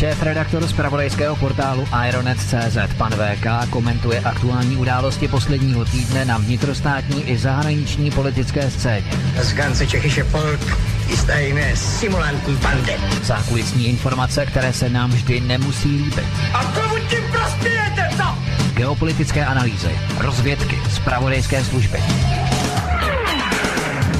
Šéf redaktor z pravodejského portálu Ironet.cz pan VK komentuje aktuální události posledního týdne na vnitrostátní i zahraniční politické scéně. Das ganze tschechische Volk ist eine Simulantenbande. Zákulisní informace, které se nám vždy nemusí líbit. A komu tím prospějete, co? Geopolitické analýzy, rozvědky, zpravodajské služby.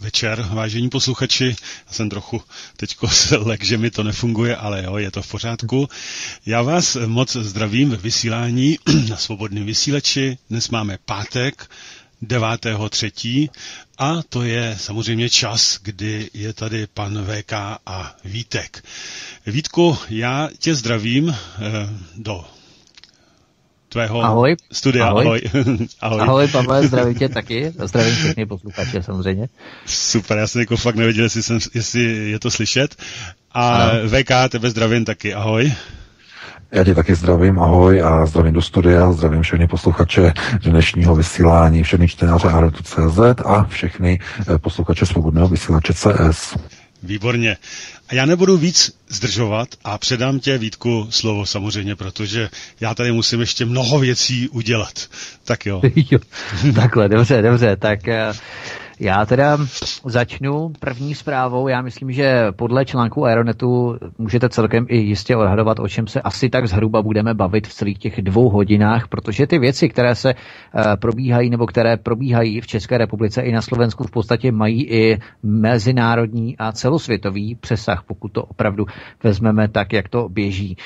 večer, vážení posluchači. Já jsem trochu teďko lek, že mi to nefunguje, ale jo, je to v pořádku. Já vás moc zdravím ve vysílání na svobodném vysílači. Dnes máme pátek, 9.3. a to je samozřejmě čas, kdy je tady pan VK a Vítek. Vítku, já tě zdravím eh, do tvého Ahoj. studia. Ahoj. Ahoj. Ahoj. Ahoj, Pavle, zdravím tě taky. Zdravím všechny posluchače samozřejmě. Super, já jsem jako fakt nevěděl, jestli, jsem, jestli je to slyšet. A Ano. VK, tebe zdravím taky, ahoj. Já tě taky zdravím, ahoj a zdravím do studia, zdravím všechny posluchače dnešního vysílání, všechny čtenáře Arotu.cz a všechny eh, posluchače svobodného vysílače CS. Výborně. A já nebudu víc zdržovat a předám tě, Vítku, slovo samozřejmě, protože já tady musím ještě mnoho věcí udělat. Tak jo. Jo, Takhle, dobře, dobře, tak eh, já teda začnu první zprávou. Já myslím, že podle článku Aeronetu můžete celkem i jistě odhadovat, o čem se asi tak zhruba budeme bavit v celých těch dvou hodinách, protože ty věci, které se eh, probíhají nebo které probíhají v České republice i na Slovensku, v podstatě mají i mezinárodní a celosvětový přesah, pokud to opravdu vezmeme tak, jak to běží.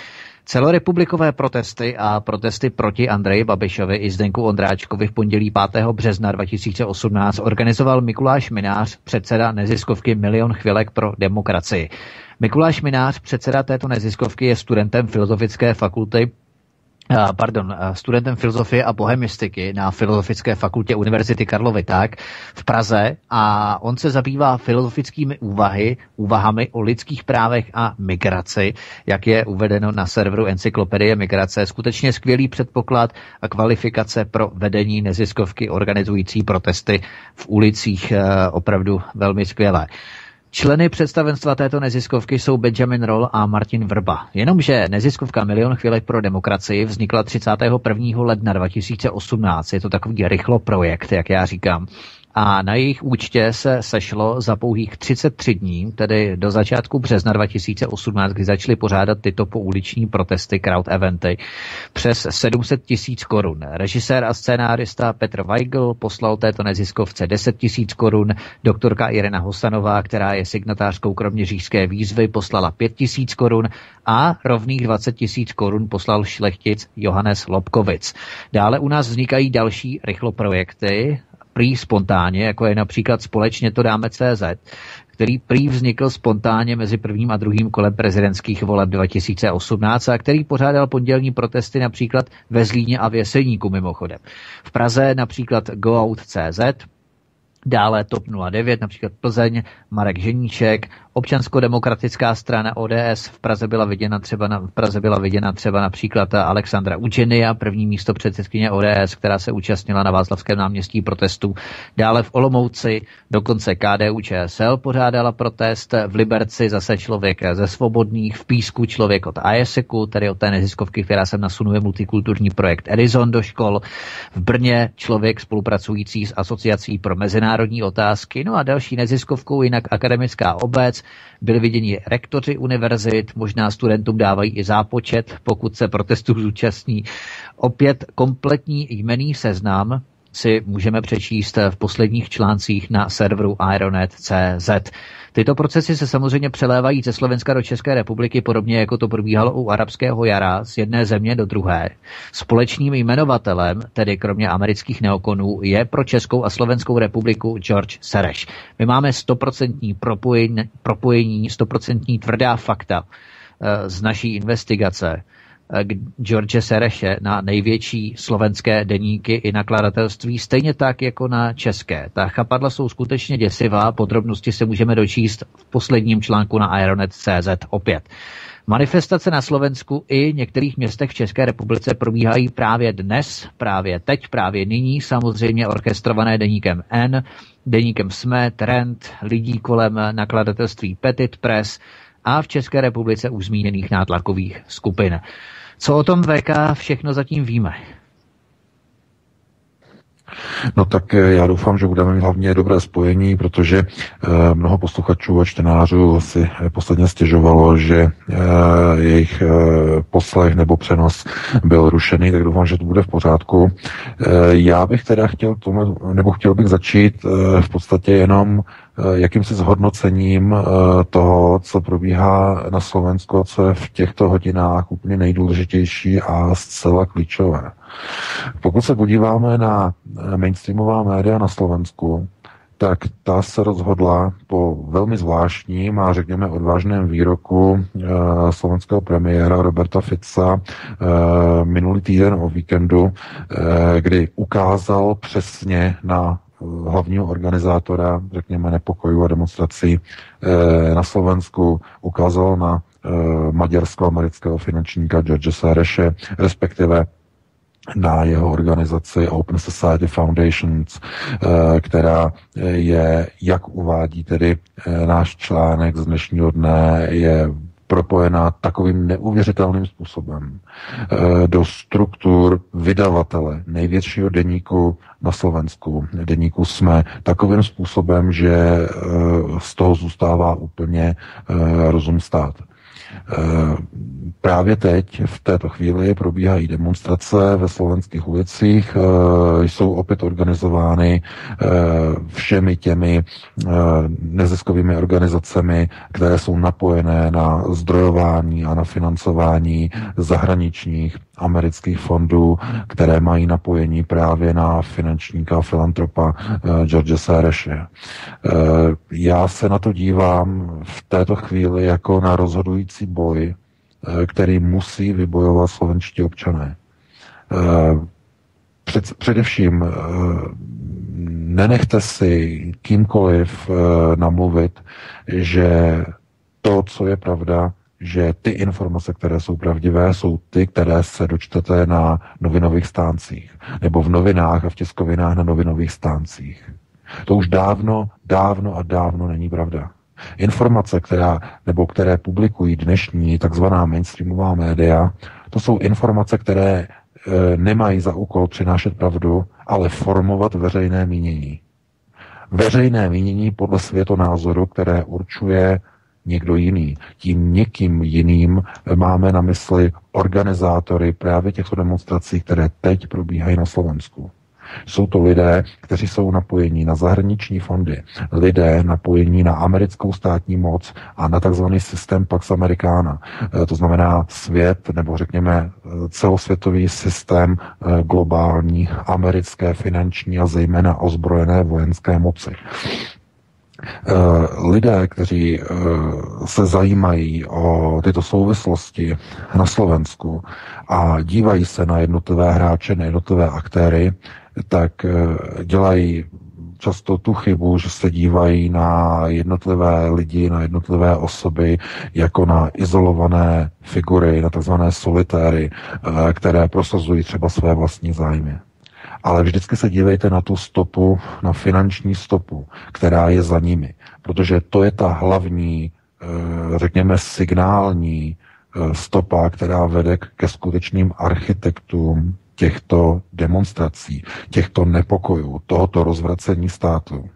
Celorepublikové protesty a protesty proti Andreji Babišovi i Zdenku Ondráčkovi v pondělí 5. března 2018 organizoval Mikuláš Minář, předseda neziskovky Milion chvilek pro demokracii. Mikuláš Minář, předseda této neziskovky, je studentem Filozofické fakulty pardon, a studentem filozofie a bohemistiky na Filozofické fakultě Univerzity Karlovy tak v Praze a on se zabývá filozofickými úvahy, úvahami o lidských právech a migraci, jak je uvedeno na serveru Encyklopedie migrace. Skutečně skvělý předpoklad a kvalifikace pro vedení neziskovky organizující protesty v ulicích, eh, opravdu velmi skvělé. Členy představenstva této neziskovky jsou Benjamin Roll a Martin Vrba. Jenomže neziskovka Milion chvílek pro demokracii vznikla 31. ledna 2018. Je to takový rychlo projekt, jak já říkám. A na jejich účtě se sešlo za pouhých 33 dní, tedy do začátku března 2018, kdy začaly pořádat tyto pouliční protesty, crowd eventy, přes 700 tisíc korun. Režisér a scénárista Petr Weigl poslal této neziskovce 10 tisíc korun, doktorka Irena Hosanová, která je signatářkou kroměřížské výzvy, poslala 5 tisíc korun a rovných 20 tisíc korun poslal šlechtic Johannes Lobkovic. Dále u nás vznikají další rychloprojekty, prý spontánně, jako je například společně to dáme CZ, který prý vznikl spontánně mezi prvním a druhým kolem prezidentských voleb 2018 a který pořádal pondělní protesty například ve Zlíně a v Jeseníku mimochodem. V Praze například GoOut.cz, Dále TOP 09, například Plzeň, Marek Ženíček, občansko-demokratická strana ODS v Praze byla viděna třeba, na, v Praze byla viděna třeba například Alexandra Učenia, první místo předsedkyně ODS, která se účastnila na Václavském náměstí protestů. Dále v Olomouci dokonce KDU ČSL pořádala protest, v Liberci zase člověk ze Svobodných, v Písku člověk od AESEKu, tedy od té neziskovky, která se nasunuje multikulturní projekt Edison do škol, v Brně člověk spolupracující s Asociací pro mezinárodní otázky, no a další neziskovkou jinak akademická obec, byli viděni rektoři univerzit, možná studentům dávají i zápočet, pokud se protestů zúčastní. Opět kompletní jmený seznam si můžeme přečíst v posledních článcích na serveru Ironet.cz. Tyto procesy se samozřejmě přelévají ze Slovenska do České republiky, podobně jako to probíhalo u arabského jara z jedné země do druhé. Společným jmenovatelem, tedy kromě amerických neokonů, je pro Českou a Slovenskou republiku George Sereš. My máme stoprocentní propojení, propojení, stoprocentní tvrdá fakta eh, z naší investigace George Sereše na největší slovenské deníky i nakladatelství, stejně tak jako na české. Ta chapadla jsou skutečně děsivá, podrobnosti se můžeme dočíst v posledním článku na Aeronet.cz opět. Manifestace na Slovensku i některých městech v České republice probíhají právě dnes, právě teď, právě nyní, samozřejmě orchestrované deníkem N, deníkem SME, Trend, lidí kolem nakladatelství Petit Press a v České republice už zmíněných nátlakových skupin. Co o tom VK všechno zatím víme? No tak eh, já doufám, že budeme mít hlavně dobré spojení, protože eh, mnoho posluchačů a čtenářů si eh, posledně stěžovalo, že jejich poslech nebo přenos byl rušený, tak doufám, že to bude v pořádku. Já bych teda chtěl tomu, nebo chtěl bych začít v podstatě jenom jakýmsi zhodnocením toho, co probíhá na Slovensku co je v těchto hodinách úplně nejdůležitější a zcela klíčové. Pokud se podíváme na mainstreamová média na Slovensku, tak ta se rozhodla po velmi zvláštním a řekněme odvážném výroku e, slovenského premiéra Roberta Fica e, minulý týden o víkendu, e, kdy ukázal přesně na hlavního organizátora, řekněme, nepokojů a demonstrací e, na Slovensku, ukázal na e, maďarsko-amerického finančníka George Sereše, respektive na jeho organizaci Open Society Foundations, eh, která je, jak uvádí tedy eh, náš článek z dnešního dne, je propojená takovým neuvěřitelným způsobem eh, do struktur vydavatele největšího deníku na Slovensku, deníku jsme, takovým způsobem, že z toho zůstává úplně rozum stát. Eh, právě teď, v této chvíli, probíhají demonstrace ve slovenských ulicích, eh, jsou opět organizovány eh, všemi těmi neziskovými organizacemi, které jsou napojené na zdrojování a na financování zahraničních amerických fondů, které mají napojení právě na finančníka, filantropa George Soreše. Já se na to dívám v této chvíli jako na rozhodující boj, eh, který musí vybojovat slovenští občané. Eh, před, především eh, nenechte si kýmkoliv namluvit, že to, co je pravda, že ty informace, které jsou pravdivé, jsou ty, které se dočtete na novinových stáncích, nebo v novinách a v tiskovinách na novinových stáncích. To už dávno, dávno a dávno není pravda. Informace, která, nebo které publikují dnešní takzvaná mainstreamová média, to jsou informace, které e, nemají za úkol přinášet pravdu, ale formovat veřejné mínění. veřejné mínění podle světonázoru, které určuje někdo jiný. Tím někým jiným máme na mysli organizátory právě těchto demonstrací, které teď probíhají na Slovensku. Jsou to lidé, kteří jsou napojení na zahraniční fondy, lidé napojení na americkou státní moc a na takzvaný systém Pax Americana. E, to znamená svět, nebo řekněme e, celosvětový systém e, globální americké finanční a zejména ozbrojené vojenské moci. Lidé, kteří se zajímají o tyto souvislosti na Slovensku a dívají se na jednotlivé hráče, na jednotlivé aktéry, tak eh, dělají často tu chybu, že se dívají na jednotlivé lidi, na jednotlivé osoby jako na izolované figury, na tzv. solitéry, eh, které prosazují třeba své vlastní zájmy. Ale vždycky se dívejte na tu stopu, na finanční stopu, která je za nimi. Protože to je ta hlavní, eh, řekněme, signální stopa, která vede ke skutečným architektům těchto demonstrací, těchto nepokojů, tohoto rozvracení státu.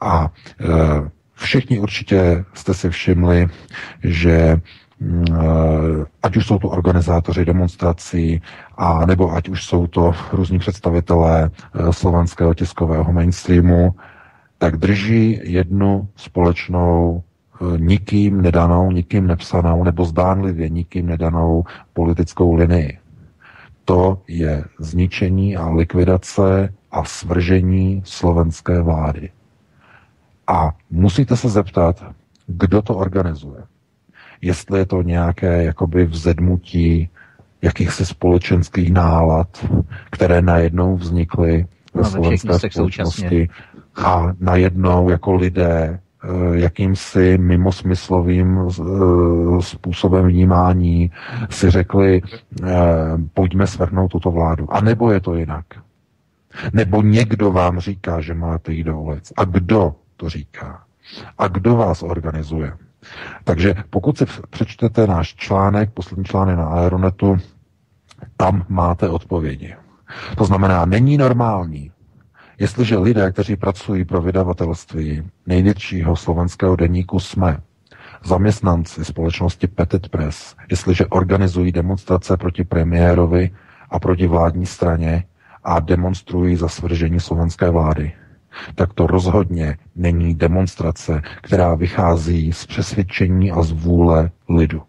A e, všichni určitě jste si všimli, že ať už jsou to organizátoři demonstrací, a nebo ať už jsou to různí představitelé e, slovanského tiskového mainstreamu, tak drží jednu společnou e, nikým nedanou, nikým nepsanou nebo zdánlivě nikým nedanou politickou linii to je zničení a likvidace a svržení slovenské vlády. A musíte se zeptat, kdo to organizuje. Jestli je to nějaké jakoby vzedmutí jakýchsi společenských nálad, které najednou vznikly ve no, slovenské společnosti a najednou jako lidé Eh, jakýmsi mimosmyslovým eh, způsobem vnímání si řekli, eh, pojďme svrhnout tuto vládu. A nebo je to jinak. Nebo někdo vám říká, že máte jít do ulic. A kdo to říká? A kdo vás organizuje? Takže pokud si přečtete náš článek, poslední článek na Aeronetu, tam máte odpovědi. To znamená, není normální, Jestliže lidé, kteří pracují pro vydavatelství největšího slovenského deníku SME, zaměstnanci společnosti Petit Press, jestliže organizují demonstrace proti premiérovi a proti vládní straně a demonstrují za svržení slovenské vlády, tak to rozhodně není demonstrace, která vychází z přesvědčení a z vůle lidu.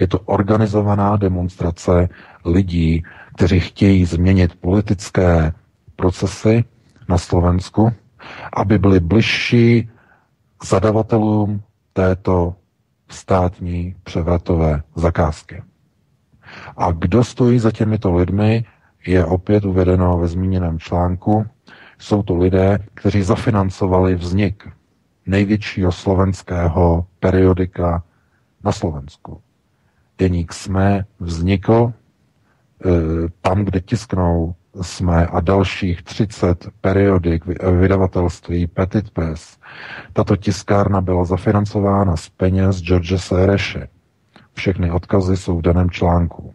Je to organizovaná demonstrace lidí, kteří chtějí změnit politické procesy na Slovensku, aby byly bližší zadavatelům této státní převratové zakázky. A kdo stojí za těmito lidmi, je opět uvedeno ve zmíněném článku. Jsou to lidé, kteří zafinancovali vznik největšího slovenského periodika na Slovensku. Deník SME vznikl e, tam, kde tisknou jsme a dalších 30 periodik vydavatelství Petit Press. Tato tiskárna byla zafinancována z peněz George Sereše. Všechny odkazy jsou v daném článku.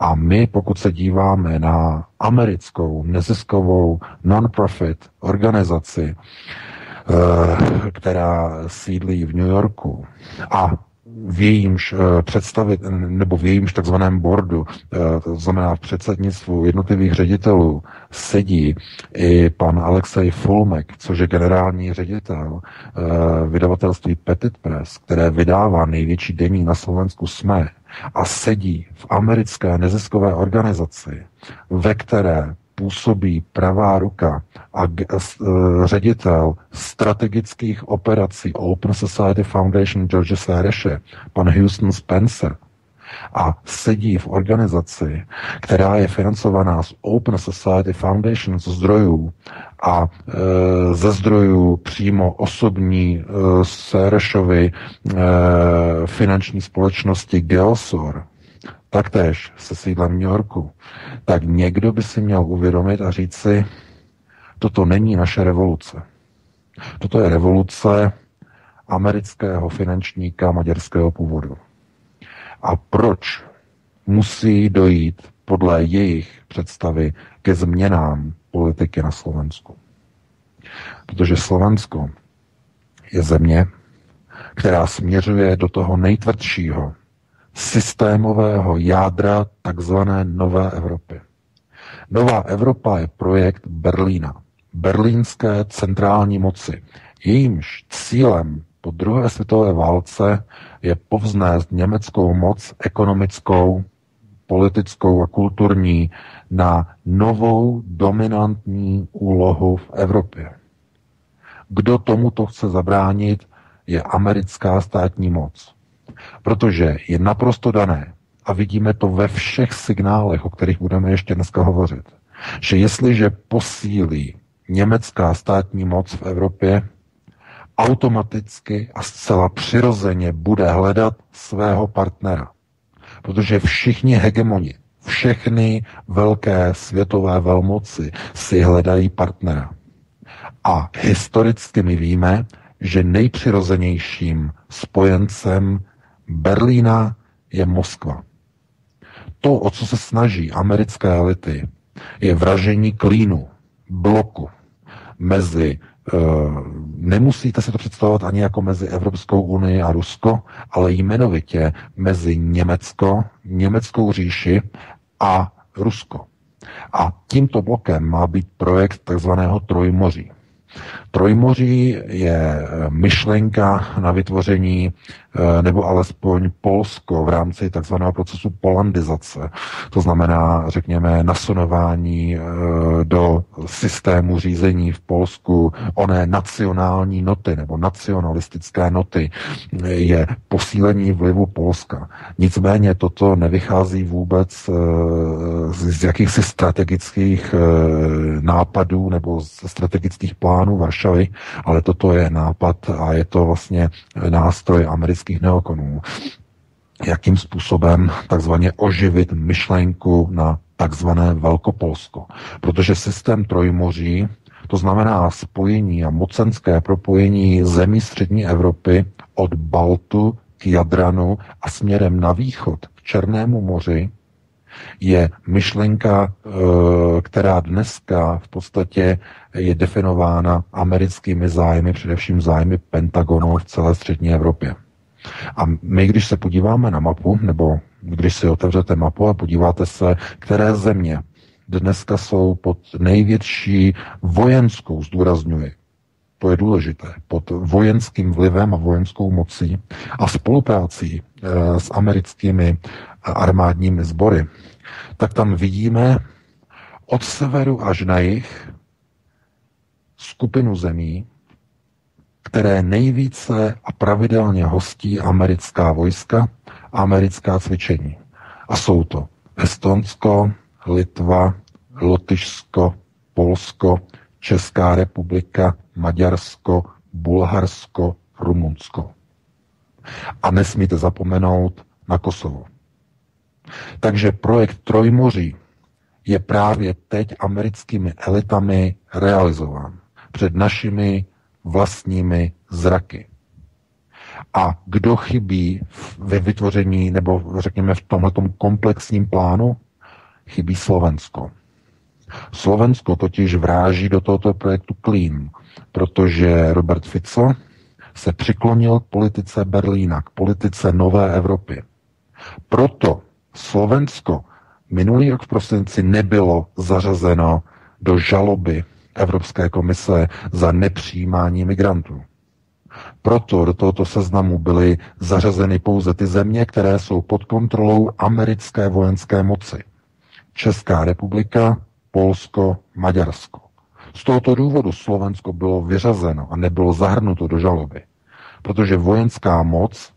A my, pokud se díváme na americkou neziskovou non-profit organizaci, eh, která sídlí v New Yorku a v jejímž eh, představit, nebo v jejímž takzvaném boardu, eh, to znamená v předsednictvu jednotlivých ředitelů, sedí i pan Alexej Fulmek, což je generální ředitel eh, vydavatelství Petit Press, které vydává největší denní na Slovensku SME a sedí v americké neziskové organizaci, ve které působí pravá ruka a e, ředitel strategických operací Open Society Foundation George Sereše, pan Houston Spencer, a sedí v organizaci, která je financovaná z Open Society Foundation z zdrojů a e, ze zdrojů přímo osobní e, Serešovy e, finanční společnosti Geosor, taktéž se sídlem New Yorku, tak někdo by si měl uvědomit a říct si, toto není naše revoluce. Toto je revoluce amerického finančníka maďarského původu. A proč musí dojít podle jejich představy ke změnám politiky na Slovensku? Protože Slovensko je země, která směřuje do toho nejtvrdšího systémového jádra takzvané Nové Evropy. Nová Evropa je projekt Berlína, berlínské centrální moci. Jejímž cílem po druhé světové válce je povznést německou moc ekonomickou, politickou a kulturní na novou dominantní úlohu v Evropě. Kdo tomuto chce zabránit, je americká státní moc. Protože je naprosto dané, a vidíme to ve všech signálech, o kterých budeme ještě dneska hovořit, že jestliže posílí německá státní moc v Evropě, automaticky a zcela přirozeně bude hledat svého partnera. Protože všichni hegemoni, všechny velké světové velmoci si hledají partnera. A historicky my víme, že nejpřirozenějším spojencem Berlína je Moskva. To, o co se snaží americké elity, je vražení klínu, bloku mezi Eh, nemusíte si to představovat ani jako mezi Evropskou unii a Rusko, ale jmenovitě mezi Německo, Německou říši a Rusko. A tímto blokem má být projekt takzvaného Trojmoří. Trojmoří je myšlenka na vytvoření Eh, nebo alespoň Polsko v rámci takzvaného procesu polandizace. To znamená, řekněme, nasunování eh, do systému řízení v Polsku oné nacionální noty nebo nacionalistické noty je posílení vlivu Polska. Nicméně toto nevychází vůbec eh, z jakýchsi strategických nápadů nebo z strategických plánů Varšavy, ale toto je nápad a je to vlastně nástroj americký amerických neokonů, jakým způsobem takzvaně oživit myšlenku na takzvané Velkopolsko. Protože systém Trojmoří, to znamená spojení a mocenské propojení zemí střední Evropy od Baltu k Jadranu a směrem na východ k Černému moři, je myšlenka, eh, která dneska v podstatě je definována americkými zájmy, především zájmy Pentagonu v celé střední Evropě. A my, když se podíváme na mapu, nebo když si otevřete mapu a podíváte se, které země dneska jsou pod největší vojenskou, zdůrazňuji, to je důležité, pod vojenským vlivem a vojenskou mocí a spoluprácí e, s americkými armádními sbory, tak tam vidíme od severu až na jih skupinu zemí, které nejvíce a pravidelně hostí americká vojska a americká cvičení. A jsou to Estonsko, Litva, Lotyšsko, Polsko, Česká republika, Maďarsko, Bulharsko, Rumunsko. A nesmíte zapomenout na Kosovo. Takže projekt Trojmoří je právě teď americkými elitami realizován před našimi vlastními zraky. A kdo chybí ve vytvoření nebo řekněme v tomhle komplexním plánu? Chybí Slovensko. Slovensko totiž vráží do tohoto projektu Clean, protože Robert Fico se přiklonil k politice Berlína, k politice Nové Evropy. Proto Slovensko minulý rok v prosinci nebylo zařazeno do žaloby Evropské komise za nepřijímání migrantů. Proto do tohoto seznamu byly zařazeny pouze ty země, které jsou pod kontrolou americké vojenské moci. Česká republika, Polsko, Maďarsko. Z tohoto důvodu Slovensko bylo vyřazeno a nebylo zahrnuto do žaloby, protože vojenská moc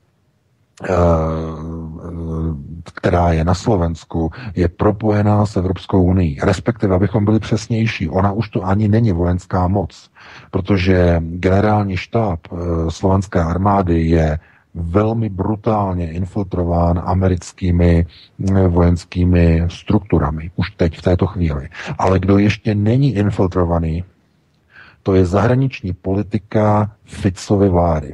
která je na Slovensku, je propojená s Evropskou unii. Respektive, abychom byli přesnější, ona už to ani není vojenská moc, protože generální štáb eh, slovenské armády je velmi brutálně infiltrován americkými eh, vojenskými strukturami. Už teď, v této chvíli. Ale kdo ještě není infiltrovaný, to je zahraniční politika Ficovy vlády.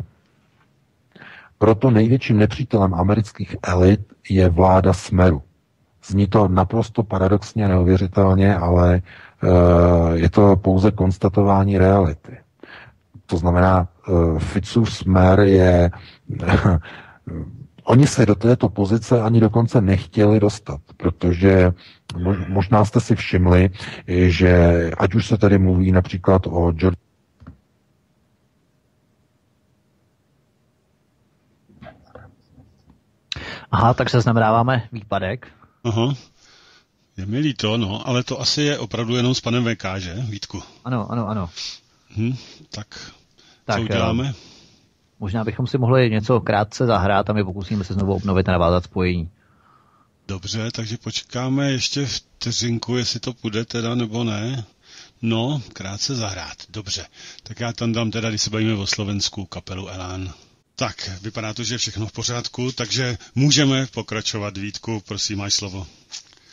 Proto největším nepřítelem amerických elit je vláda Smeru. Zní to naprosto paradoxně neuvěřitelně, ale je to pouze konstatování reality. To znamená, Ficův smer je Oni se do této pozice ani dokonce nechtěli dostat, protože možná jste si všimli, že ať už se tady mluví například o George Aha, tak se znamenáváme výpadek. Aha. Je mi líto, no, ale to asi je opravdu jenom s panem VK, že, Vítku? Ano, ano, ano. Hm, tak, tak co uděláme? Jo. Možná bychom si mohli něco krátce zahrát a my pokusíme se znovu obnovit a navázat spojení. Dobře, takže počkáme ještě vteřinku, jestli to půjde teda nebo ne. No, krátce zahrát. Dobře. Tak já tam dám teda, když se bavíme o Slovensku, kapelu Elán. Tak, vypadá to, že je všechno v pořádku, takže můžeme pokračovat. Vítku, prosím, máš slovo.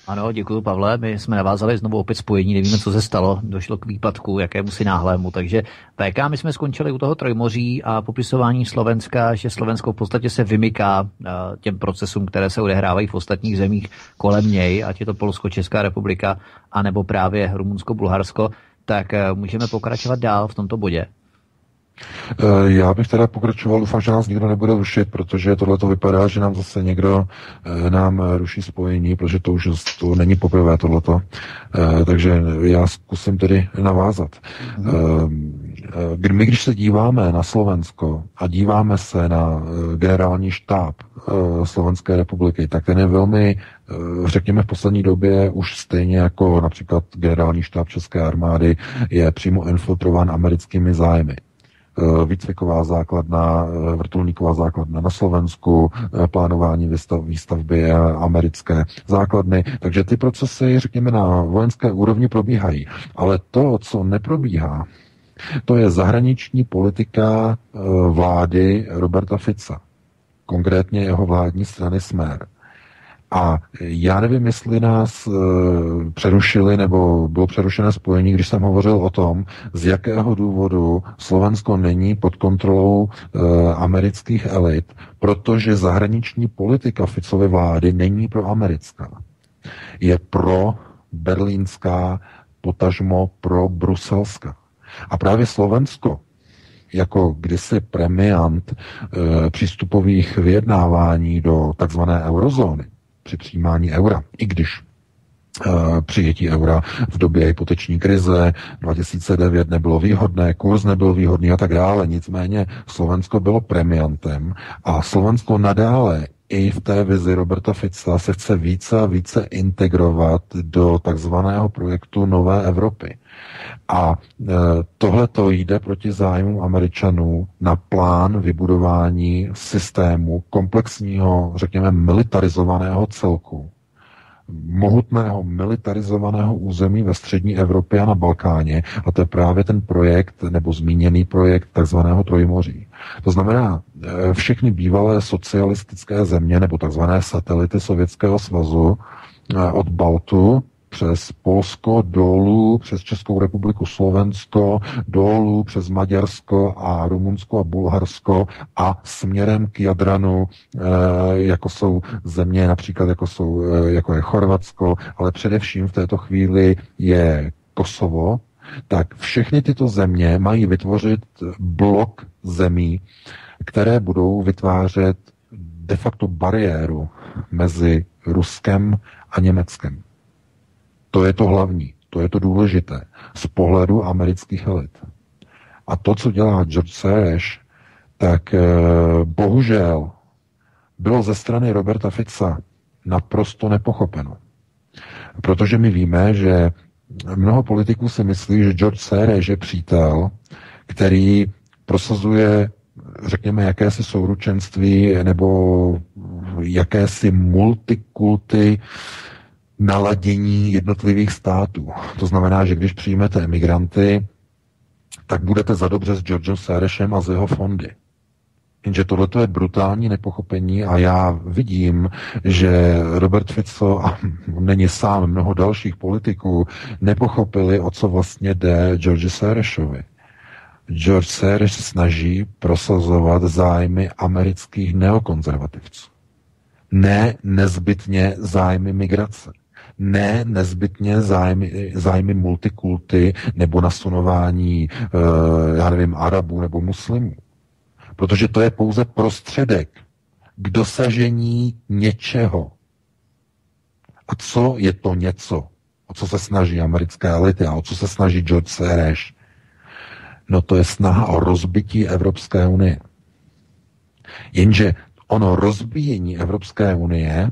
Ano, děkuji Pavle. My jsme navázali znovu opět spojení, nevíme, co se stalo. Došlo k výpadku, jakému si náhlému. Takže PK, my jsme skončili u toho Trojmoří a popisování Slovenska, že Slovensko v podstatě se vymyká eh, těm procesům, které se odehrávají v ostatních zemích kolem něj, ať je to Polsko, Česká republika, anebo právě Rumunsko, Bulharsko. Tak eh, můžeme pokračovat dál v tomto bodě. Eh, já bych teda pokračoval, doufám, že nás nikdo nebude rušit, protože tohle to vypadá, že nám zase někdo eh, nám ruší spojení, protože to už to není poprvé tohleto. Eh, takže já zkusím tedy navázat. My, když se díváme na Slovensko a díváme se na generální štáb Slovenské republiky, tak ten je velmi, řekněme v poslední době už stejně jako například generální štáb České armády je přímo infiltrován americkými zájmy. Eh, výcviková základna, eh, vrtulníková základna na Slovensku, eh, plánování výstav, výstavby americké základny. Takže ty procesy, řekněme, na vojenské úrovni probíhají. Ale to, co neprobíhá, to je zahraniční politika vlády Roberta Fica, konkrétně jeho vládní strany Smer. A já nevím, jestli nás e, přerušili nebo bylo přerušené spojení, když jsem hovořil o tom, z jakého důvodu Slovensko není pod kontrolou e, amerických elit, protože zahraniční politika Ficovy vlády není pro americká. Je pro berlínská, potažmo pro bruselská. A právě Slovensko jako kdysi premiant e, přístupových vyjednávání do takzvané eurozóny, při přijímání eura. I když uh, přijetí eura v době hypoteční krize 2009 nebylo výhodné, kurz nebyl výhodný a tak dále. Nicméně Slovensko bylo premiantem a Slovensko nadále i v té vizi Roberta Fica se chce více a více integrovat do takzvaného projektu Nové Evropy. A e, tohle to jde proti zájmu Američanů na plán vybudování systému komplexního, řekněme, militarizovaného celku, mohutného militarizovaného území ve střední Evropě a na Balkáně. A to je právě ten projekt, nebo zmíněný projekt takzvaného Trojmoří. To znamená, všechny bývalé socialistické země, nebo takzvané satelity Sovětského svazu e, od Baltu přes Polsko dolů, přes Českou republiku, Slovensko, dolů přes Maďarsko a Rumunsko a Bulharsko a směrem k Jadranu, eh, jako jsou země například, jako, jsou, eh, jako je Chorvatsko, ale především v této chvíli je Kosovo, tak všechny tyto země mají vytvořit blok zemí, které budou vytvářet de facto bariéru mezi Ruskem a Německem. To je to hlavní, to je to důležité z pohledu amerických elit. A to, co dělá George Soros, tak eh, bohužel bylo ze strany Roberta Fica naprosto nepochopeno. Protože my víme, že mnoho politiků si myslí, že George Soros je přítel, který prosazuje, řekněme, jakési souručenství nebo jakési multikulty naladění jednotlivých států. To znamená, že když přijmete emigranty, tak budete za dobře s Georgem Serešem a z jeho fondy. Jenže tohle je brutální nepochopení a já vidím, že Robert Fico a není sám mnoho dalších politiků nepochopili, o co vlastně jde George Serešovi. George Sereš snaží prosazovat zájmy amerických neokonzervativců. Ne nezbytně zájmy migrace. Ne nezbytně zájmy, zájmy multikulty nebo nasunování, já nevím, Arabů nebo muslimů. Protože to je pouze prostředek k dosažení něčeho. A co je to něco? O co se snaží americké elity a o co se snaží George Soros? No to je snaha o rozbití Evropské unie. Jenže ono rozbíjení Evropské unie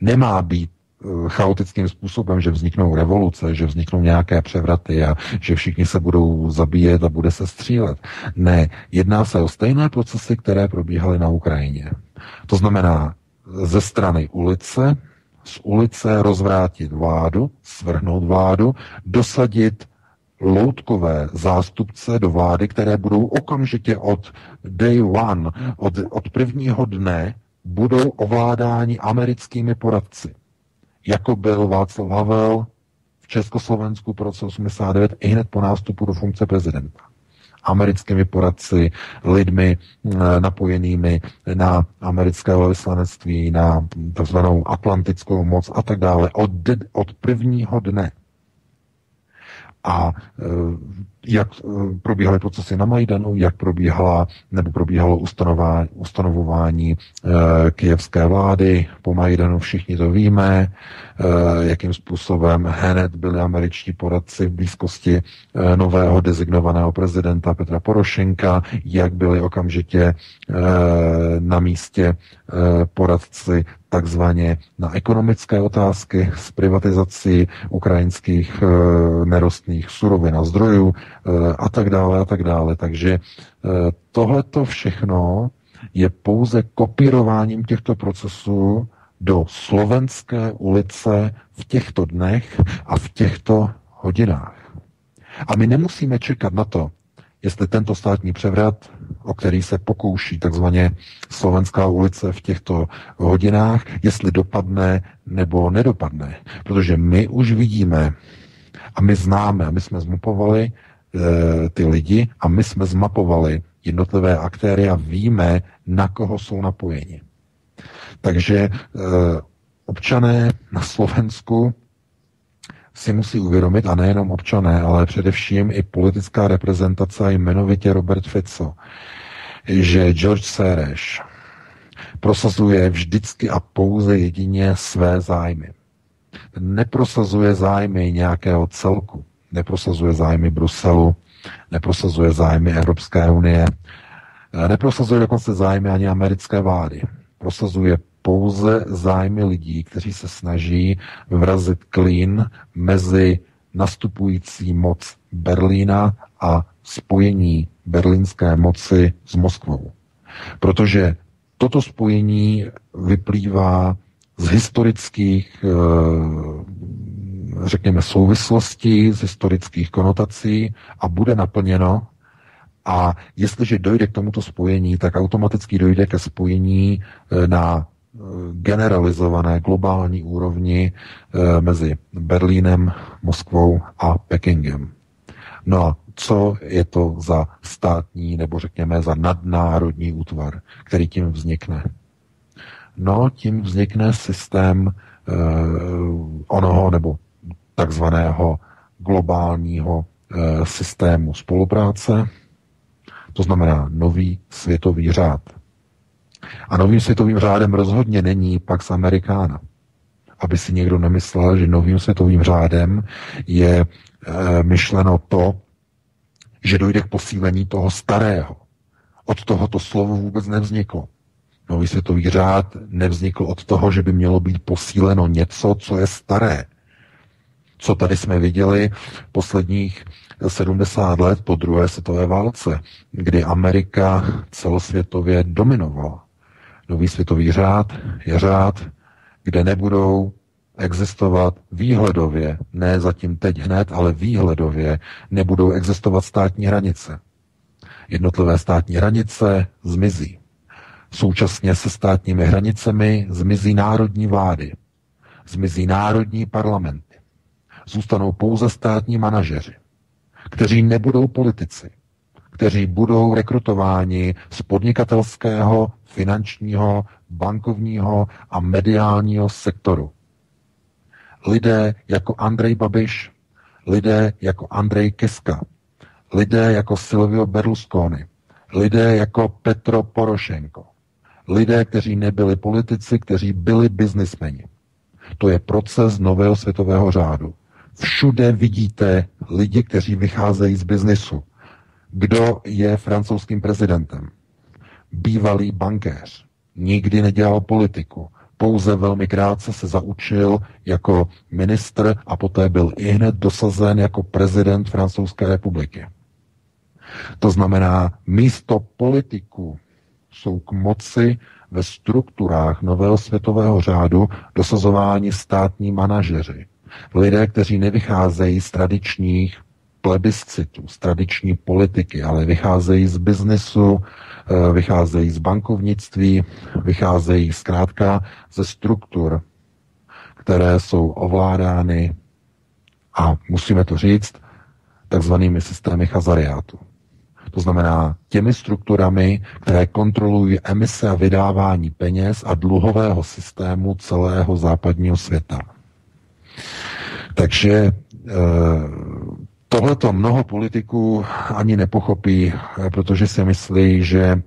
nemá být eh, chaotickým způsobem, že vzniknou revoluce, že vzniknou nějaké převraty a že všichni se budou zabíjet a bude se střílet. Ne, jedná se o stejné procesy, které probíhaly na Ukrajině. To znamená ze strany ulice, z ulice rozvrátit vládu, svrhnout vládu, dosadit loutkové zástupce do vlády, které budou okamžitě od day one, od, od prvního dne, budou ovládáni americkými poradci. Jako byl Václav Havel v Československu po roce 89 i hned po nástupu do funkce prezidenta americkými poradci, lidmi eh, napojenými na americké velvyslanectví, na tzv. atlantickou moc a tak dále od, od prvního dne. A eh, jak eh, probíhaly procesy na Majdanu, jak probíhala nebo probíhalo ustanovování e, kijevské vlády. Po Majdanu, všichni to víme, e, jakým způsobem hned byli američtí poradci v blízkosti e, nového dezignovaného prezidenta Petra Porošenka, jak byli okamžitě e, na místě e, poradci takzvaně na ekonomické otázky s privatizací ukrajinských e, nerostných surovin a zdrojů, Eh, a tak dále a tak dále. Takže eh, tohleto všechno je pouze kopírováním těchto procesů do slovenské ulice v těchto dnech a v těchto hodinách. A my nemusíme čekat na to, jestli tento státní převrat, o který se pokouší takzvaně slovenská ulice v těchto hodinách, jestli dopadne nebo nedopadne. Protože my už vidíme a my známe, a my jsme zmupovali, Eh, ty lidi a my jsme zmapovali jednotlivé aktéry a víme, na koho jsou napojeni. Takže eh, občané na Slovensku si musí uvědomit, a nejenom občané, ale především i politická reprezentace jmenovitě Robert Fico, že George Soros prosazuje vždycky a pouze jedině své zájmy. Neprosazuje zájmy nějakého celku neprosazuje zájmy Bruselu, neprosazuje zájmy Evropské unie, neprosazuje dokonce zájmy ani americké vlády. Prosazuje pouze zájmy lidí, kteří se snaží vrazit klín mezi nastupující moc Berlína a spojení berlínské moci s Moskvou. Protože toto spojení vyplývá z historických eh, řekněme, souvislosti, z historických konotací a bude naplněno. A jestliže dojde k tomuto spojení, tak automaticky dojde ke spojení e, na generalizované globální úrovni e, mezi Berlínem, Moskvou a Pekingem. No a co je to za státní nebo řekněme za nadnárodní útvar, který tím vznikne? No, tím vznikne systém uh, onoho nebo takzvaného globálního e, systému spolupráce, to znamená nový světový řád. A novým světovým řádem rozhodně není Pax Americana. Aby si někdo nemyslel, že novým světovým řádem je e, myšleno to, že dojde k posílení toho starého. Od toho to slovo vůbec nevzniklo. Nový světový řád nevznikl od toho, že by mělo být posíleno něco, co je staré co tady jsme viděli posledních 70 let po druhé světové válce, kdy Amerika celosvětově dominovala. Nový světový řád je řád, kde nebudou existovat výhledově, ne zatím teď hned, ale výhledově nebudou existovat státní hranice. Jednotlivé státní hranice zmizí. Současně se státními hranicemi zmizí národní vlády, zmizí národní parlament, zůstanou pouze státní manažeři, kteří nebudou politici, kteří budou rekrutováni z podnikatelského finančního, bankovního a mediálního sektoru. Lidé jako Andrej Babiš, lidé jako Andrej Kiska, lidé jako Silvio Berlusconi, lidé jako Petro Porošenko, lidé, kteří nebyli politici, kteří byli biznismeni. To je proces nového světového řádu. Všude vidíte lidi, kteří vycházejí z biznisu. Kdo je francouzským prezidentem? Bývalý bankéř. Nikdy nedělal politiku. Pouze velmi krátce se zaučil jako ministr a poté byl i hned dosazen jako prezident Francouzské republiky. To znamená, místo politiků jsou k moci ve strukturách nového světového řádu dosazování státní manažeři. Lidé, kteří nevycházejí z tradičních plebiscitů, z tradiční politiky, ale vycházejí z biznesu, vycházejí z bankovnictví, vycházejí zkrátka ze struktur, které jsou ovládány, a musíme to říct, takzvanými systémy chazariátu. To znamená těmi strukturami, které kontrolují emise a vydávání peněz a dluhového systému celého západního světa. Takže e, tohleto mnoho politiků ani nepochopí, eh, protože si myslí, že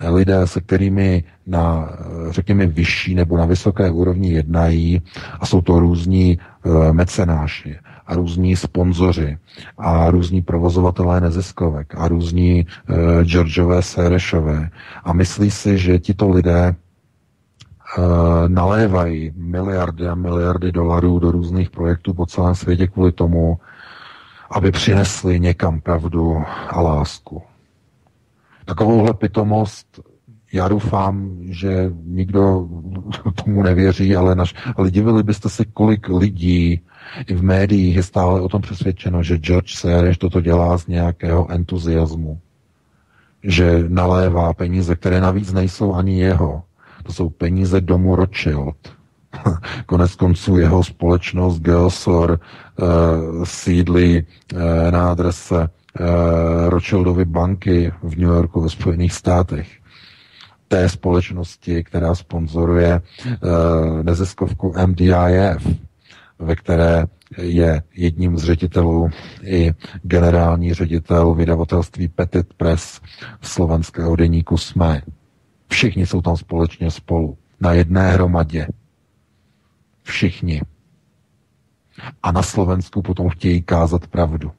lidé, se kterými na, řekněme, vyšší nebo na vysoké úrovni jednají, a jsou to různí mecenáši, a různí sponzoři a různí provozovatelé neziskovek a různí uh, Georgeové Serešové a myslí si, že tito lidé nalévají miliardy a miliardy dolarů do různých projektů po celém světě kvůli tomu, aby přinesli někam pravdu a lásku. Takovouhle pitomost já doufám, že nikdo tomu nevěří, ale, naš, ale divili byste se, kolik lidí i v médiích je stále o tom přesvědčeno, že George Soros toto dělá z nějakého entuziasmu. Že nalévá peníze, které navíc nejsou ani jeho. To jsou peníze domu Rothschild. Konec konců jeho společnost Geosor uh, sídlí uh, na adrese uh, Rothschildovy banky v New Yorku ve Spojených státech té společnosti, která sponzoruje neziskovku MDIF, ve které je jedním z ředitelů i generální ředitel vydavatelství Petit Press slovenského deníku SME. Všichni jsou tam společně spolu, na jedné hromadě. Všichni. A na Slovensku potom chtějí kázat pravdu.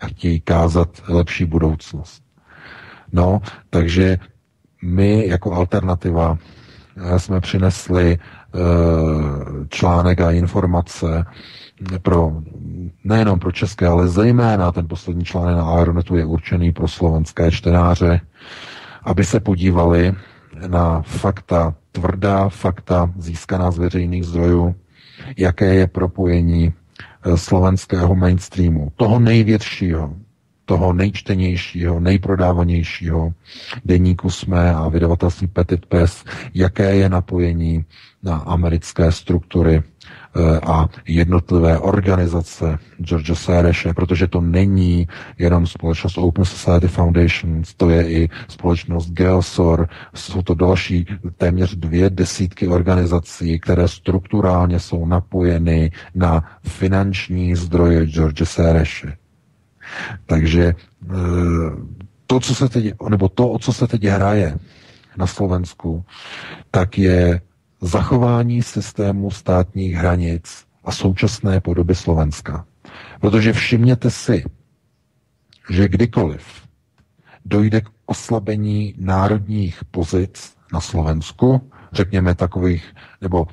A chtějí kázat lepší budoucnost. No, takže my jako alternativa eh, jsme přinesli Eh, článek a informace pro nejenom pro české, ale zejména ten poslední článek na Aeronetu je určený pro slovenské čtenáře, aby se podívali na fakta, tvrdá fakta získaná z veřejných zdrojů, jaké je propojení eh, slovenského mainstreamu, toho největšího, toho nejčtenějšího, nejprodávanějšího deníku jsme a vydavatelství Petit Press, jaké je napojení na americké struktury a jednotlivé organizace George Soreše, protože to není jenom společnost Open Society Foundation, to je i společnost Geosor, jsou to další téměř dvě desítky organizací, které strukturálně jsou napojeny na finanční zdroje George Soreše. Takže eh, to, co se teď, nebo to, o co se teď hraje na Slovensku, tak je zachování systému státních hranic a současné podoby Slovenska. Protože všimněte si, že kdykoliv dojde k oslabení národních pozic na Slovensku, řekněme takových, nebo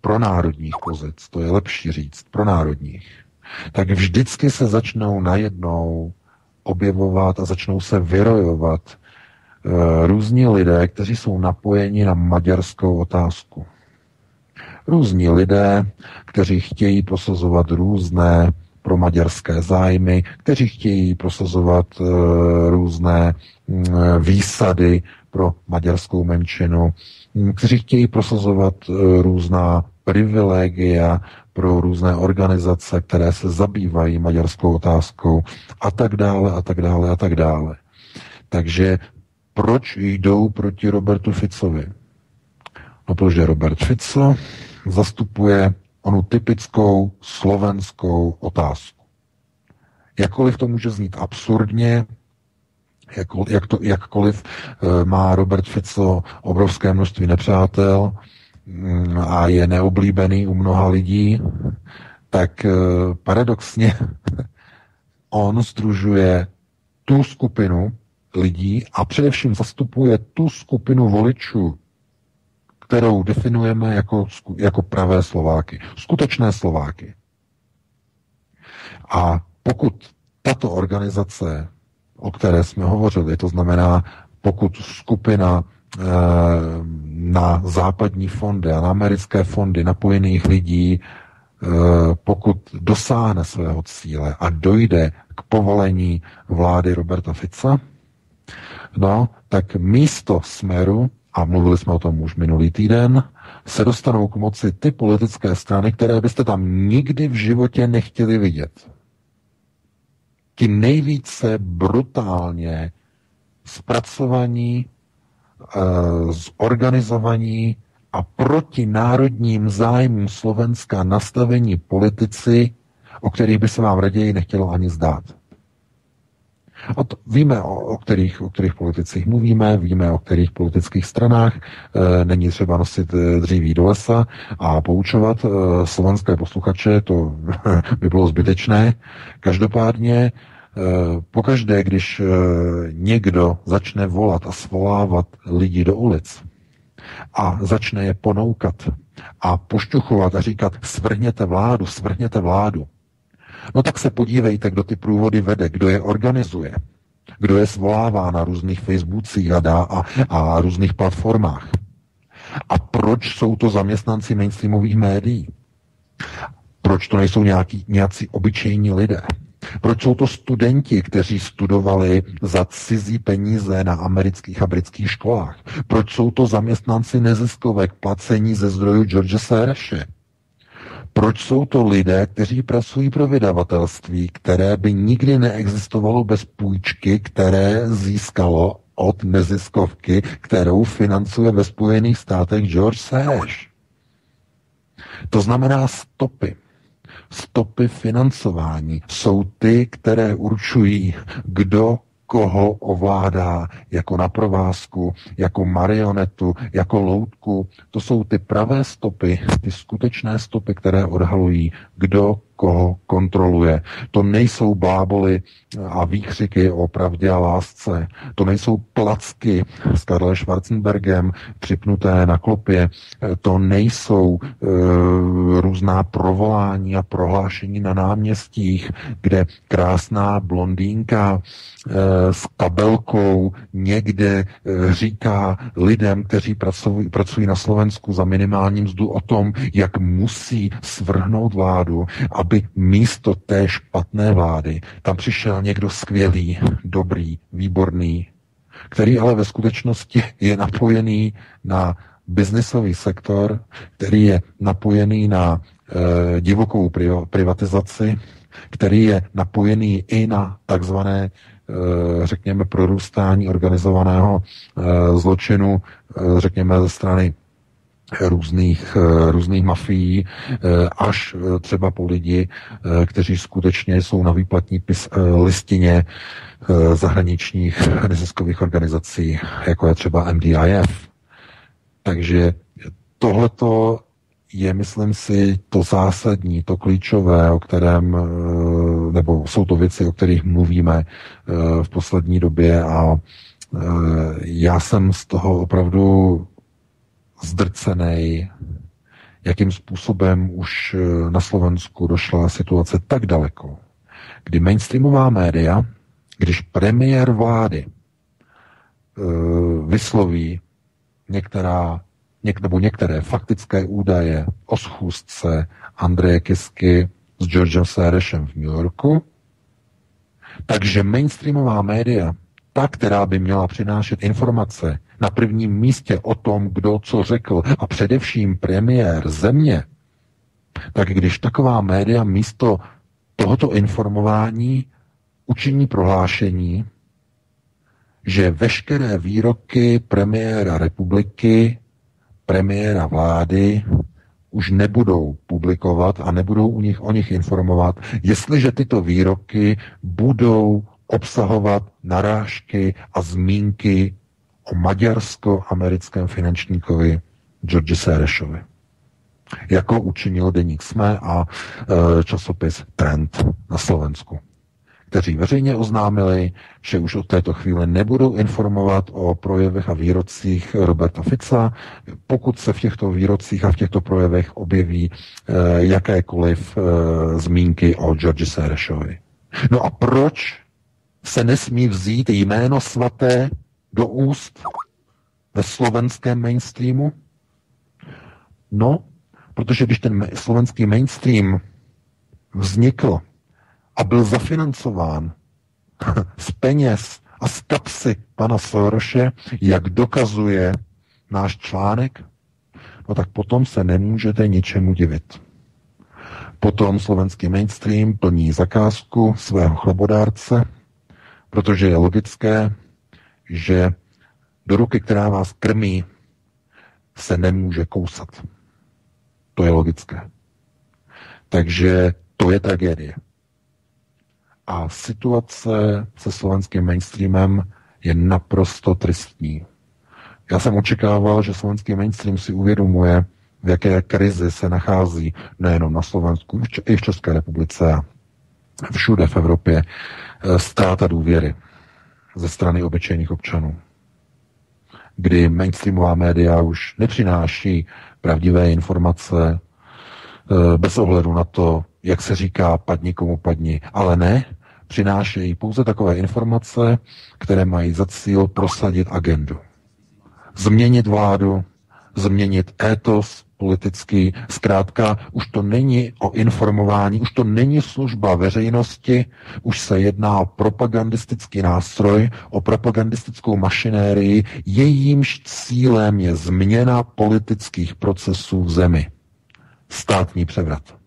pro národních pozic, to je lepší říct, pro národních, tak vždycky se začnou najednou objevovat a začnou se vyrojovat různí lidé, kteří jsou napojeni na maďarskou otázku. Různí lidé, kteří chtějí prosazovat různé pro maďarské zájmy, kteří chtějí prosazovat uh, různé uh, výsady pro maďarskou menšinu, kteří chtějí prosazovat uh, různá privilegia pro různé organizace, které se zabývají maďarskou otázkou a tak dále a tak dále a tak dále. Takže proč jdou proti Robertu Ficovi? No, protože Robert Fico zastupuje onu typickou slovenskou otázku. Jakkoliv to může znít absurdně, jak, jak to, jakkoliv e, má Robert Fico obrovské množství nepřátel mm, a je neoblíbený u mnoha lidí, tak e, paradoxně on združuje tu skupinu lidí a především zastupuje tu skupinu voličů, kterou definujeme jako, jako pravé Slováky, skutečné Slováky. A pokud tato organizace, o které jsme hovořili, to znamená, pokud skupina e, na západní fondy a na americké fondy napojených lidí, e, pokud dosáhne svého cíle a dojde k povolení vlády Roberta Fica, no, tak místo smeru a mluvili jsme o tom už minulý týden, se dostanou k moci ty politické strany, které byste tam nikdy v životě nechtěli vidět. Ti nejvíce brutálně zpracovaní, e, zorganizovaní a proti národním zájmům Slovenska nastavení politici, o kterých by se vám raději nechtělo ani zdát. A to, víme, o, o, kterých, o kterých politicích mluvíme, víme, o kterých politických stranách. E, není třeba nosit e, dříví do lesa a poučovat e, slovenské posluchače, to by bylo zbytečné. Každopádně e, pokaždé, když e, někdo začne volat a svolávat lidi do ulic a začne je ponoukat a pošťuchovat a říkat svrhněte vládu, svrhněte vládu, No tak se podívejte, kdo ty průvody vede, kdo je organizuje, kdo je svolává na různých Facebookcích a, dá a, a různých platformách. A proč jsou to zaměstnanci mainstreamových médií? Proč to nejsou nějaký, nějací obyčejní lidé? Proč jsou to studenti, kteří studovali za cizí peníze na amerických a britských školách? Proč jsou to zaměstnanci neziskovek placení ze zdrojů George Sereše? Proč jsou to lidé, kteří pracují pro vydavatelství, které by nikdy neexistovalo bez půjčky, které získalo od neziskovky, kterou financuje ve Spojených státech George Soros? To znamená stopy. Stopy financování jsou ty, které určují, kdo koho ovládá jako na provázku, jako marionetu, jako loutku. To jsou ty pravé stopy, ty skutečné stopy, které odhalují, kdo koho kontroluje. To nejsou bláboli a výkřiky o pravdě a lásce. To nejsou placky s Karlem Schwarzenbergem připnuté na klopě. To nejsou e, různá provolání a prohlášení na náměstích, kde krásná blondýnka e, s kabelkou někde e, říká lidem, kteří pracují, pracují na Slovensku za minimální mzdu o tom, jak musí svrhnout vládu, aby aby místo té špatné vlády tam přišel někdo skvělý, dobrý, výborný, který ale ve skutečnosti je napojený na biznisový sektor, který je napojený na e, divokou privatizaci, který je napojený i na takzvané, e, řekněme, prorůstání organizovaného e, zločinu, řekněme, ze strany různých, eh, různých mafií, eh, až eh, třeba po lidi, kteří skutečně jsou na výplatní listině zahraničních neziskových organizací, jako je třeba MDIF. Takže tohleto je, myslím si, to zásadní, to klíčové, o kterém, nebo jsou to věci, o kterých mluvíme v poslední době a já jsem z toho opravdu zdrcený, jakým způsobem už eh, na Slovensku došla situace tak daleko, kdy mainstreamová média, když premiér vlády eh, vysloví některá, něk, nebo některé faktické údaje o schůzce Andreje Kisky s Georgem Serešem v New Yorku, takže mainstreamová média, ta, která by měla přinášet informace na prvním místě o tom, kdo co řekl. A především premiér země, tak když taková média místo tohoto informování učiní prohlášení, že veškeré výroky premiéra republiky, premiéra vlády už nebudou publikovat a nebudou u nich o nich informovat, jestliže tyto výroky budou obsahovat narážky a zmínky o maďarsko-americkém finančníkovi George Serešovi. Jako učinil deník SME a e, časopis Trend na Slovensku kteří veřejně oznámili, že už od této chvíle nebudou informovat o projevech a výrocích Roberta Fica, pokud se v těchto výrocích a v těchto projevech objeví eh, jakékoliv eh, zmínky o George Serešovi. No a proč se nesmí vzít jméno svaté do úst ve slovenském mainstreamu? No, protože když ten slovenský mainstream vznikl a byl zafinancován z peněz a z kapsy pana Soroše, jak dokazuje náš článek, no tak potom se nemůžete ničemu divit. Potom slovenský mainstream plní zakázku svého chlebodárce, protože je logické, že do ruky, která vás krmí, se nemůže kousat. To je logické. Takže to je tragédie. A situace se slovenským mainstreamem je naprosto tristní. Já jsem očekával, že slovenský mainstream si uvědomuje, v jaké krizi se nachází nejenom na Slovensku, i v České republice a všude v Evropě eh, ztráta důvěry ze strany obyčejných občanů. Kdy mainstreamová média už nepřináší pravdivé informace eh, bez ohledu na to, jak se říká, padni komu padni. Ale ne, přinášejí pouze takové informace, které mají za cíl prosadit agendu. Změnit vládu, změnit étos politický. Zkrátka, už to není o informování, už to není služba veřejnosti, už se jedná o propagandistický nástroj, o propagandistickou mašinérii, jejímž cílem je změna politických procesů v zemi. Státní převrat.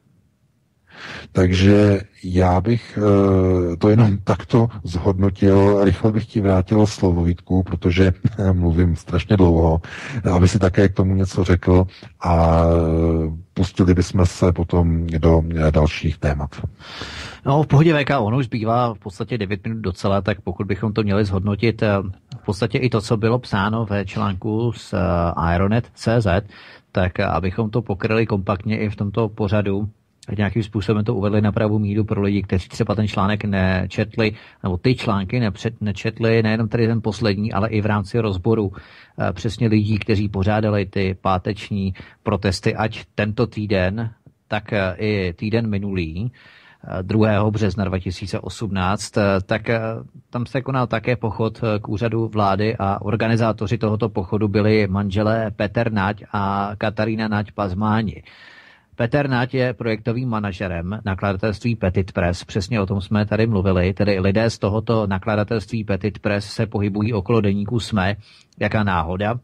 Takže já bych eh, to jenom takto zhodnotil. Rychle bych ti vrátil slovo Vítku, protože mluvím strašně dlouho, aby si také k tomu něco řekl a pustili bychom se potom do dalších témat. No, v pohodě VK, ono už zbývá v podstatě 9 minut docela, tak pokud bychom to měli zhodnotit, eh, v podstatě i to, co bylo psáno ve článku z Aeronet.cz, eh, tak abychom to pokryli kompaktně i v tomto pořadu, nějakým způsobem to uvedli na pravou míru pro lidi, kteří třeba ten článek nečetli, nebo ty články nepřed, nečetli, nejenom tady ten poslední, ale i v rámci rozboru eh, přesně lidí, kteří pořádali ty páteční protesty, ať tento týden, tak eh, i týden minulý, 2. Eh, března 2018, tak tam se konal také pochod k úřadu vlády a organizátoři tohoto pochodu byli manželé Petr Nať a Katarína Nať Pazmáni. Petr Nať je projektovým manažerem nakladatelství Petit Press, přesně o tom jsme tady mluvili, tedy lidé z tohoto nakladatelství Petit Press se pohybují okolo deníku SME, jaká náhoda.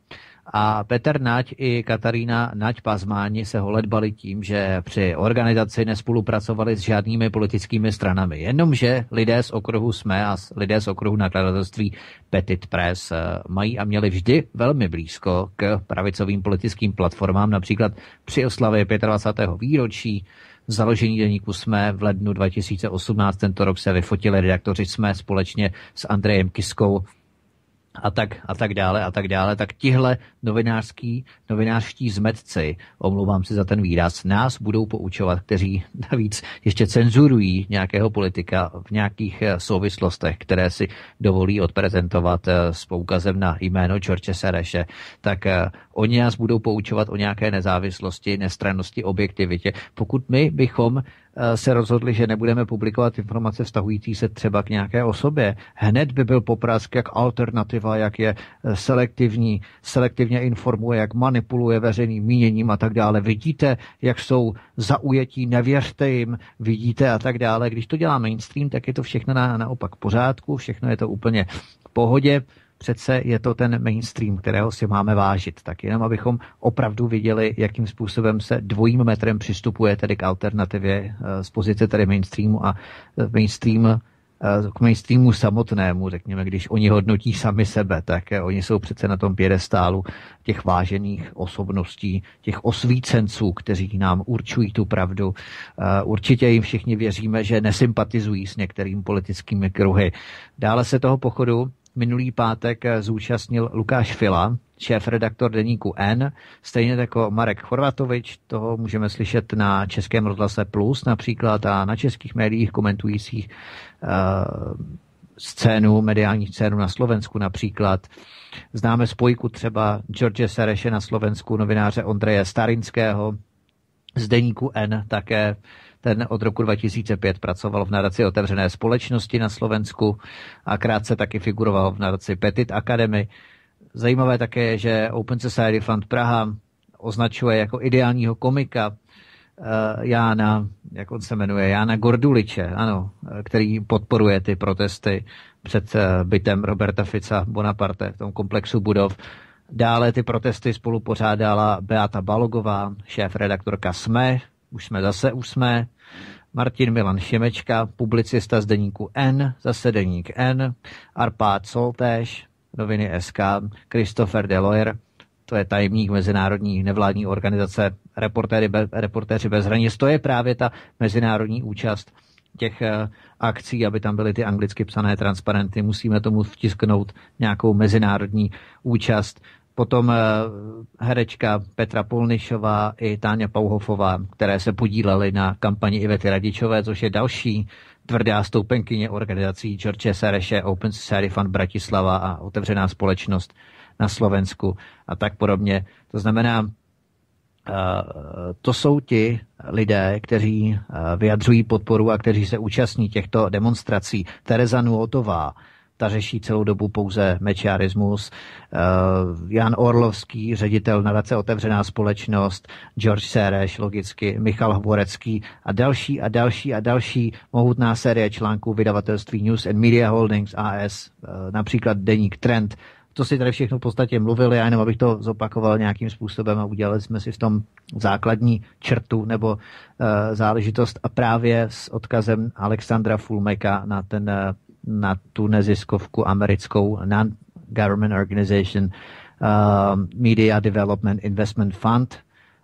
A Petr Nať i Katarína Nať Pazmáni se holedbali tím, že při organizaci nespolupracovali s žádnými politickými stranami. Jenomže lidé z okruhu SME a lidé z okruhu nakladatelství Petit Press eh, mají a měli vždy velmi blízko k pravicovým politickým platformám, například při oslavě 25. výročí založení deníku jsme v lednu 2018. Tento rok se vyfotili redaktoři jsme společně s Andrejem Kiskou a tak, a tak dále a tak dále, tak tihle novinářský, novinářští zmetci, omlouvám se za ten výraz, nás budou poučovat, kteří navíc ještě cenzurují nějakého politika v nějakých eh, souvislostech, které si dovolí odprezentovat eh, s poukazem na jméno George Sereše, tak eh, oni nás budou poučovat o nějaké nezávislosti, nestrannosti, objektivitě. Pokud my bychom Eh, se rozhodli, že nebudeme publikovat informace vztahující se třeba k nějaké osobě. Hned by byl poprask jak alternativa, jak je eh, selektivní, selektivně informuje, jak manipuluje veřejným míněním a tak dále. Vidíte, jak jsou zaujetí, nevěřte jim, vidíte a tak dále. Když to dělá mainstream, tak je to všechno na, naopak pořádku, všechno je to úplně v pohodě přece je to ten mainstream, kterého si máme vážit. Tak jenom abychom opravdu viděli, jakým způsobem se dvojím metrem přistupuje tedy k alternativě eh, z pozice tedy mainstreamu a eh, mainstream k mainstreamu samotnému, řekněme, když oni hodnotí sami sebe, tak oni jsou přece na tom pědestálu těch vážených osobností, těch osvícenců, kteří nám určují tu pravdu. Určitě jim všichni věříme, že nesympatizují s některými politickými kruhy. Dále se toho pochodu minulý pátek zúčastnil Lukáš Fila, šéf-redaktor deníku N, stejně jako Marek Chorvatovič, toho můžeme slyšet na Českém rozhlase Plus například a na českých médiích komentujících uh, scénu, mediální scénu na Slovensku například. Známe spojku třeba George Sereše na Slovensku, novináře Ondreje Starinského, z deníku N také ten od roku 2005 pracoval v nadaci Otevřené společnosti na Slovensku a krátce taky figuroval v nadaci Petit Academy. Zajímavé také je, že Open Society Fund Praha označuje jako ideálního komika uh, Jána, jak on se jmenuje, Jána Gorduliče, ano, který podporuje ty protesty před uh, bytem Roberta Fica Bonaparte v tom komplexu budov. Dále ty protesty spolu pořádala Beata Balogová, šéf redaktorka SME, už jsme zase, už jsme. Martin Milan Šimečka, publicista z deníku N, zase deník N, Arpád Soltéš, noviny SK, Christopher Deloyer, to je tajemník mezinárodní nevládní organizace Reportéři, bez, Reportéři bez hranic. To je právě ta mezinárodní účast těch uh, akcí, aby tam byly ty anglicky psané transparenty. Musíme tomu vtisknout nějakou mezinárodní účast. Potom uh, herečka Petra Polnišová i Táňa Pauhofová, které se podílely na kampani Ivety Radičové, což je další tvrdá stoupenkyně organizací George Sereše, Open Society Fund Bratislava a otevřená společnost na Slovensku a tak podobně. To znamená, eh, to jsou ti lidé, kteří eh, vyjadřují podporu a kteří se účastní těchto demonstrací. Tereza Nuotová, ta řeší celou dobu pouze mečiarismus. Eh, Jan Orlovský, ředitel nadace Otevřená společnost, George Sereš, logicky, Michal Hvorecký a další a další a další mohutná série článků vydavatelství News and Media Holdings AS, eh, například Deník Trend, to si tady všechno v podstatě mluvili, já jenom abych to zopakoval nějakým způsobem a udělali jsme si v tom základní črtu nebo uh, záležitost a právě s odkazem Alexandra Fulmeka na ten na tu neziskovku americkou Non-Government Organization uh, Media Development Investment Fund,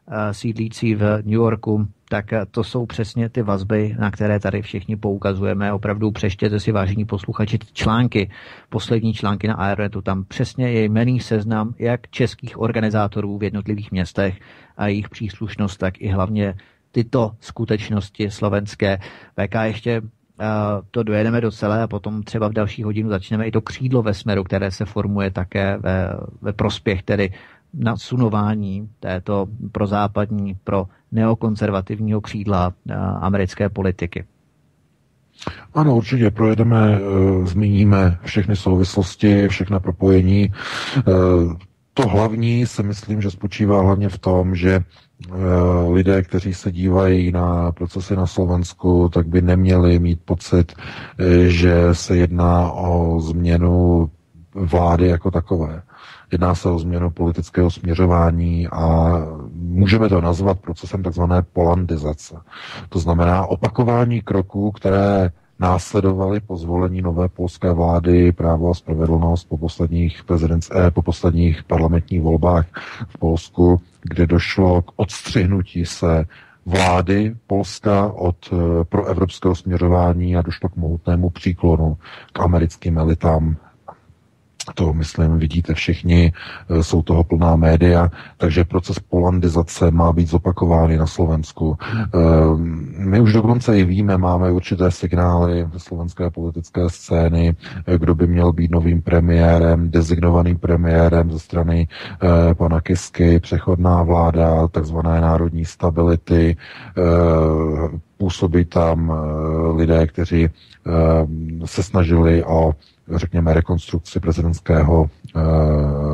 uh, sídlící v New Yorku, tak uh, to jsou přesně ty vazby, na které tady všichni poukazujeme. Opravdu přeštěte si, vážení posluchači, články, poslední články na Aeronetu, tam přesně je jmený seznam jak českých organizátorů v jednotlivých městech a jejich příslušnost, tak i hlavně tyto skutečnosti slovenské. VK ještě to dojedeme do celé a potom třeba v další hodinu začneme i to křídlo ve smeru, které se formuje také ve, ve prospěch tedy nasunování této prozápadní, pro neokonzervativního křídla americké politiky. Ano, určitě projedeme, e, zmíníme všechny souvislosti, všechna propojení. To hlavní si myslím, že spočívá hlavně v tom, že Eh, lidé, kteří se dívají na procesy na Slovensku, tak by neměli mít pocit, eh, že se jedná o změnu vlády jako takové. Jedná se o změnu politického směřování a můžeme to nazvat procesem takzvané polandizace. To znamená opakování kroků, které následovali po zvolení nové polské vlády právo a spravedlnost po posledních, eh, po posledních parlamentních volbách v Polsku, kde došlo k odstřihnutí se vlády Polska od eh, proevropského směřování a došlo k mohutnému příklonu k americkým elitám to, myslím, vidíte všichni, e, jsou toho plná média, takže proces polandizace má být zopakován na Slovensku. E, my už dokonce i víme, máme určité signály ze slovenské politické scény, e, kdo by měl být novým premiérem, designovaným premiérem ze strany pana Kisky, přechodná vláda, takzvané národní stability, působí tam lidé, kteří se snažili o řekněme, rekonstrukci prezidentského uh,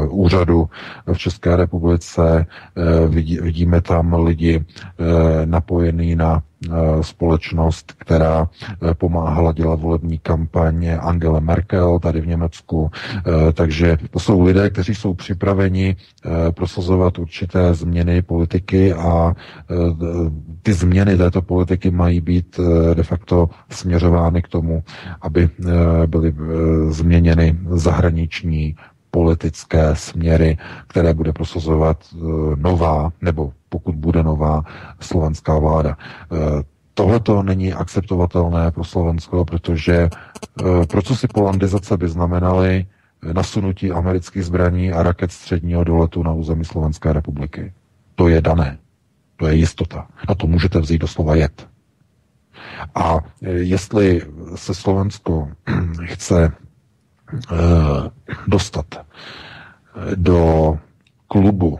úřadu v České republice. Vidíme tam lidi napojený na společnost, která pomáhala dělat volební kampaně Angele Merkel tady v Německu. Takže to jsou lidé, kteří jsou připraveni prosazovat určité změny politiky a ty změny této politiky mají být de facto směřovány k tomu, aby byly změněny zahraniční politické směry, které bude prosazovat nová, nebo pokud bude nová slovenská vláda. E, Tohle to není akceptovatelné pro Slovensko, protože e, procesy polandizace by znamenaly nasunutí amerických zbraní a raket středního doletu na území Slovenské republiky. To je dané. To je jistota. A to můžete vzít doslova jet. A jestli se Slovensko chce Eh, dostat eh, do klubu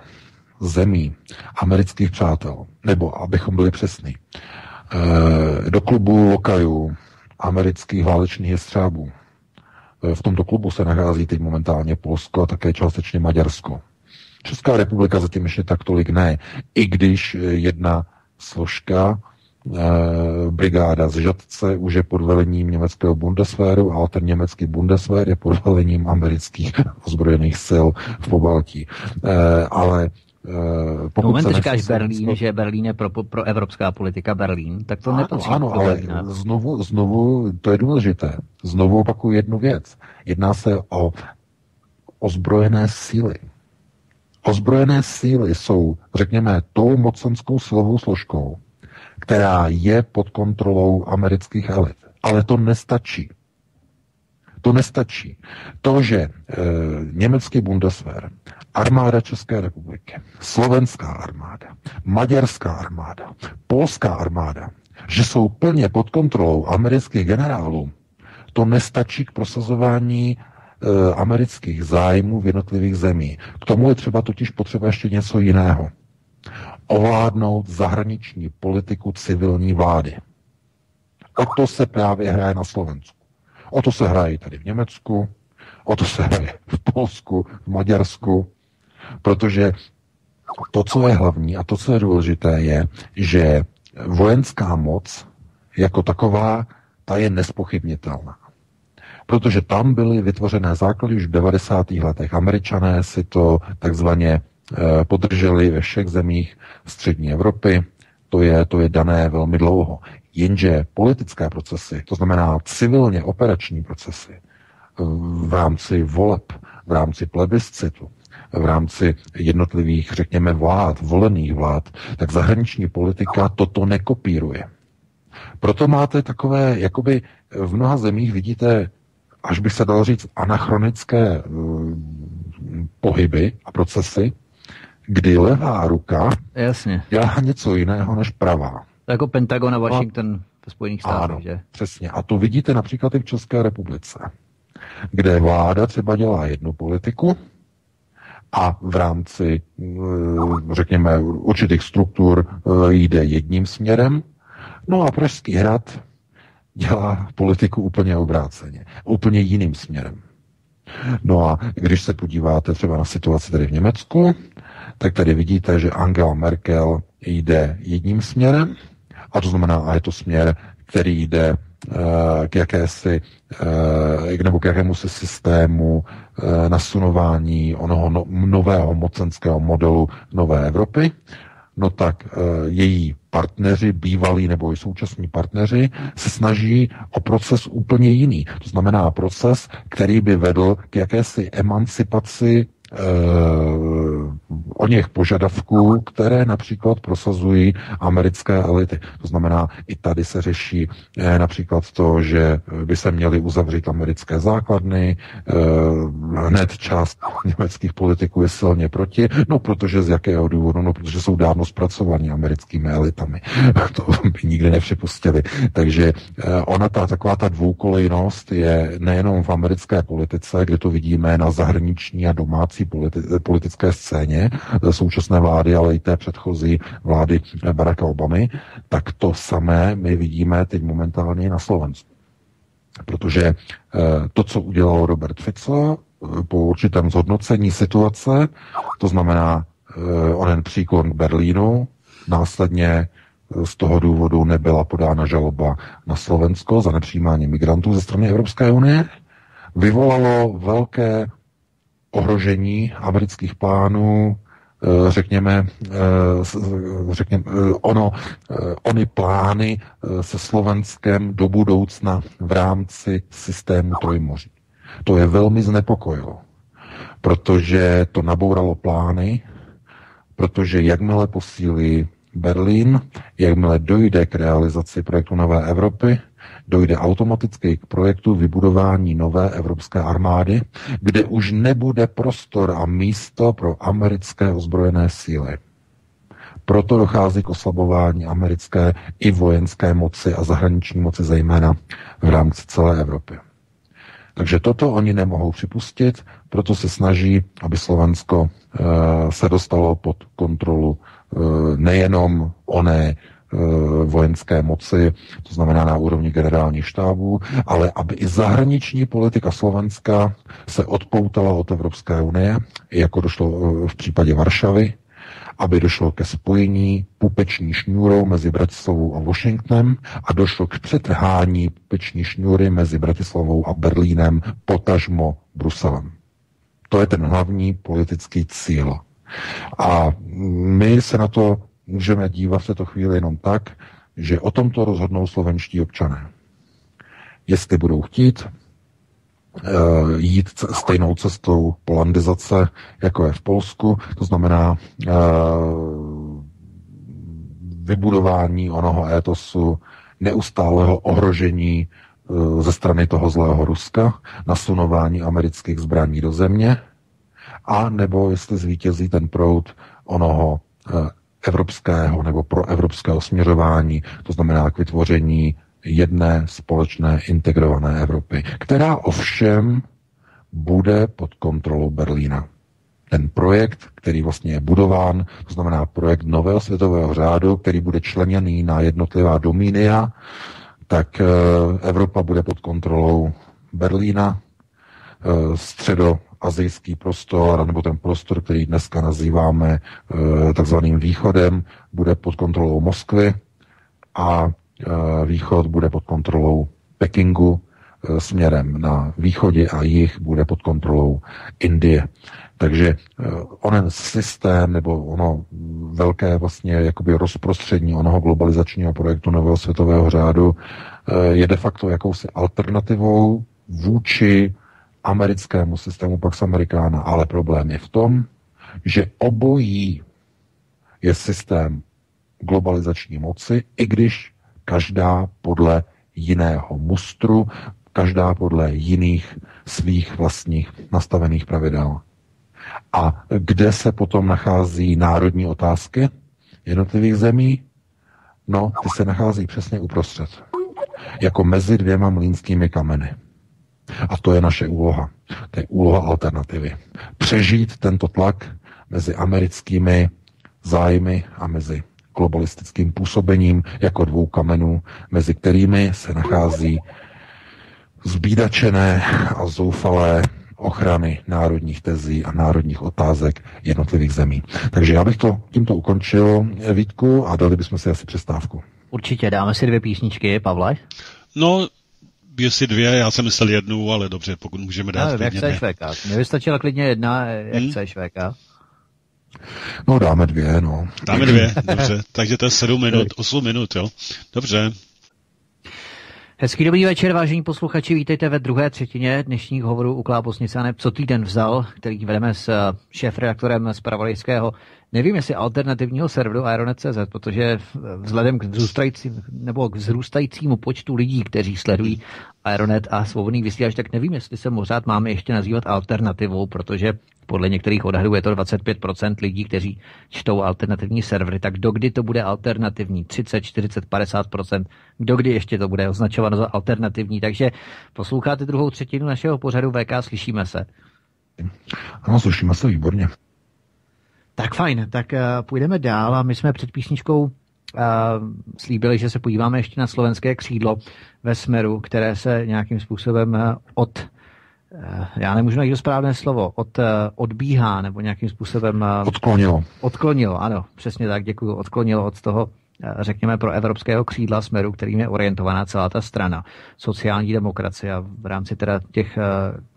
zemí amerických přátel, nebo abychom byli přesní, eh, do klubu lokajů amerických válečných jestřábů. V tomto klubu se nachází teď momentálně Polsko a také částečně Maďarsko. Česká republika zatím ještě tak tolik ne, i když jedna složka Eh, brigáda z Žadce už je pod velením německého Bundeswehru a ten německý Bundeswehr je pod velením amerických ozbrojených sil v Pobaltí. Eh, ale pokud Moment, se říkáš Berlín, to... že Berlín je pro, pro evropská politika Berlín, tak to ano, nepatří. Ano, ale znovu, znovu, to je důležité. Znovu opakuju jednu věc. Jedná se o ozbrojené síly. Ozbrojené síly jsou, řekněme, tou mocenskou silovou složkou, která je pod kontrolou amerických elit. Ale to nestačí. To nestačí. To, že e, německý Bundeswehr, armáda České republiky, slovenská armáda, maďarská armáda, polská armáda, že jsou plně pod kontrolou amerických generálů, to nestačí k prosazování e, amerických zájmů v jednotlivých zemí. K tomu je třeba totiž potřeba ještě něco jiného ovládnout zahraniční politiku civilní vlády. O to se právě hraje na Slovensku. O to se hraje tady v Německu, o to se hraje v Polsku, v Maďarsku, protože to, co je hlavní a to, co je důležité, je, že vojenská moc jako taková, ta je nespochybnitelná. Protože tam byly vytvořené základy už v 90. letech. Američané si to takzvaně Eh, podrželi ve všech zemích střední Evropy. To je, to je dané velmi dlouho. Jenže politické procesy, to znamená civilně operační procesy, v rámci voleb, v rámci plebiscitu, v rámci jednotlivých, řekněme, vlád, volených vlád, tak zahraniční politika toto nekopíruje. Proto máte takové, jakoby v mnoha zemích vidíte, až bych se dal říct, anachronické uh, pohyby a procesy, kdy levá ruka Jasně. dělá něco jiného než pravá. Jako Pentagon a Washington ve Spojených státech, ano, že? přesně. A to vidíte například i v České republice, kde vláda třeba dělá jednu politiku a v rámci, eh, řekněme, určitých struktur eh, jde jedním směrem, no a Pražský hrad dělá politiku úplně obráceně, úplně jiným směrem. No a když se podíváte třeba na situaci tady v Německu, tak tady vidíte, že Angela Merkel jde jedním směrem, a to znamená, a je to směr, který jde k jakési, uh, nebo k jakému se systému uh, nasunování onoho no, nového mocenského modelu nové Evropy, no tak její partneři, bývalí nebo i současní partneři, se snaží o proces úplně jiný. To znamená proces, který by vedl k jakési emancipaci Eh, o něch požadavků, které například prosazují americké elity. To znamená, i tady se řeší eh, například to, že by se měly uzavřít americké základny, eh, hned část německých politiků je silně proti, no protože z jakého důvodu, no protože jsou dávno zpracovaní americkými elitami. to by nikdy nepřipustili. Takže ona ta taková ta dvoukolejnost je nejenom v americké politice, kde to vidíme na zahraniční a domácí politi- politické scéně současné vlády, ale i té předchozí vlády Baracka Obamy, tak to samé my vidíme teď momentálně na Slovensku. Protože eh, to, co udělal Robert Fico po určitém zhodnocení situace, to znamená onen příklon k Berlínu, následně z toho důvodu nebyla podána žaloba na Slovensko za nepřijímání migrantů ze strany Evropské unie, vyvolalo velké ohrožení amerických plánů, eh, řekněme, eh, řekněme eh, ono, ony plány se Slovenskem do budoucna v rámci systému Trojmoří. To je velmi znepokojilo, protože to nabouralo plány, protože jakmile posílí Berlín, jakmile dojde k realizaci projektu Nové Evropy, dojde automaticky k projektu vybudování nové evropské armády, kde už nebude prostor a místo pro americké ozbrojené síly. Proto dochází k oslabování americké i vojenské moci a zahraniční moci zejména v rámci celé Evropy. Takže toto oni nemohou připustit, proto se snaží, aby Slovensko e, se dostalo pod kontrolu e, nejenom oné vojenské moci, to znamená na úrovni generálních štábů, ale aby i zahraniční politika Slovenska se odpoutala od Evropské unie, jako došlo eh, v případě Varšavy, aby došlo ke spojení pupeční šňůrou mezi Bratislavou a Washingtonem a došlo k přetrhání pupeční šňůry mezi Bratislavou a Berlínem, potažmo Bruselem. To je ten hlavní politický cíl. A my se na to můžeme dívat v této chvíli jenom tak, že o tomto rozhodnou slovenští občané. Jestli budou chtít uh, jít stejnou cestou polandizace, jako je v Polsku, to znamená uh, vybudování onoho étosu neustálého ohrožení uh, ze strany toho zlého Ruska, nasunování amerických zbraní do země, a nebo jestli zvítězí ten proud onoho evropského nebo pro evropského směřování, to znamená k vytvoření jedné společné integrované Evropy, která ovšem bude pod kontrolou Berlína. Ten projekt, který vlastně je budován, to znamená projekt nového světového řádu, který bude členěný na jednotlivá domínia, tak eh, Evropa bude pod kontrolou Berlína, eh, středo azijský prostor, nebo ten prostor, který dneska nazýváme e, takzvaným východem, bude pod kontrolou Moskvy a e, východ bude pod kontrolou Pekingu e, směrem na východě a jich bude pod kontrolou Indie. Takže onen systém nebo ono velké vlastně jakoby rozprostřední onoho globalizačního projektu nového světového řádu je de facto jakousi alternativou vůči americkému systému Pax Americana, ale problém je v tom, že obojí je systém globalizační moci, i když každá podle jiného mustru, každá podle jiných svých vlastních nastavených pravidel. A kde se potom nachází národní otázky jednotlivých zemí? No, ty se nachází přesně uprostřed. Jako mezi dvěma mlínskými kameny. A to je naše úloha. To je úloha alternativy. Přežít tento tlak mezi americkými zájmy a mezi globalistickým působením jako dvou kamenů, mezi kterými se nachází zbídačené a zoufalé ochrany národních tezí a národních otázek jednotlivých zemí. Takže já bych to tímto ukončil, Vítku, a dali bychom si asi přestávku. Určitě, dáme si dvě písničky, Pavle. No, jestli dvě, já jsem myslel jednu, ale dobře, pokud můžeme dát no, jak chceš VK. Mně vystačila klidně jedna, jak hmm? chceš VK. No dáme dvě, no. Dáme dvě, dobře. Takže to je sedm minut, osm minut, jo. Dobře. Hezký dobrý večer, vážení posluchači, vítejte ve druhé třetině dnešních hovorů u Klábosnice. Ne co týden vzal, který vedeme s eh, šéf-redaktorem z Pravodejského nevím, jestli alternativního serveru Aeronet.cz, protože vzhledem k vzrůstajícím, nebo k vzrůstajícímu počtu lidí, kteří sledují Aeronet a svobodný vysílač, tak nevím, jestli se možná máme ještě nazývat alternativou, protože podle některých odhadů je to 25% lidí, kteří čtou alternativní servery, tak dokdy to bude alternativní? 30, 40, 50%? Dokdy ještě to bude označováno za alternativní? Takže posloucháte druhou třetinu našeho pořadu VK, slyšíme se. Ano, slyšíme se výborně. Tak fajn, tak uh, půjdeme dál a my jsme před písničkou uh, slíbili, že se podíváme ještě na slovenské křídlo ve Smeru, které se nějakým způsobem uh, od já nemůžu najít správné slovo, od, odbíhá nebo nějakým způsobem... Odklonilo. Odklonilo, ano, přesně tak, děkuji. Odklonilo od toho řekněme, pro evropského křídla směru, kterým je orientovaná celá ta strana, sociální demokracie a v rámci teda těch, eh,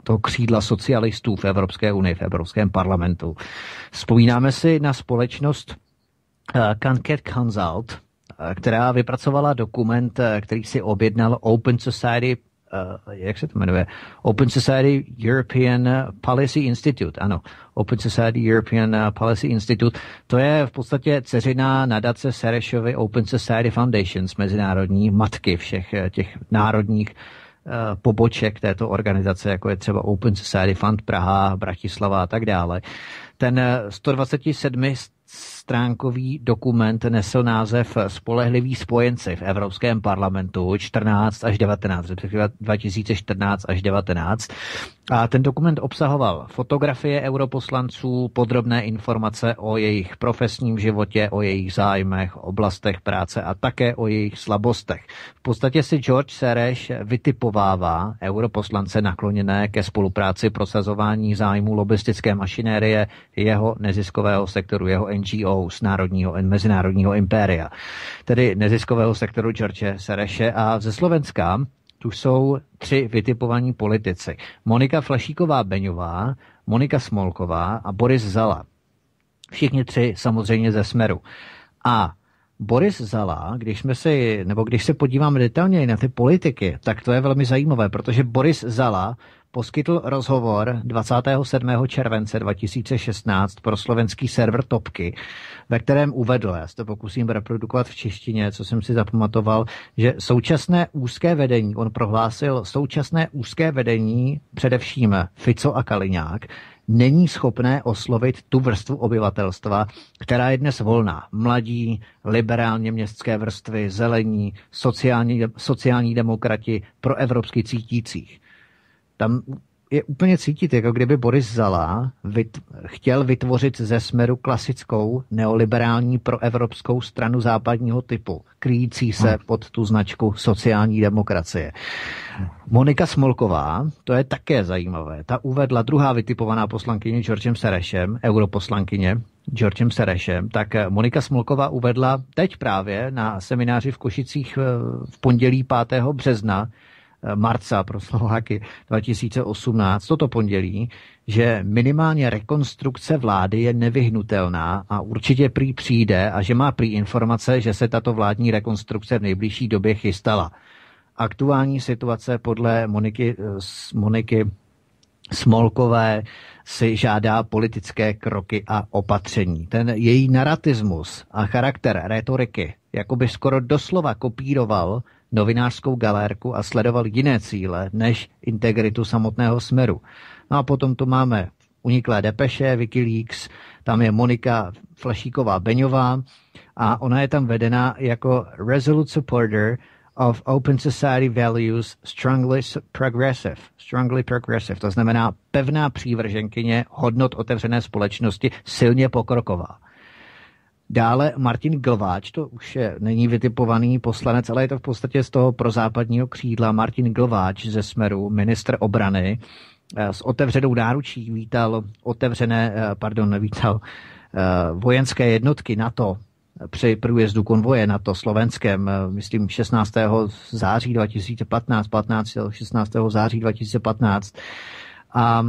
toho křídla socialistů v Evropské unii, v Evropském parlamentu. Vzpomínáme si na společnost Kanket eh, Consult, eh, která vypracovala dokument, který si objednal Open Society jak se to jmenuje? Open Society European Policy Institute, ano. Open Society European Policy Institute. To je v podstatě ceřiná nadace Serešovy Open Society Foundations, mezinárodní matky všech eh, těch národních uh, poboček této organizace, jako je třeba Open Society Fund Praha, Bratislava a tak dále. Ten 127 stránkový dokument nesl název Spolehlivý spojenci v Evropském parlamentu 14 až 19, 2014 až 19. A ten dokument obsahoval fotografie europoslanců, podrobné informace o jejich profesním životě, o jejich zájmech, oblastech práce a také o jejich slabostech. V podstatě si George Sereš vytipovává europoslance nakloněné ke spolupráci prosazování zájmů lobistické mašinérie jeho neziskového sektoru, jeho NGO z národního mezinárodního impéria, tedy neziskového sektoru George Sereše a ze Slovenska tu jsou tři vytipovaní politici. Monika Flašíková-Beňová, Monika Smolková a Boris Zala. Všichni tři samozřejmě ze Smeru. A Boris Zala, když jsme si, nebo když se podíváme detailněji na ty politiky, tak to je velmi zajímavé, protože Boris Zala poskytl rozhovor 27. července 2016 pro slovenský server Topky, ve kterém uvedl, já se to pokusím reprodukovat v češtině, co jsem si zapamatoval, že současné úzké vedení, on prohlásil, současné úzké vedení, především Fico a Kaliňák, není schopné oslovit tu vrstvu obyvatelstva, která je dnes volná. Mladí, liberálně městské vrstvy, zelení, sociální, sociální demokrati, proevropsky cítících tam je úplně cítit, jako kdyby Boris Zala vyt, chtěl vytvořit ze smeru klasickou neoliberální proevropskou stranu západního typu, kryjící se hmm. pod tu značku sociální demokracie. Monika Smolková, to je také zajímavé, ta uvedla druhá vytipovaná poslankyně Georgem Serešem, europoslankyně Georgem Serešem, tak Monika Smolková uvedla teď právě na semináři v Košicích eh, v pondělí 5. března, marca pro Slováky 2018, toto pondělí, že minimálně rekonstrukce vlády je nevyhnutelná a určitě prý přijde a že má prý informace, že se tato vládní rekonstrukce v nejbližší době chystala. Aktuální situace podle Moniky, Moniky Smolkové si žádá politické kroky a opatření. Ten její naratismus a charakter retoriky jakoby skoro doslova kopíroval novinářskou galérku a sledoval jiné cíle než integritu samotného smeru. No a potom tu máme uniklé depeše, Wikileaks, tam je Monika Flašíková Beňová a ona je tam vedena jako resolute supporter of open society values strongly progressive. Strongly progressive, to znamená pevná přívrženkyně hodnot otevřené společnosti, silně pokroková. Dále Martin Glváč, to už je, není vytipovaný poslanec, ale je to v podstatě z toho prozápadního křídla. Martin Glváč ze Smeru, ministr obrany, eh, s otevřenou náručí vítal otevřené, eh, pardon, vítal eh, vojenské jednotky NATO při průjezdu konvoje na to slovenském, myslím 16. září 2015, 15. 16. září 2015. A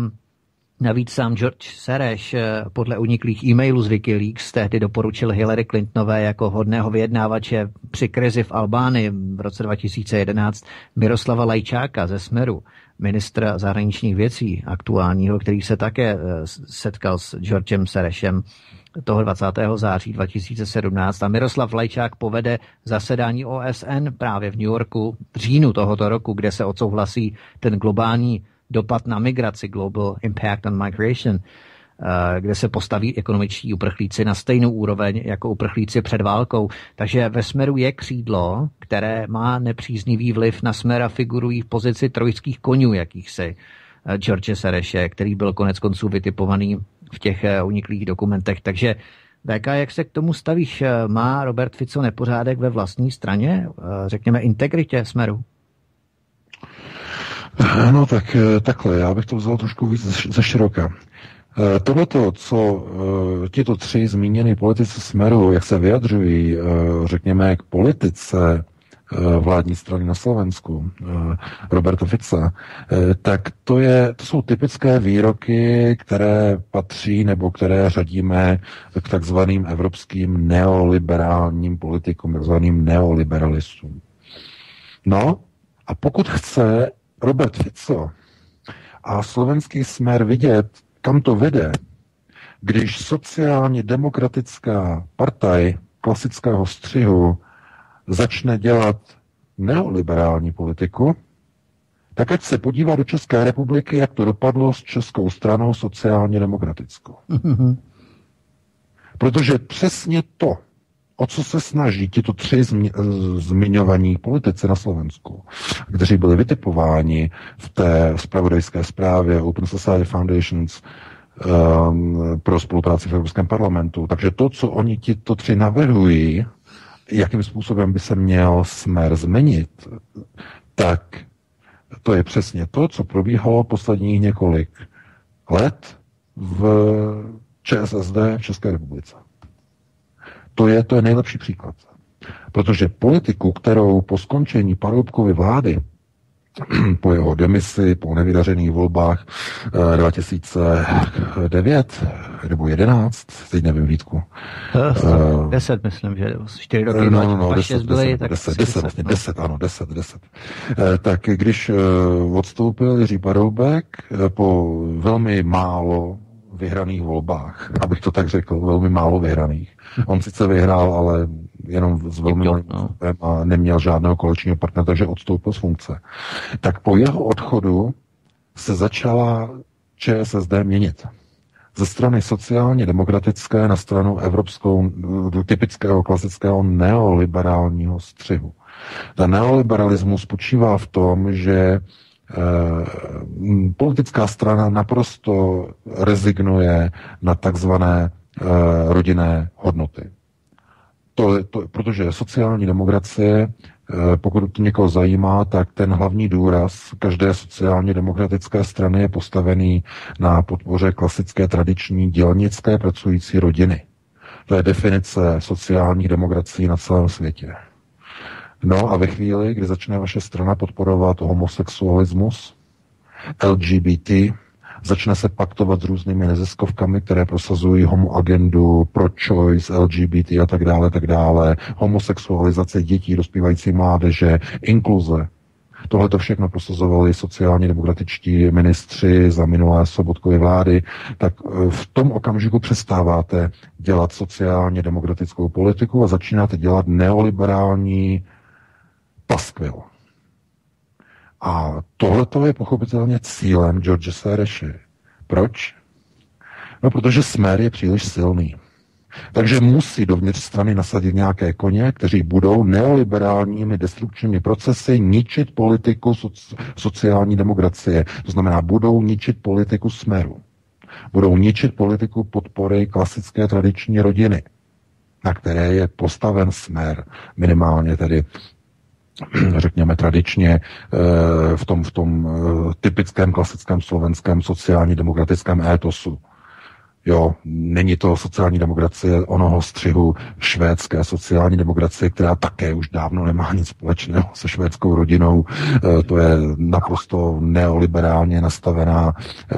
Navíc sám George Sereš eh, podle uniklých e-mailů z Wikileaks tehdy doporučil Hillary Clintonové jako hodného vyjednávače při krizi v Albánii v roce 2011 Miroslava Lajčáka ze Smeru, ministra zahraničních věcí aktuálního, který se také eh, setkal s Georgem Serešem toho 20. září 2017 a Miroslav Lajčák povede zasedání OSN právě v New Yorku v říjnu tohoto roku, kde se odsouhlasí ten globální dopad na migraci, Global Impact on Migration, eh, kde se postaví ekonomičtí uprchlíci na stejnou úroveň jako uprchlíci před válkou. Takže ve smeru je křídlo, které má nepříznivý vliv na smera figurují v pozici trojských konňů jakýchsi. Eh, George Sereše, který byl konec konců vytipovaný v těch eh, uniklých dokumentech. Takže VK, jak se k tomu stavíš? Má Robert Fico nepořádek ve vlastní straně? Řekněme integritě smeru? No tak eh, takhle, já bych to vzal trošku víc ze široka. Eh, tohleto, co tito tři zmínění politici Smeru, jak se vyjadřují, řekněme, k politice Eh, vládní strany na Slovensku, eh, Roberta Fica, eh, tak to, je, to jsou typické výroky, které patří nebo které řadíme k takzvaným evropským neoliberálním politikům, takzvaným neoliberalistům. No a pokud chce Robert Fico a slovenský smer vidět, kam to vede, když sociálně demokratická partaj klasického střihu začne dělat neoliberální politiku, tak ať se podívá do České republiky, jak to dopadlo s Českou stranou sociálně demokratickou. Protože přesně to, o co se snaží tito tři zmiňovaní politici na Slovensku, kteří byli vytipováni v té spravodajské zprávě Open Society Foundations um, pro spolupráci v Evropském parlamentu. Takže to, co oni tito tři navrhují, jakým způsobem by se měl smer změnit, tak to je přesně to, co probíhalo posledních několik let v ČSSD v České republice. To je, to je nejlepší příklad. Protože politiku, kterou po skončení Paroubkovy vlády po jeho demisi, po nevydařených volbách 2009 eh, nebo 11, teď nevím Vítku. Uh, 10 myslím, že 4 roky, no, no, no, 10, byly, 10, tak 10, 10, vlastně, 10, ano, 10, 10. Uh, tak když uh, odstoupil Jiří Paroubek po velmi málo vyhraných volbách, abych to tak řekl, velmi málo vyhraných. On sice vyhrál, ale jenom s velmi malým no. a neměl žádného kolečního partnera, takže odstoupil z funkce. Tak po jeho odchodu se začala ČSSD měnit. Ze strany sociálně demokratické na stranu evropskou typického klasického neoliberálního střihu. Ten neoliberalismus spočívá v tom, že Eh, politická strana naprosto rezignuje na takzvané eh, rodinné hodnoty. To, to, protože sociální demokracie, eh, pokud to někoho zajímá, tak ten hlavní důraz každé sociálně demokratické strany je postavený na podpoře klasické tradiční dělnické pracující rodiny. To je definice sociálních demokracií na celém světě. No a ve chvíli, kdy začne vaše strana podporovat homosexualismus, LGBT, začne se paktovat s různými neziskovkami, které prosazují homo agendu, pro-choice, LGBT a tak dále, tak dále, homosexualizace dětí, dospívající mládeže, inkluze. Tohle to všechno prosazovali sociálně demokratičtí ministři za minulé sobotkovy vlády, tak e, v tom okamžiku přestáváte dělat sociálně demokratickou politiku a začínáte dělat neoliberální paskvil. A tohle je pochopitelně cílem George Soreše. Proč? No, protože Smer je příliš silný. Takže musí dovnitř strany nasadit nějaké koně, kteří budou neoliberálními destrukčními procesy ničit politiku soci, sociální demokracie. To znamená, budou ničit politiku smeru. Budou ničit politiku podpory klasické tradiční rodiny, na které je postaven smer, minimálně tedy řekněme tradičně eh, v tom, v tom eh, typickém klasickém slovenském sociálně demokratickém étosu. Jo, není to sociální demokracie onoho střihu švédské sociální demokracie, která také už dávno nemá nic společného se švédskou rodinou. E, to je naprosto neoliberálně nastavená e,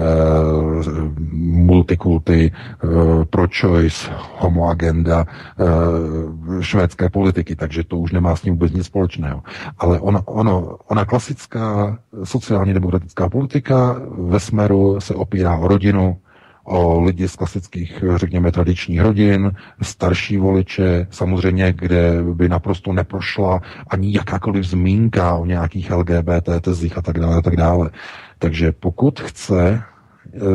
multikulty, e, pro-choice, homoagenda e, švédské politiky, takže to už nemá s ním vůbec nic společného. Ale ona, ono, ona klasická sociálně demokratická politika ve smeru se opírá o rodinu, o lidi z klasických, řekněme, tradičních rodin, starší voliče, samozřejmě, kde by naprosto neprošla ani jakákoliv zmínka o nějakých LGBT tezích a tak dále, a tak dále. Takže pokud chce e,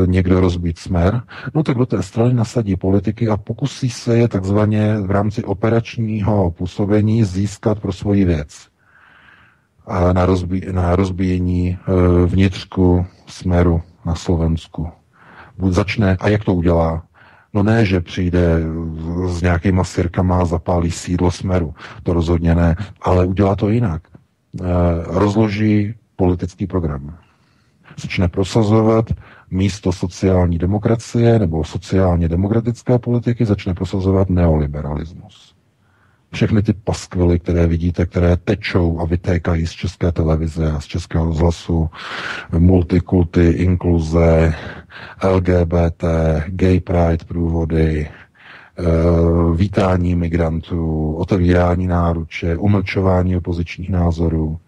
někdo rozbít smer, no tak do té strany nasadí politiky a pokusí se je takzvaně v rámci operačního působení získat pro svoji věc. A na, rozbí, na rozbíjení e, vnitřku smeru na Slovensku začne, a jak to udělá? No ne, že přijde s nějakýma sirkama a zapálí sídlo smeru. To rozhodně ne, ale udělá to jinak. E, rozloží politický program. Začne prosazovat místo sociální demokracie nebo sociálně demokratické politiky, začne prosazovat neoliberalismus. Všechny ty paskvily, které vidíte, které tečou a vytékají z české televize a z českého rozhlasu, multikulty, inkluze, LGBT, gay pride průvody, Eh, vítání migrantů, otevírání náruče, umlčování opozičních názorů,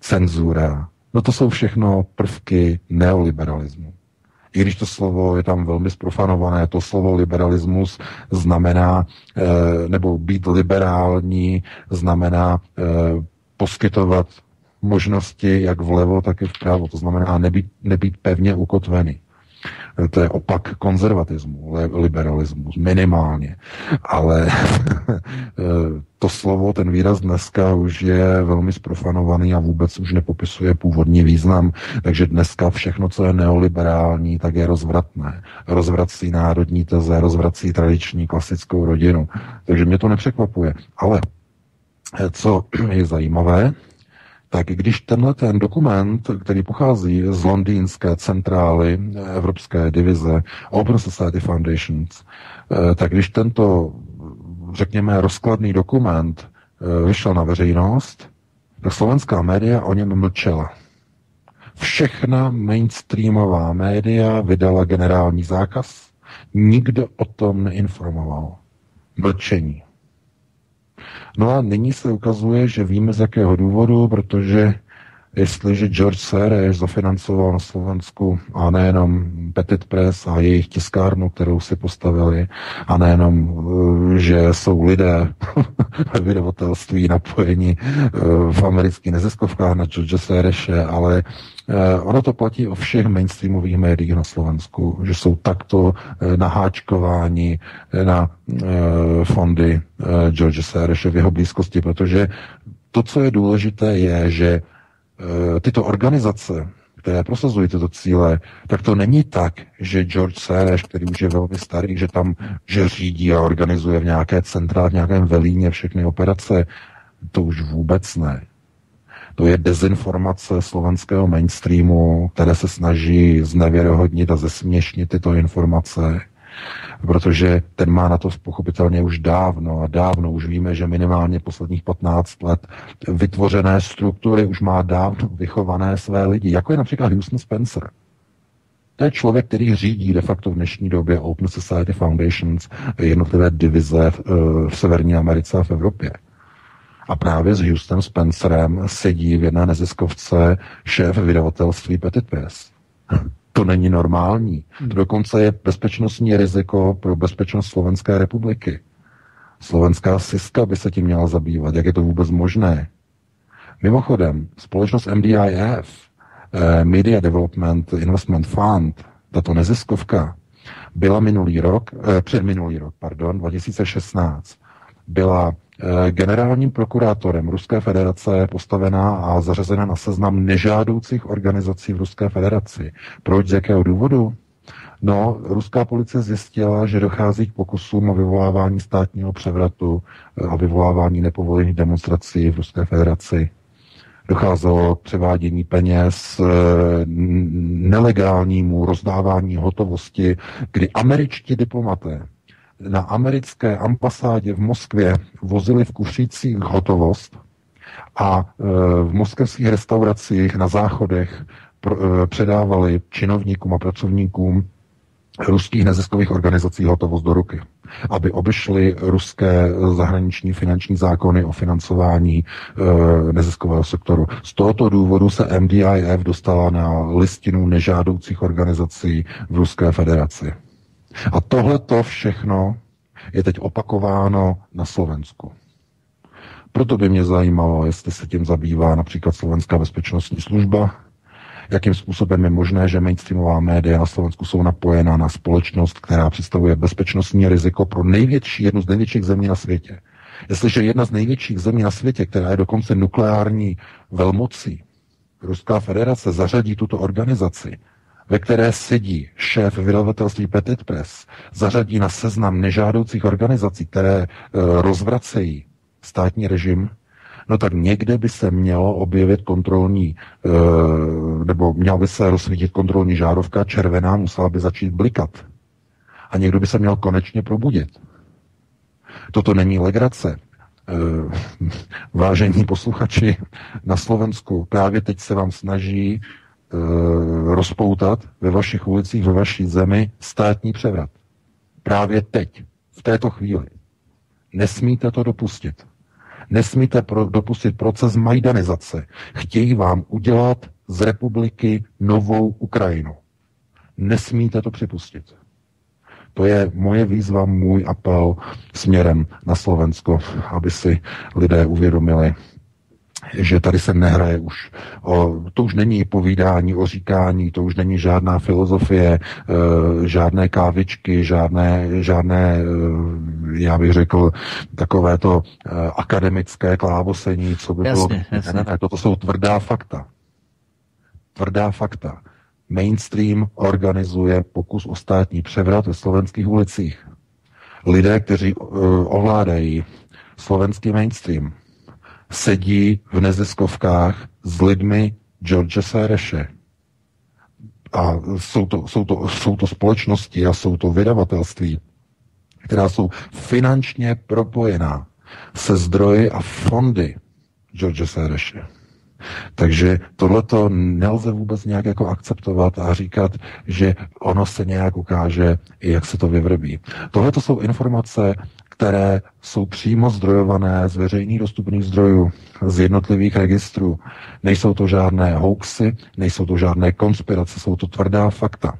cenzura. No to jsou všechno prvky neoliberalismu. I když to slovo je tam velmi sprofanované, to slovo liberalismus znamená, eh, nebo být liberální znamená eh, poskytovat možnosti jak vlevo, tak i vpravo. To znamená nebýt, nebýt pevně ukotvený. To je opak konzervatismu, liberalismus, minimálně. Ale to slovo, ten výraz dneska už je velmi sprofanovaný a vůbec už nepopisuje původní význam. Takže dneska všechno, co je neoliberální, tak je rozvratné. Rozvrací národní teze, rozvrací tradiční klasickou rodinu. Takže mě to nepřekvapuje. Ale co je zajímavé, tak když tenhle ten dokument, který pochází z londýnské centrály Evropské divize Open Society Foundations, eh, tak když tento, řekněme, rozkladný dokument eh, vyšel na veřejnost, tak slovenská média o něm mlčela. Všechna mainstreamová média vydala generální zákaz, nikdo o tom neinformoval. Mlčení. No a nyní se ukazuje, že víme z jakého důvodu, protože jestliže George Soros zafinancoval na Slovensku a nejenom Petit Press a jejich tiskárnu, kterou si postavili, a nejenom, eh, že jsou lidé ve vydavatelství napojeni eh, v amerických neziskovkách na George Soreše, ale ono to platí o všech mainstreamových médiích na Slovensku, že jsou takto naháčkováni na fondy George Soreše v jeho blízkosti, protože to, co je důležité, je, že Eh, tyto organizace, které prosazují tyto cíle, tak to není tak, že George Soros, který už je velmi starý, že tam že řídí a organizuje v nějaké centrále, v nějakém velíně všechny operace. To už vůbec ne. To je dezinformace slovenského mainstreamu, které se snaží znevěrohodnit a zesměšnit tyto informace protože ten má na to pochopitelně už dávno a dávno už víme, že minimálně posledních 15 let vytvořené struktury už má dávno vychované své lidi, jako je například Houston Spencer. To je člověk, který řídí de facto v dnešní době Open Society Foundations, jednotlivé divize v, v Severní Americe a v Evropě. A právě s Houstonem Spencerem sedí v jedné neziskovce šéf vydavatelství Petit Press. To není normální. To dokonce je bezpečnostní riziko pro bezpečnost Slovenské republiky. Slovenská siska by se tím měla zabývat. Jak je to vůbec možné? Mimochodem, společnost MDIF, eh, Media Development Investment Fund, tato neziskovka, byla minulý rok, eh, před minulý rok, pardon, 2016, byla generálním prokurátorem Ruské federace postavená a zařazena na seznam nežádoucích organizací v Ruské federaci. Proč, z jakého důvodu? No, ruská policie zjistila, že dochází k pokusům o vyvolávání státního převratu eh, a vyvolávání nepovolených demonstrací v Ruské federaci. Docházelo k převádění peněz, eh, nelegálnímu rozdávání hotovosti, kdy američtí diplomaté na americké ambasádě v Moskvě vozili v kušících hotovost a e, v moskevských restauracích na záchodech e, předávali činovníkům a pracovníkům ruských neziskových organizací hotovost do ruky, aby obešli ruské zahraniční finanční zákony o financování e, neziskového sektoru. Z tohoto důvodu se MDIF dostala na listinu nežádoucích organizací v Ruské federaci. A tohle to všechno je teď opakováno na Slovensku. Proto by mě zajímalo, jestli se tím zabývá například Slovenská bezpečnostní služba, jakým způsobem je možné, že mainstreamová média na Slovensku jsou napojená na společnost, která představuje bezpečnostní riziko pro největší, jednu z největších zemí na světě. Jestliže jedna z největších zemí na světě, která je dokonce nukleární velmocí, Ruská federace zařadí tuto organizaci ve které sedí šéf vydavatelství Petit Press, zařadí na seznam nežádoucích organizací, které e, rozvracejí státní režim, No tak někde by se mělo objevit kontrolní, nebo měla by se rozsvítit kontrolní žárovka červená, musela by začít blikat. A někdo by se měl konečně probudit. Toto není legrace. Vážení posluchači na Slovensku, právě teď se vám snaží rozpoutat ve vašich ulicích, ve vaší zemi státní převrat. Právě teď, v této chvíli. Nesmíte to dopustit. Nesmíte pro, dopustit proces majdanizace. Chtějí vám udělat z republiky novou Ukrajinu. Nesmíte to připustit. To je moje výzva, můj apel směrem na Slovensko, aby si lidé uvědomili, že tady se nehraje už, o, to už není povídání o říkání, to už není žádná filozofie, e, žádné kávičky, žádné, žádné, e, já bych řekl, takové to e, akademické klávosení, co by jasně, bylo. Jasně. Ne, ne, toto jsou tvrdá fakta. Tvrdá fakta. Mainstream organizuje pokus o státní převrat ve slovenských ulicích. Lidé, kteří uh, ovládají slovenský mainstream, sedí v neziskovkách s lidmi George Sereše. A jsou to, jsou, to, jsou to společnosti a jsou to vydavatelství, která jsou finančně propojená se zdroji a fondy George Sereše. Takže tohleto nelze vůbec nějak jako akceptovat a říkat, že ono se nějak ukáže, jak se to vyvrbí. Tohle jsou informace, které jsou přímo zdrojované z veřejných dostupných zdrojů, z jednotlivých registrů. Nejsou to žádné hoaxy, nejsou to žádné konspirace, jsou to tvrdá fakta.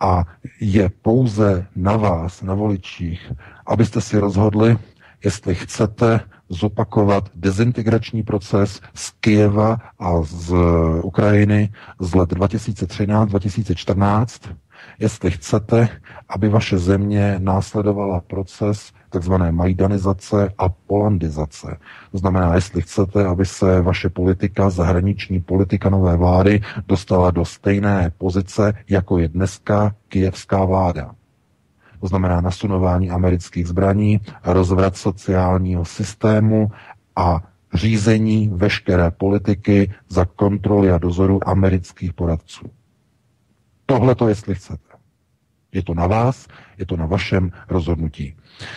A je pouze na vás, na voličích, abyste si rozhodli, jestli chcete zopakovat dezintegrační proces z Kijeva a z Ukrajiny z let 2013-2014, jestli chcete, aby vaše země následovala proces takzvané majdanizace a polandizace. To znamená, jestli chcete, aby se vaše politika, zahraniční politika nové vlády dostala do stejné pozice, jako je dneska kijevská vláda. To znamená nasunování amerických zbraní, rozvrat sociálního systému a řízení veškeré politiky za kontroly a dozoru amerických poradců. Tohle to, jestli chcete. Je to na vás, je to na vašem rozhodnutí.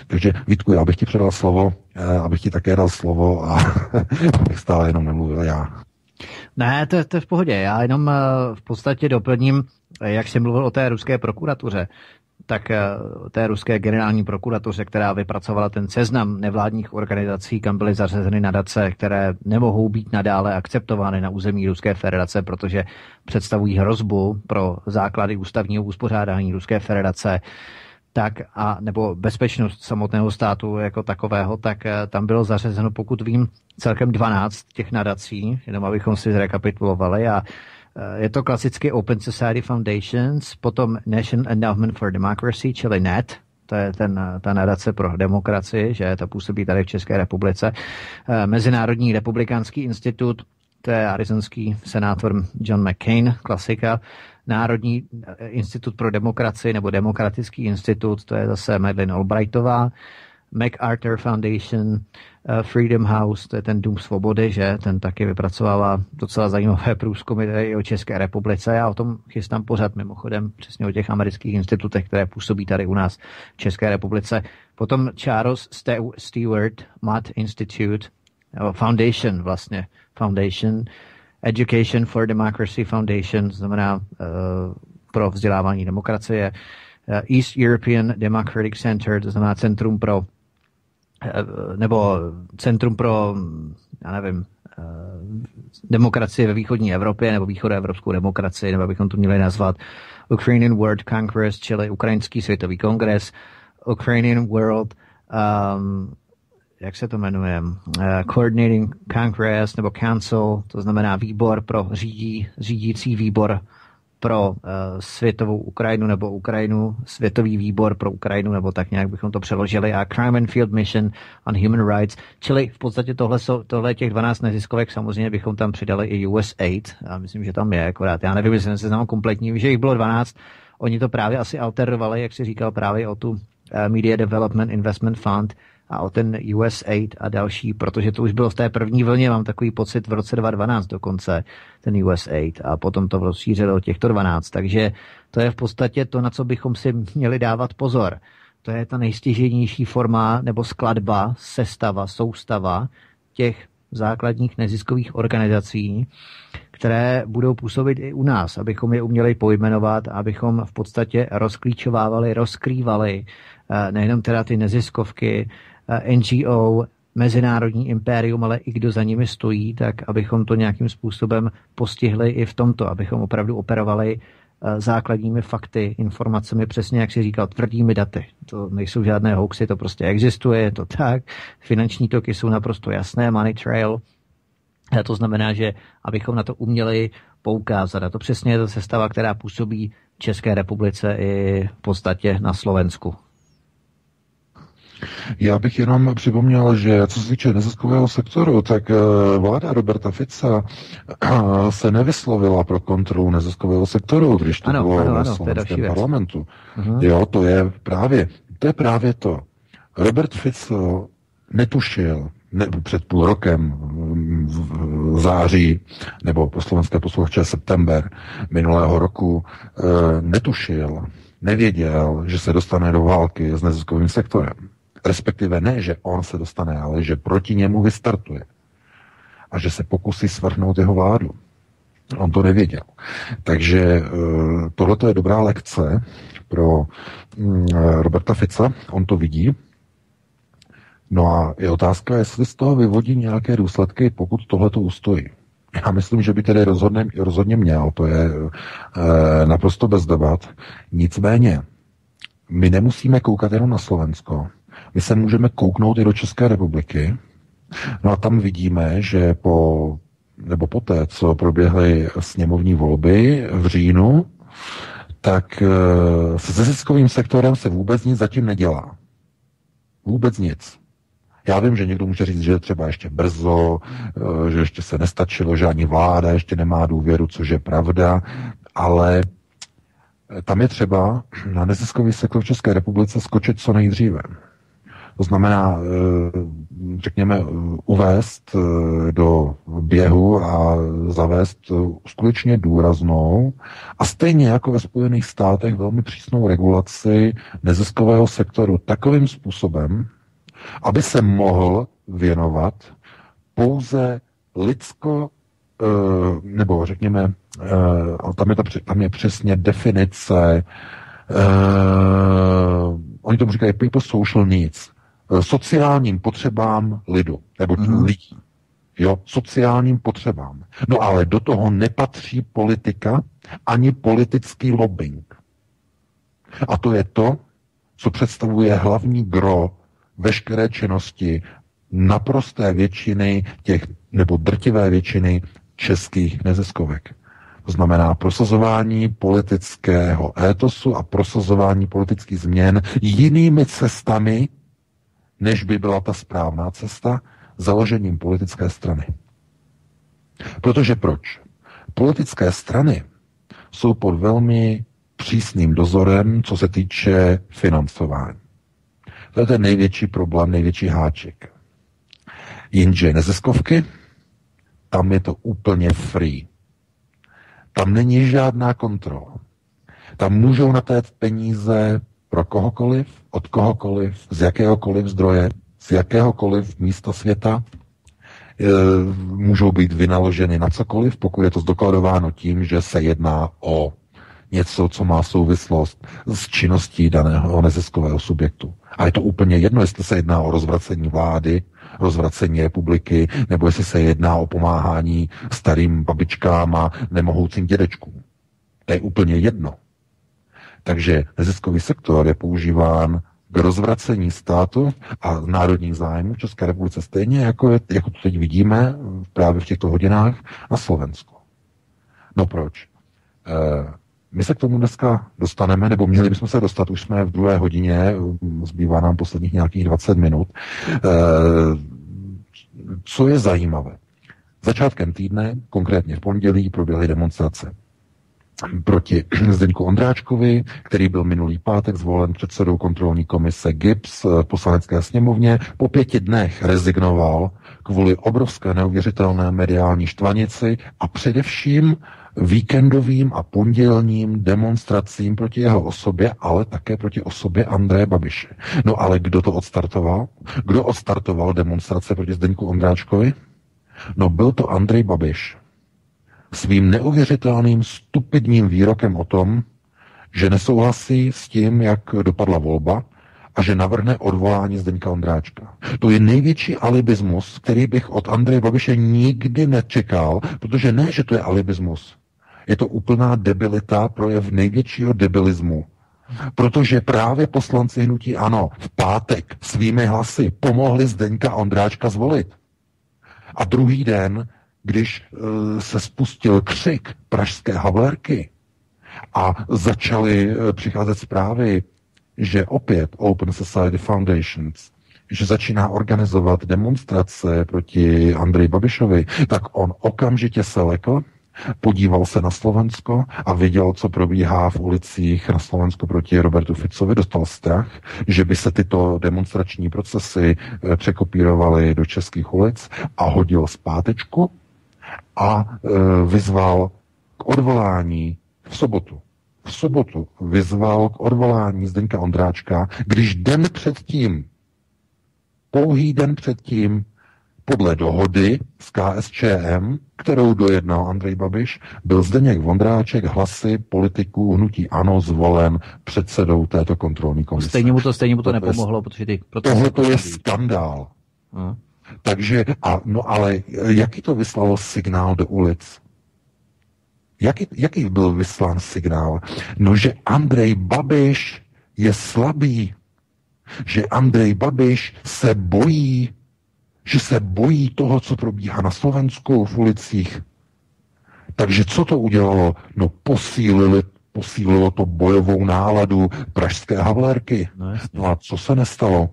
Takže Vítku, já bych ti předal slovo, eh, abych ti také dal slovo a abych stále jenom nemluvil já. Ne, to, to je v pohodě. Já jenom eh, v podstatě doplním, eh, jak jsi mluvil o té ruské prokuratuře tak eh, té ruské generální prokuratuře, která vypracovala ten seznam nevládních organizací, kam byly zařazeny nadace, které nemohou být nadále akceptovány na území Ruské federace, protože představují hrozbu pro základy ústavního uspořádání Ruské federace, tak a nebo bezpečnost samotného státu jako takového, tak eh, tam bylo zařazeno, pokud vím, celkem 12 těch nadací, jenom abychom si zrekapitulovali a je to klasicky Open Society Foundations, potom National Endowment for Democracy, čili NET, to je ten, eh, ta nadace pro demokracii, že to působí tady v České republice. Eh, Mezinárodní republikánský institut, to je arizonský senátor John McCain, klasika. Národní institut pro demokracii nebo Demokratický institut, to je zase Madeleine Albrightová. MacArthur Foundation, eh, Freedom House, to je ten Dům svobody, že ten taky vypracovává docela zajímavé průzkumy tady o České republice. Já o tom chystám pořád mimochodem, přesně o těch amerických institutech, které působí tady u nás v České republice. Potom Charles Stewart Matt Institute, Foundation vlastně, Foundation, Education for Democracy Foundation, znamená uh, pro vzdělávání demokracie, uh, East European Democratic Center, to znamená Centrum pro Eh, nebo Centrum pro, já nevím, eh, demokracii ve východní Evropě nebo východoevropskou demokracii, nebo bychom to měli nazvat Ukrainian World Congress, čili Ukrajinský světový kongres, Ukrainian World, um, jak se to jmenuje, uh, Coordinating Congress nebo Council, to znamená výbor pro řídí, řídící výbor pro uh, světovou Ukrajinu nebo Ukrajinu, světový výbor pro Ukrajinu, nebo tak nějak bychom to přeložili, a Crime and Field Mission on Human Rights, čili v podstatě tohle, tohle těch 12 neziskovek, samozřejmě bychom tam přidali i USAID, já myslím, že tam je, akorát. Já nevím, jestli se znám kompletní, že jich bylo 12, oni to právě asi alterovali, jak si říkal, právě o tu uh, Media Development Investment Fund, a o ten USAID a další, protože to už bylo v té první vlně, mám takový pocit v roce 2012 dokonce, ten USAID a potom to rozšířilo těchto 12, takže to je v podstatě to, na co bychom si měli dávat pozor. To je ta nejstěženější forma nebo skladba, sestava, soustava těch základních neziskových organizací, které budou působit i u nás, abychom je uměli pojmenovat, abychom v podstatě rozklíčovávali, rozkrývali eh, nejenom teda ty neziskovky, NGO, mezinárodní impérium, ale i kdo za nimi stojí, tak abychom to nějakým způsobem postihli i v tomto, abychom opravdu operovali Eh, základními fakty, informacemi, přesně jak si říkal, tvrdými daty. To nejsou žádné hoaxy, to prostě existuje, je to tak. Finanční toky jsou naprosto jasné, money trail. A to znamená, že abychom na to uměli poukázat. A to přesně je ta sestava, která působí v České republice i v podstatě na Slovensku. Já bych jenom připomněl, že co se týče neziskového sektoru, tak eh, vláda Roberta Fica eh, se nevyslovila pro kontrolu neziskového sektoru, když to ano, bylo ano, ano, slovenském parlamentu. Uh-huh. Jo, to je právě, to je právě to. Robert Fico netušil ne, před půl rokem v září, nebo po slovenské posluchače september minulého roku, e, netušil, nevěděl, že se dostane do války s neziskovým sektorem. Respektive ne, že on se dostane, ale že proti němu vystartuje. A že se pokusí svrhnout jeho vládu. On to nevěděl. Takže eh, tohle je dobrá lekce pro mm, Roberta Fica. On to vidí. No a je otázka, jestli z toho vyvodí nějaké důsledky, pokud tohle to ustojí. Já myslím, že by tedy rozhodně, rozhodně měl, to je e, naprosto bez debat. Nicméně, my nemusíme koukat jenom na Slovensko. My se můžeme kouknout i do České republiky. No a tam vidíme, že po, nebo poté, co proběhly sněmovní volby v říjnu, tak eh, se ziskovým sektorem se vůbec nic zatím nedělá. Vůbec nic. Já vím, že někdo může říct, že třeba ještě brzo, eh, že ještě se nestačilo, že ani vláda ještě nemá důvěru, což je pravda, ale tam je třeba na neziskový sektor v České republice skočit co nejdříve. To znamená, eh, řekněme, uvést eh, do běhu a zavést skutečně důraznou a stejně jako ve Spojených státech velmi přísnou regulaci neziskového sektoru takovým způsobem, aby se mohl věnovat pouze lidsko, eh, nebo řekněme, tam je, ta, tam je přesně definice, oni tomu říkají people social needs, Eh, sociálním potřebám lidu, nebo mm. lidí. Jo, sociálním potřebám. No ale do toho nepatří politika ani politický lobbying. A to je to, co představuje hlavní gro veškeré činnosti naprosté většiny těch, nebo drtivé většiny českých neziskovek. To znamená prosazování politického étosu a prosazování politických změn jinými cestami, než by byla ta správná cesta, založením politické strany. Protože proč? Politické strany jsou pod velmi přísným dozorem, co se týče financování. To je ten největší problém, největší háček. Jinže neziskovky, tam je to úplně free. Tam není žádná kontrola. Tam můžou natét peníze pro kohokoliv, od kohokoliv, z jakéhokoliv zdroje, z jakéhokoliv místa světa, e, můžou být vynaloženy na cokoliv, pokud je to zdokladováno tím, že se jedná o něco, co má souvislost s činností daného neziskového subjektu. A je to úplně jedno, jestli se jedná o rozvracení vlády, rozvracení republiky, nebo jestli se jedná o pomáhání starým babičkám a nemohoucím dědečkům. To je úplně jedno. Takže neziskový sektor je používán k rozvracení státu a národních zájmů v České republice stejně, jako, je, jako to teď vidíme právě v těchto hodinách na Slovensku. No proč? E, my se k tomu dneska dostaneme, nebo měli bychom se dostat, už jsme v druhé hodině, zbývá nám posledních nějakých 20 minut. E, co je zajímavé? Začátkem týdne, konkrétně v pondělí, proběhly demonstrace proti Zdeňku Ondráčkovi, který byl minulý pátek zvolen předsedou kontrolní komise GIPS v poslanecké sněmovně. Po pěti dnech rezignoval kvůli obrovské neuvěřitelné mediální štvanici a především víkendovým a pondělním demonstracím proti jeho osobě, ale také proti osobě Andreje Babiše. No ale kdo to odstartoval? Kdo odstartoval demonstrace proti Zdeňku Ondráčkovi? No byl to Andrej Babiš svým neuvěřitelným stupidním výrokem o tom, že nesouhlasí s tím, jak dopadla volba a že navrhne odvolání Zdeňka Ondráčka. To je největší alibismus, který bych od Andreje Babiše nikdy nečekal, protože ne, že to je alibismus. Je to úplná debilita, projev největšího debilismu. Protože právě poslanci hnutí ANO v pátek svými hlasy pomohli Zdeňka Ondráčka zvolit. A druhý den když uh, se spustil křik pražské havlerky a začaly uh, přicházet zprávy, že opět Open Society Foundations že začíná organizovat demonstrace proti Andreji Babišovi, tak on okamžitě se lekl, podíval se na Slovensko a viděl, co probíhá v ulicích na Slovensku proti Robertu Ficovi, dostal strach, že by se tyto demonstrační procesy eh, překopírovaly do českých ulic a hodil zpátečku a e, vyzval k odvolání v sobotu. V sobotu vyzval k odvolání Zdeňka Ondráčka, když den předtím, pouhý den předtím, podle dohody s KSČM, kterou dojednal Andrej Babiš, byl Zdeněk Vondráček hlasy politiků hnutí ANO zvolen předsedou této kontrolní komise. Stejně mu to, stejně mu to, to nepomohlo, protože ty Tohle to je skandál. Hmm. Takže, a, no ale jaký to vyslalo signál do ulic? Jaký, jaký byl vyslán signál? No, že Andrej Babiš je slabý, že Andrej Babiš se bojí, že se bojí toho, co probíhá na Slovensku v ulicích. Takže co to udělalo? No posílili, posílilo to bojovou náladu pražské havlérky. No, no a co se nestalo?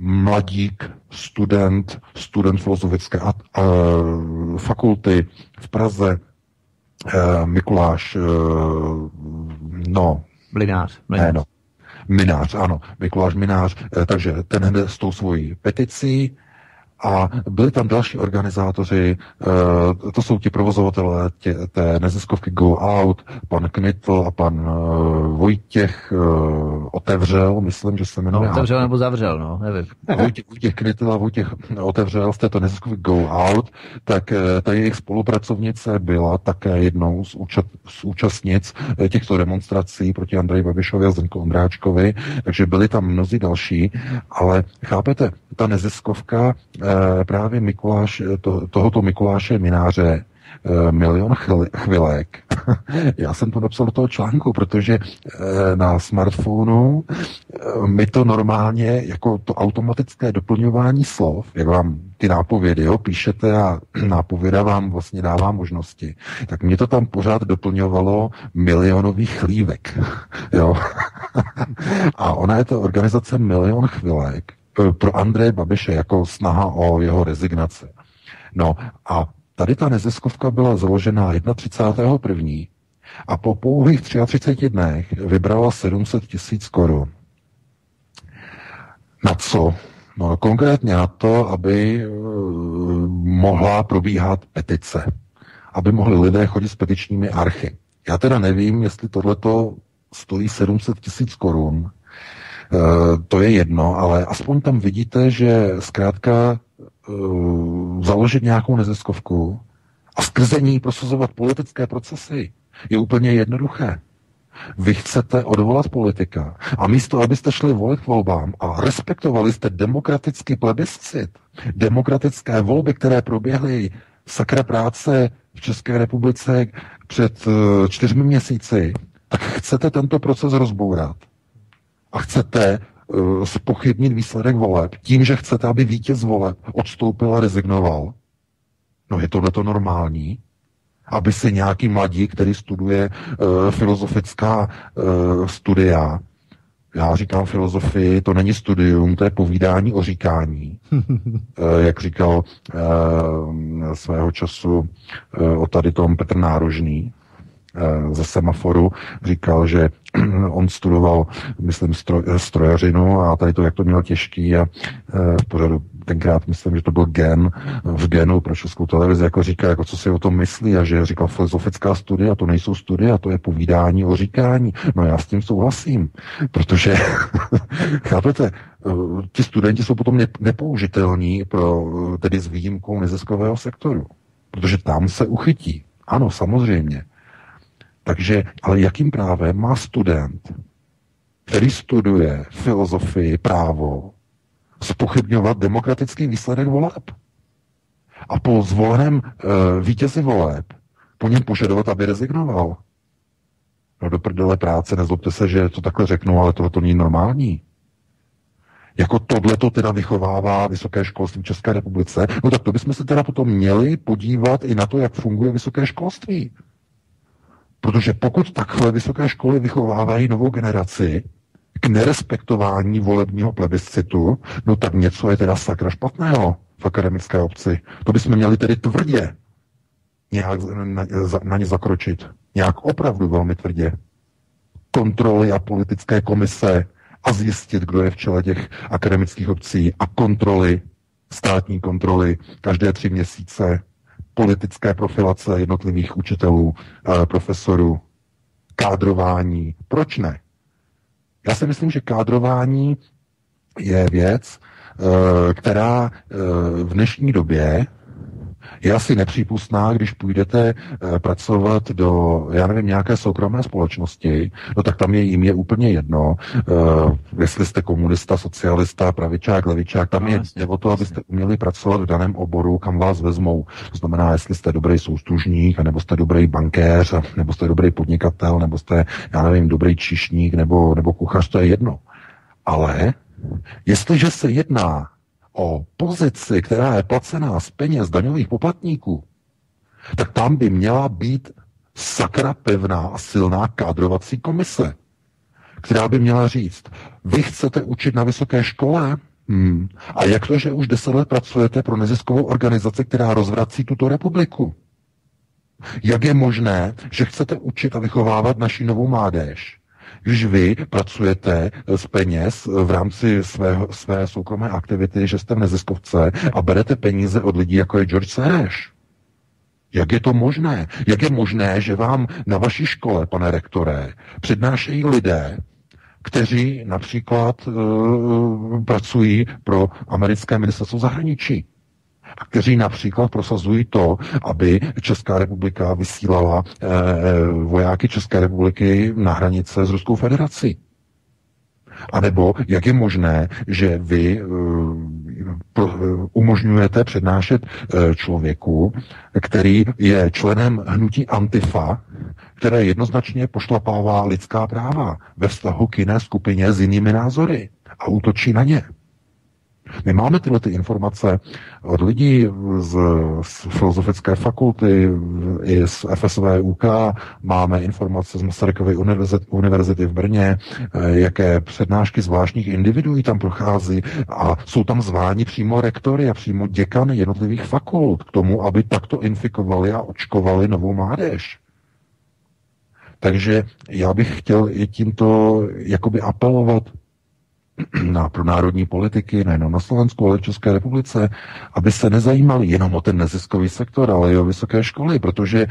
Mladík, student, student filozofické a, a, fakulty v Praze, e, Mikuláš, e, no. Mlinář. Mlinář. Ne, no. Minář, ano, Mikuláš Minář, e, takže ten hned s tou svojí peticí a byli tam další organizátoři, eh, to jsou ti provozovatelé tě, té neziskovky Go Out, pan Knitl a pan eh, Vojtěch eh, otevřel, myslím, že se jmenuje. No, otevřel nebo zavřel, no, nevím. Ne, Vojtěch, Vojtěch Knitl a Vojtěch otevřel z této neziskovky Go Out, tak ta jejich spolupracovnice byla také jednou z, účast, z účastnic těchto demonstrací proti Andreji Babišovi a Zdenku Ondráčkovi, takže byli tam mnozí další, ale chápete, ta neziskovka právě Mikuláš, eh, to, tohoto Mikuláše Mináře eh, milion chvilek. Já jsem to napsal do toho článku, protože na smartphonu mi to normálně jako to automatické doplňování slov, jak vám ty nápovědy, jo, píšete a nápověda vám vlastně dává možnosti, tak mě to tam pořád doplňovalo milionových chlívek. jo. a ona je to organizace Milion chvilek, Eh, pro Andreje Babiše jako snaha o jeho rezignaci. No a tady ta neziskovka byla založena 31. a po pouhých 33 dnech vybrala 700 tisíc korun. Na co? No konkrétně na to, aby uh, mohla probíhat petice. Aby mohli lidé chodit s petičními archy. Já teda nevím, jestli tohleto stojí 700 tisíc korun, Eh, to je jedno, ale aspoň tam vidíte, že zkrátka eh, založit nějakou neziskovku a skrze ní prosazovat politické procesy je úplně jednoduché. Vy chcete odvolat politika a místo, abyste šli volit volbám a respektovali jste demokratický plebiscit, demokratické volby, které proběhly sakra práce v České republice před eh, čtyřmi měsíci, tak chcete tento proces rozbourat a chcete uh, spochybnit výsledek voleb tím, že chcete, aby vítěz voleb odstoupil a rezignoval, no je tohle to normální? Aby si nějaký mladí, který studuje uh, filozofická uh, studia, já říkám filozofii, to není studium, to je povídání o říkání. Jak říkal uh, svého času uh, o tady tom Petr Nárožný, ze semaforu říkal, že on studoval, myslím, stroj, strojařinu a tady to, jak to měl těžký a eh, v pořadu tenkrát myslím, že to byl gen v genu pro českou televizi, jako říká, jako co si o tom myslí a že říkal filozofická studia, to nejsou studia, to je povídání o říkání. No já s tím souhlasím, protože, chápete, eh, ti studenti jsou potom nepoužitelní pro, tedy s výjimkou neziskového sektoru, protože tam se uchytí. Ano, samozřejmě. Takže, ale jakým právem má student, který studuje filozofii, právo, spochybňovat demokratický výsledek voleb? A po zvoleném e, vítězi voleb po něm požadovat, aby rezignoval. No do prdele práce, nezlobte se, že to takhle řeknu, ale tohle to není normální. Jako tohle to teda vychovává vysoké školství v České republice, no tak to bychom se teda potom měli podívat i na to, jak funguje vysoké školství. Protože pokud takhle vysoké školy vychovávají novou generaci k nerespektování volebního plebiscitu, no tak něco je teda sakra špatného v akademické obci. To bychom měli tedy tvrdě nějak na, ně zakročit. Nějak opravdu velmi tvrdě. Kontroly a politické komise a zjistit, kdo je v čele těch akademických obcí a kontroly, státní kontroly každé tři měsíce politické profilace jednotlivých učitelů, eh, profesorů, kádrování. Proč ne? Já si myslím, že kádrování je věc, eh, která eh, v dnešní době je asi nepřípustná, když půjdete eh, pracovat do, já nevím, nějaké soukromé společnosti, no tak tam je jim je úplně jedno, uh, jestli jste komunista, socialista, pravičák, levičák, tam no, je jasně, o to, abyste uměli pracovat v daném oboru, kam vás vezmou. To znamená, jestli jste dobrý soustružník, nebo jste dobrý bankéř, nebo jste dobrý podnikatel, nebo jste, já nevím, dobrý čišník, nebo, nebo kuchař, to je jedno. Ale jestliže se jedná o pozici, která je placená z peněz daňových poplatníků, tak tam by měla být sakra pevná a silná kádrovací komise, která by měla říct, vy chcete učit na vysoké škole? Hmm. A jak to, že už deset let pracujete pro neziskovou organizaci, která rozvrací tuto republiku? Jak je možné, že chcete učit a vychovávat naši novou mládež? Když vy pracujete z peněz v rámci své, své soukromé aktivity, že jste v neziskovce a berete peníze od lidí, jako je George Soros. Jak je to možné? Jak je možné, že vám na vaší škole, pane rektore, přednášejí lidé, kteří například uh, pracují pro americké ministerstvo zahraničí? Kteří například prosazují to, aby Česká republika vysílala eh, vojáky České republiky na hranice s Ruskou federací. A nebo jak je možné, že vy uh, umožňujete přednášet uh, člověku, který je členem hnutí Antifa, které jednoznačně pošlapává lidská práva ve vztahu k jiné skupině s jinými názory a útočí na ně. My máme tyhle ty informace od lidí z, z filozofické fakulty, i z FSVUK, máme informace z Masarykovy univerzity, univerzity v Brně, eh, jaké přednášky zvláštních individuí tam prochází a jsou tam zváni přímo rektory a přímo děkany jednotlivých fakult k tomu, aby takto infikovali a očkovali novou mládež. Takže já bych chtěl i tímto jakoby apelovat na, pro národní politiky, nejenom na Slovensku, ale v České republice, aby se nezajímali jenom o ten neziskový sektor, ale i o vysoké školy, protože e,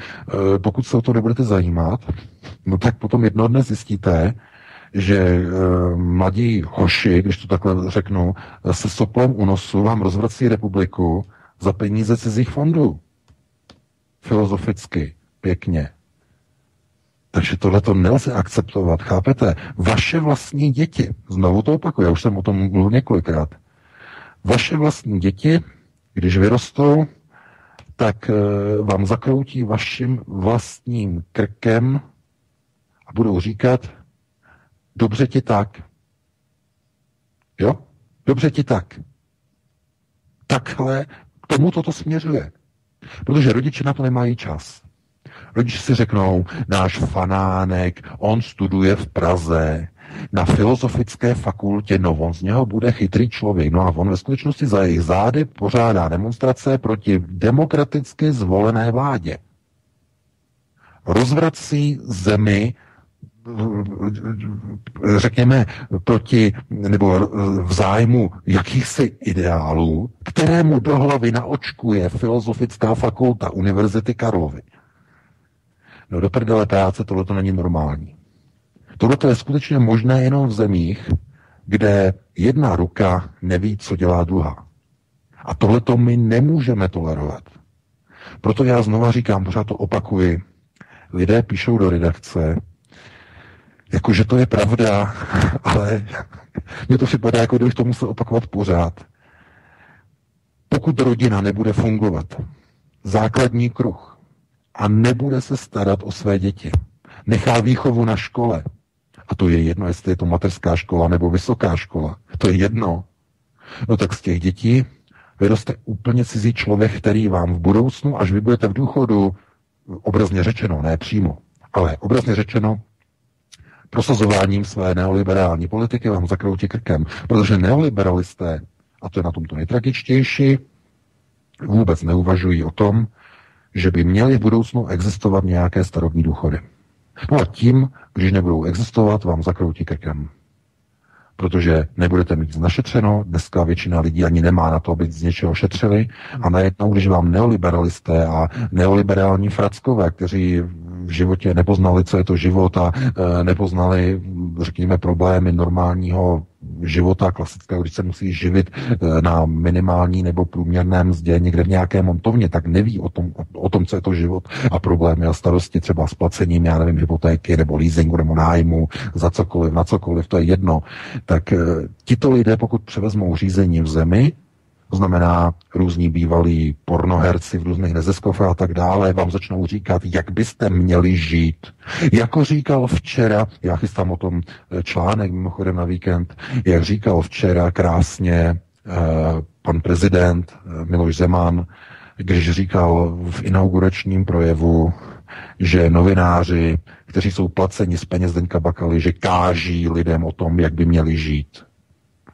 pokud se o to nebudete zajímat, no tak potom jedno dne zjistíte, že e, mladí hoši, když to takhle řeknu, se soplem u nosu vám rozvrací republiku za peníze cizích fondů. Filozoficky, pěkně. Takže tohle to nelze akceptovat, chápete? Vaše vlastní děti, znovu to opakuju, já už jsem o tom mluvil několikrát, vaše vlastní děti, když vyrostou, tak uh, vám zakroutí vaším vlastním krkem a budou říkat, dobře ti tak. Jo? Dobře ti tak. Takhle k tomu toto směřuje. Protože rodiče na to nemají čas. Rodiče si řeknou, náš fanánek, on studuje v Praze, na filozofické fakultě, no on z něho bude chytrý člověk. No a on ve skutečnosti za jejich zády pořádá demonstrace proti demokraticky zvolené vládě. rozvrací zemi řekněme, proti nebo v zájmu jakýchsi ideálů, kterému do hlavy naočkuje Filozofická fakulta Univerzity Karlovy. No do prdele práce tohle to není normální. Tohle je skutečně možné jenom v zemích, kde jedna ruka neví, co dělá druhá. A tohle to my nemůžeme tolerovat. Proto já znova říkám, pořád to opakuji, lidé píšou do redakce, jakože to je pravda, ale mně to připadá, jako kdybych to musel opakovat pořád. Pokud rodina nebude fungovat, základní kruh, a nebude se starat o své děti, nechá výchovu na škole, a to je jedno, jestli je to mateřská škola nebo vysoká škola, to je jedno, no tak z těch dětí vyroste úplně cizí člověk, který vám v budoucnu, až vy budete v důchodu, obrazně řečeno, ne přímo, ale obrazně řečeno, prosazováním své neoliberální politiky vám zakroutí krkem. Protože neoliberalisté, a to je na tom to nejtragičtější, vůbec neuvažují o tom, že by měly v budoucnu existovat nějaké starobní důchody. No a tím, když nebudou existovat, vám zakroutí krkem protože nebudete mít našetřeno, dneska většina lidí ani nemá na to, aby z něčeho šetřili a najednou, když vám neoliberalisté a neoliberální frackové, kteří v životě nepoznali, co je to život a e, nepoznali, řekněme, problémy normálního života klasického, když se musí živit e, na minimální nebo průměrném mzdě někde v nějaké montovně, tak neví o tom, o, tom, co je to život a problémy a starosti třeba s placením, já nevím, hypotéky nebo leasingu nebo nájmu za cokoliv, na cokoliv, to je jedno. Tak e, tito lidé, pokud převezmou řízení v zemi, to znamená různí bývalí pornoherci v různých neziskovkách a tak dále, vám začnou říkat, jak byste měli žít. Jako říkal včera, já chystám o tom eh, článek mimochodem na víkend, jak říkal včera krásně eh, pan prezident eh, Miloš Zeman, když říkal v inauguračním projevu, že novináři, kteří jsou placeni z peněz Deňka Bakaly, že káží lidem o tom, jak by měli žít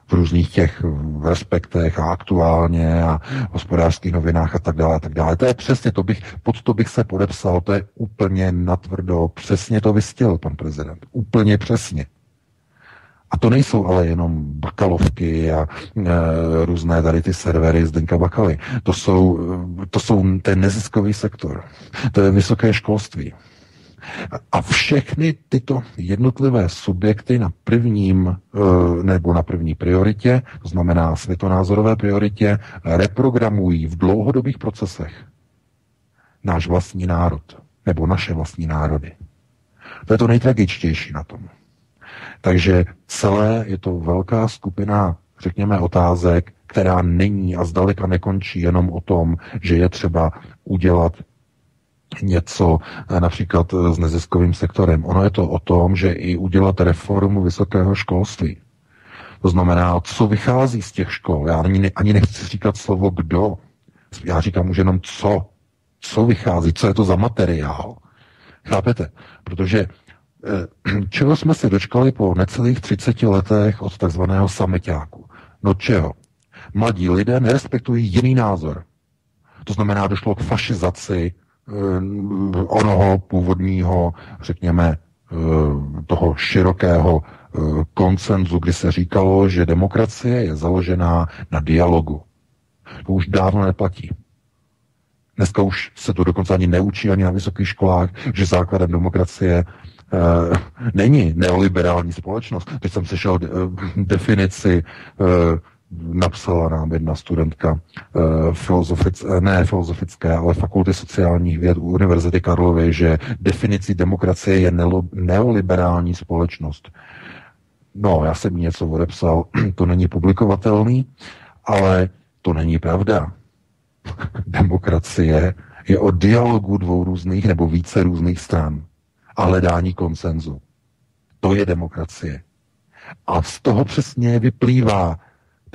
v různých těch respektech a aktuálně a hospodářských novinách a tak dále, a tak dále. To je přesně, to bych, pod to bych se podepsal, to je úplně natvrdo, přesně to vystěl pan prezident, úplně přesně. A to nejsou ale jenom bakalovky a e, různé tady ty servery z Denka Bakaly. To jsou, to jsou ten neziskový sektor. To je vysoké školství. A všechny tyto jednotlivé subjekty na prvním eh, nebo na první prioritě, to znamená světonázorové prioritě, reprogramují v dlouhodobých procesech náš vlastní národ nebo naše vlastní národy. To je to nejtragičtější na tom. Takže celé je to velká skupina, řekněme, otázek, která není a zdaleka nekončí jenom o tom, že je třeba udělat něco eh, například eh, s neziskovým sektorem. Ono je to o tom, že i udělat reformu vysokého školství. To znamená, co vychází z těch škol. Já ani, ani nechci říkat slovo kdo. Já říkám už jenom co. Co vychází, co je to za materiál. Chápete? Protože eh, čeho jsme se dočkali po necelých 30 letech od takzvaného sameťáku? No čeho? Mladí lidé nerespektují jiný názor. To znamená, došlo k fašizaci onoho původního, řekněme, eh, toho širokého eh, koncenzu, kdy se říkalo, že demokracie je založená na dialogu. To už dávno neplatí. Dneska už se to dokonce ani neučí ani na vysokých školách, že základem demokracie uh, není neoliberální společnost. Teď jsem slyšel uh, definici uh, napsala nám jedna studentka uh, filozofic, eh, ne filozofické, ale fakulty sociálních věd Univerzity Karlovy, že definicí demokracie je neoliberální společnost. No, já jsem něco odepsal, to není publikovatelný, ale to není pravda. Demokracie je o dialogu dvou různých nebo více různých stran a hledání konsenzu. To je demokracie. A z toho přesně vyplývá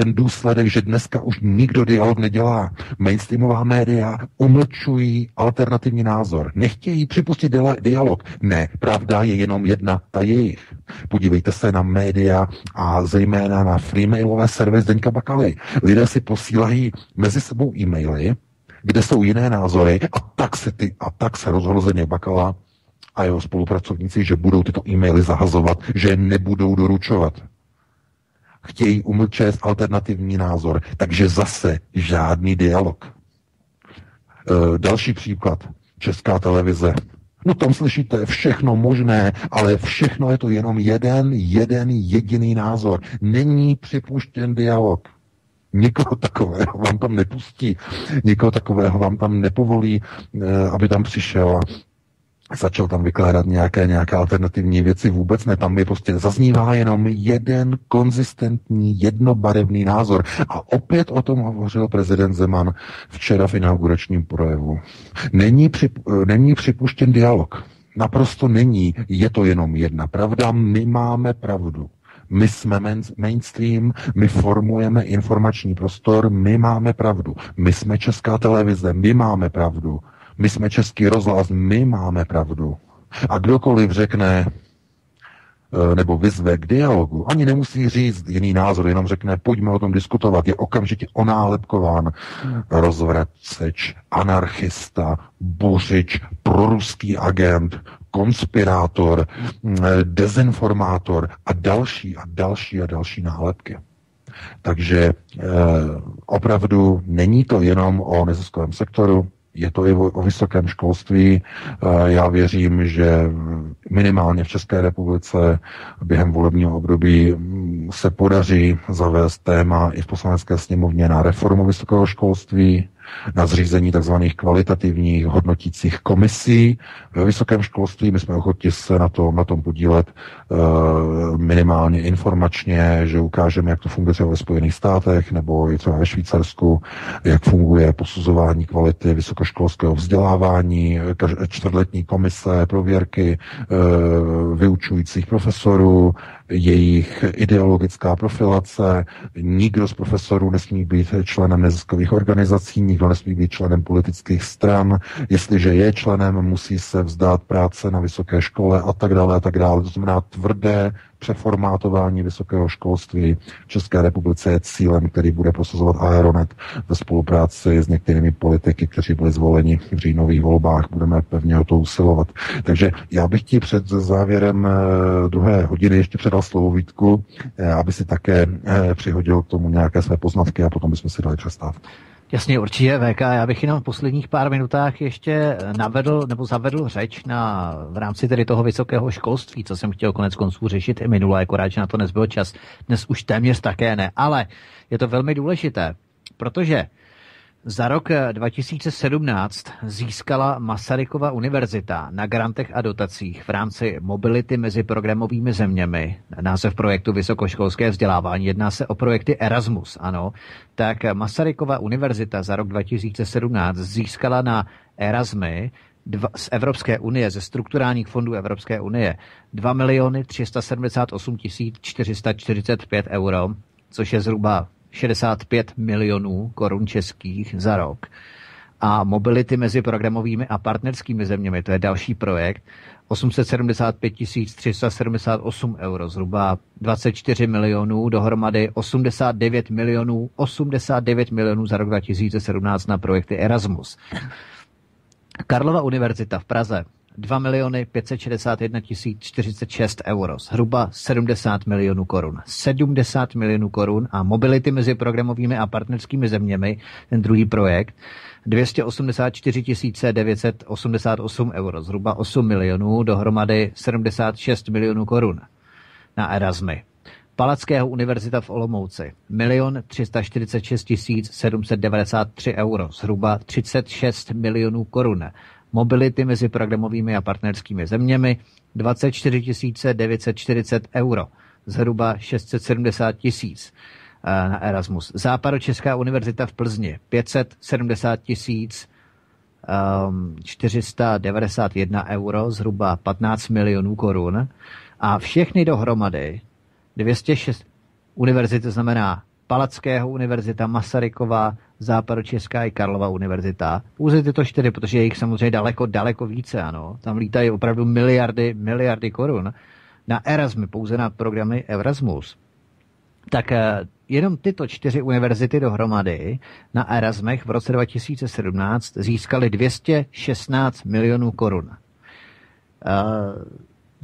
ten důsledek, že dneska už nikdo dialog nedělá. Mainstreamová média umlčují alternativní názor. Nechtějí připustit dialog. Ne, pravda je jenom jedna, ta jejich. Podívejte se na média a zejména na freemailové servery Zdeňka Bakaly. Lidé si posílají mezi sebou e-maily, kde jsou jiné názory a tak se, ty, a tak se rozhodl Zdeněk Bakala a jeho spolupracovníci, že budou tyto e-maily zahazovat, že nebudou doručovat. Chtějí umlčet alternativní názor, takže zase žádný dialog. E, další příklad. Česká televize. No tam slyšíte všechno možné, ale všechno je to jenom jeden, jeden jediný názor. Není připuštěn dialog. Nikoho takového vám tam nepustí, nikoho takového vám tam nepovolí, eh, aby tam přišel začal tam vykládat nějaké, nějaké alternativní věci. Vůbec ne, tam je prostě zaznívá jenom jeden konzistentní, jednobarevný názor. A opět o tom hovořil prezident Zeman včera v inauguračním projevu. Není, přip, není připuštěn dialog. Naprosto není. Je to jenom jedna pravda. My máme pravdu. My jsme mainstream, my formujeme informační prostor, my máme pravdu. My jsme česká televize, my máme pravdu. My jsme český rozhlas, my máme pravdu. A kdokoliv řekne, eh, nebo vyzve k dialogu, ani nemusí říct jiný názor, jenom řekne, pojďme o tom diskutovat, je okamžitě onálepkován rozvraceč, anarchista, buřič, proruský agent, konspirátor, mm, dezinformátor a další a další a další nálepky. Takže eh, opravdu není to jenom o neziskovém sektoru, je to i o, vysokém školství. Eh, já věřím, že minimálně v České republice během volebního období mm, se podaří zavést téma i v poslanecké sněmovně na reformu vysokého školství na zřízení tzv. kvalitativních hodnotících komisí ve vysokém školství. My jsme ochotni se na, to, na tom podílet e, minimálně informačně, že ukážeme, jak to funguje třeba ve Spojených státech nebo i třeba ve Švýcarsku, jak funguje posuzování kvality vysokoškolského vzdělávání, čtvrtletní komise, prověrky e, vyučujících profesorů, jejich ideologická profilace. Nikdo z profesorů nesmí být členem neziskových organizací, nikdo nesmí být členem politických stran. Jestliže je členem, musí se vzdát práce na vysoké škole a tak dále a tak dále. To znamená tvrdé přeformátování vysokého školství v České republice je cílem, který bude prosazovat Aeronet ve spolupráci s některými politiky, kteří byli zvoleni v říjnových volbách. Budeme pevně o to usilovat. Takže já bych ti před závěrem eh, druhé hodiny ještě předal slovo Vítku, eh, aby si také eh, přihodil k tomu nějaké své poznatky a potom bychom si dali přestávku. Jasně, určitě VK. Já bych jenom v posledních pár minutách ještě navedl nebo zavedl řeč na, v rámci tedy toho vysokého školství, co jsem chtěl konec konců řešit i minule, akorát, že na to nezbyl čas. Dnes už téměř také ne, ale je to velmi důležité, protože za rok 2017 eh, získala Masarykova univerzita na grantech a dotacích v rámci mobility mezi programovými zeměmi, název projektu vysokoškolské vzdělávání, jedná se o projekty Erasmus, ano, tak Masarykova univerzita za rok 2017 získala na Erasmy z Evropské unie, ze strukturálních fondů Evropské unie 2 miliony 378 445 euro, což je zhruba 65 milionů korun českých za rok. A mobility mezi programovými a partnerskými zeměmi, to je další projekt, 875 378 euro, zhruba 24 milionů, dohromady 89 milionů, 89 milionů za rok 2017 na projekty Erasmus. Karlova univerzita v Praze 2 miliony 561 046 euro, zhruba 70 milionů korun. 70 milionů korun a mobility mezi programovými a partnerskými zeměmi, ten druhý projekt, 284 988 euro, zhruba 8 milionů, dohromady 76 milionů korun na Erasmy. Palackého univerzita v Olomouci 1 346 793 euro, zhruba 36 milionů korun mobility mezi programovými a partnerskými zeměmi 24 940 euro, zhruba 670 tisíc eh, na Erasmus. Západočeská univerzita v Plzni 570 tisíc 491 ehm, euro, zhruba 15 milionů korun. A všechny dohromady 206 univerzity znamená Palackého univerzita, Masarykova, Západočeská i Karlova univerzita. Pouze tyto čtyři, protože je jich samozřejmě daleko, daleko více, ano. Tam lítají opravdu miliardy, miliardy korun. Na Erasmy, pouze na programy Erasmus. Tak eh, jenom tyto čtyři univerzity dohromady na Erasmech v roce 2017 získaly 216 milionů korun.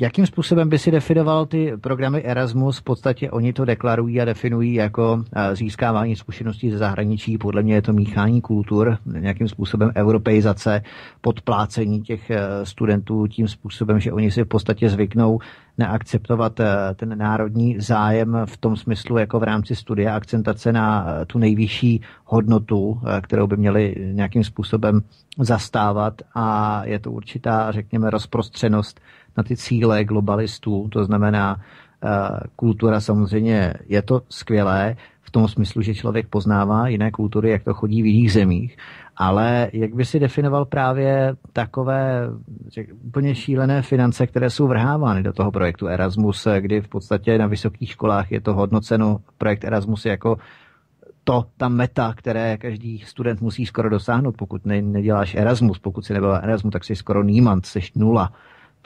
Jakým způsobem by si definoval ty programy Erasmus? V podstatě oni to deklarují a definují jako získávání zkušeností ze zahraničí. Podle mě je to míchání kultur, nějakým způsobem europeizace, podplácení těch e, studentů tím způsobem, že oni si v podstatě zvyknou neakceptovat e, ten národní zájem v tom smyslu jako v rámci studia akcentace na tu nejvyšší hodnotu, kterou by měli nějakým způsobem zastávat a je to určitá, řekněme, rozprostřenost na ty cíle globalistů, to znamená eh, kultura samozřejmě je to skvělé v tom smyslu, že člověk poznává jiné kultury, jak to chodí v jiných zemích, ale jak by si definoval právě takové řek, úplně šílené finance, které jsou vrhávány do toho projektu Erasmus, kdy v podstatě na vysokých školách je to hodnoceno projekt Erasmus jako to, ta meta, které každý student musí skoro dosáhnout, pokud ne, neděláš Erasmus, pokud si nebyl Erasmus, tak jsi skoro niemand, jsi nula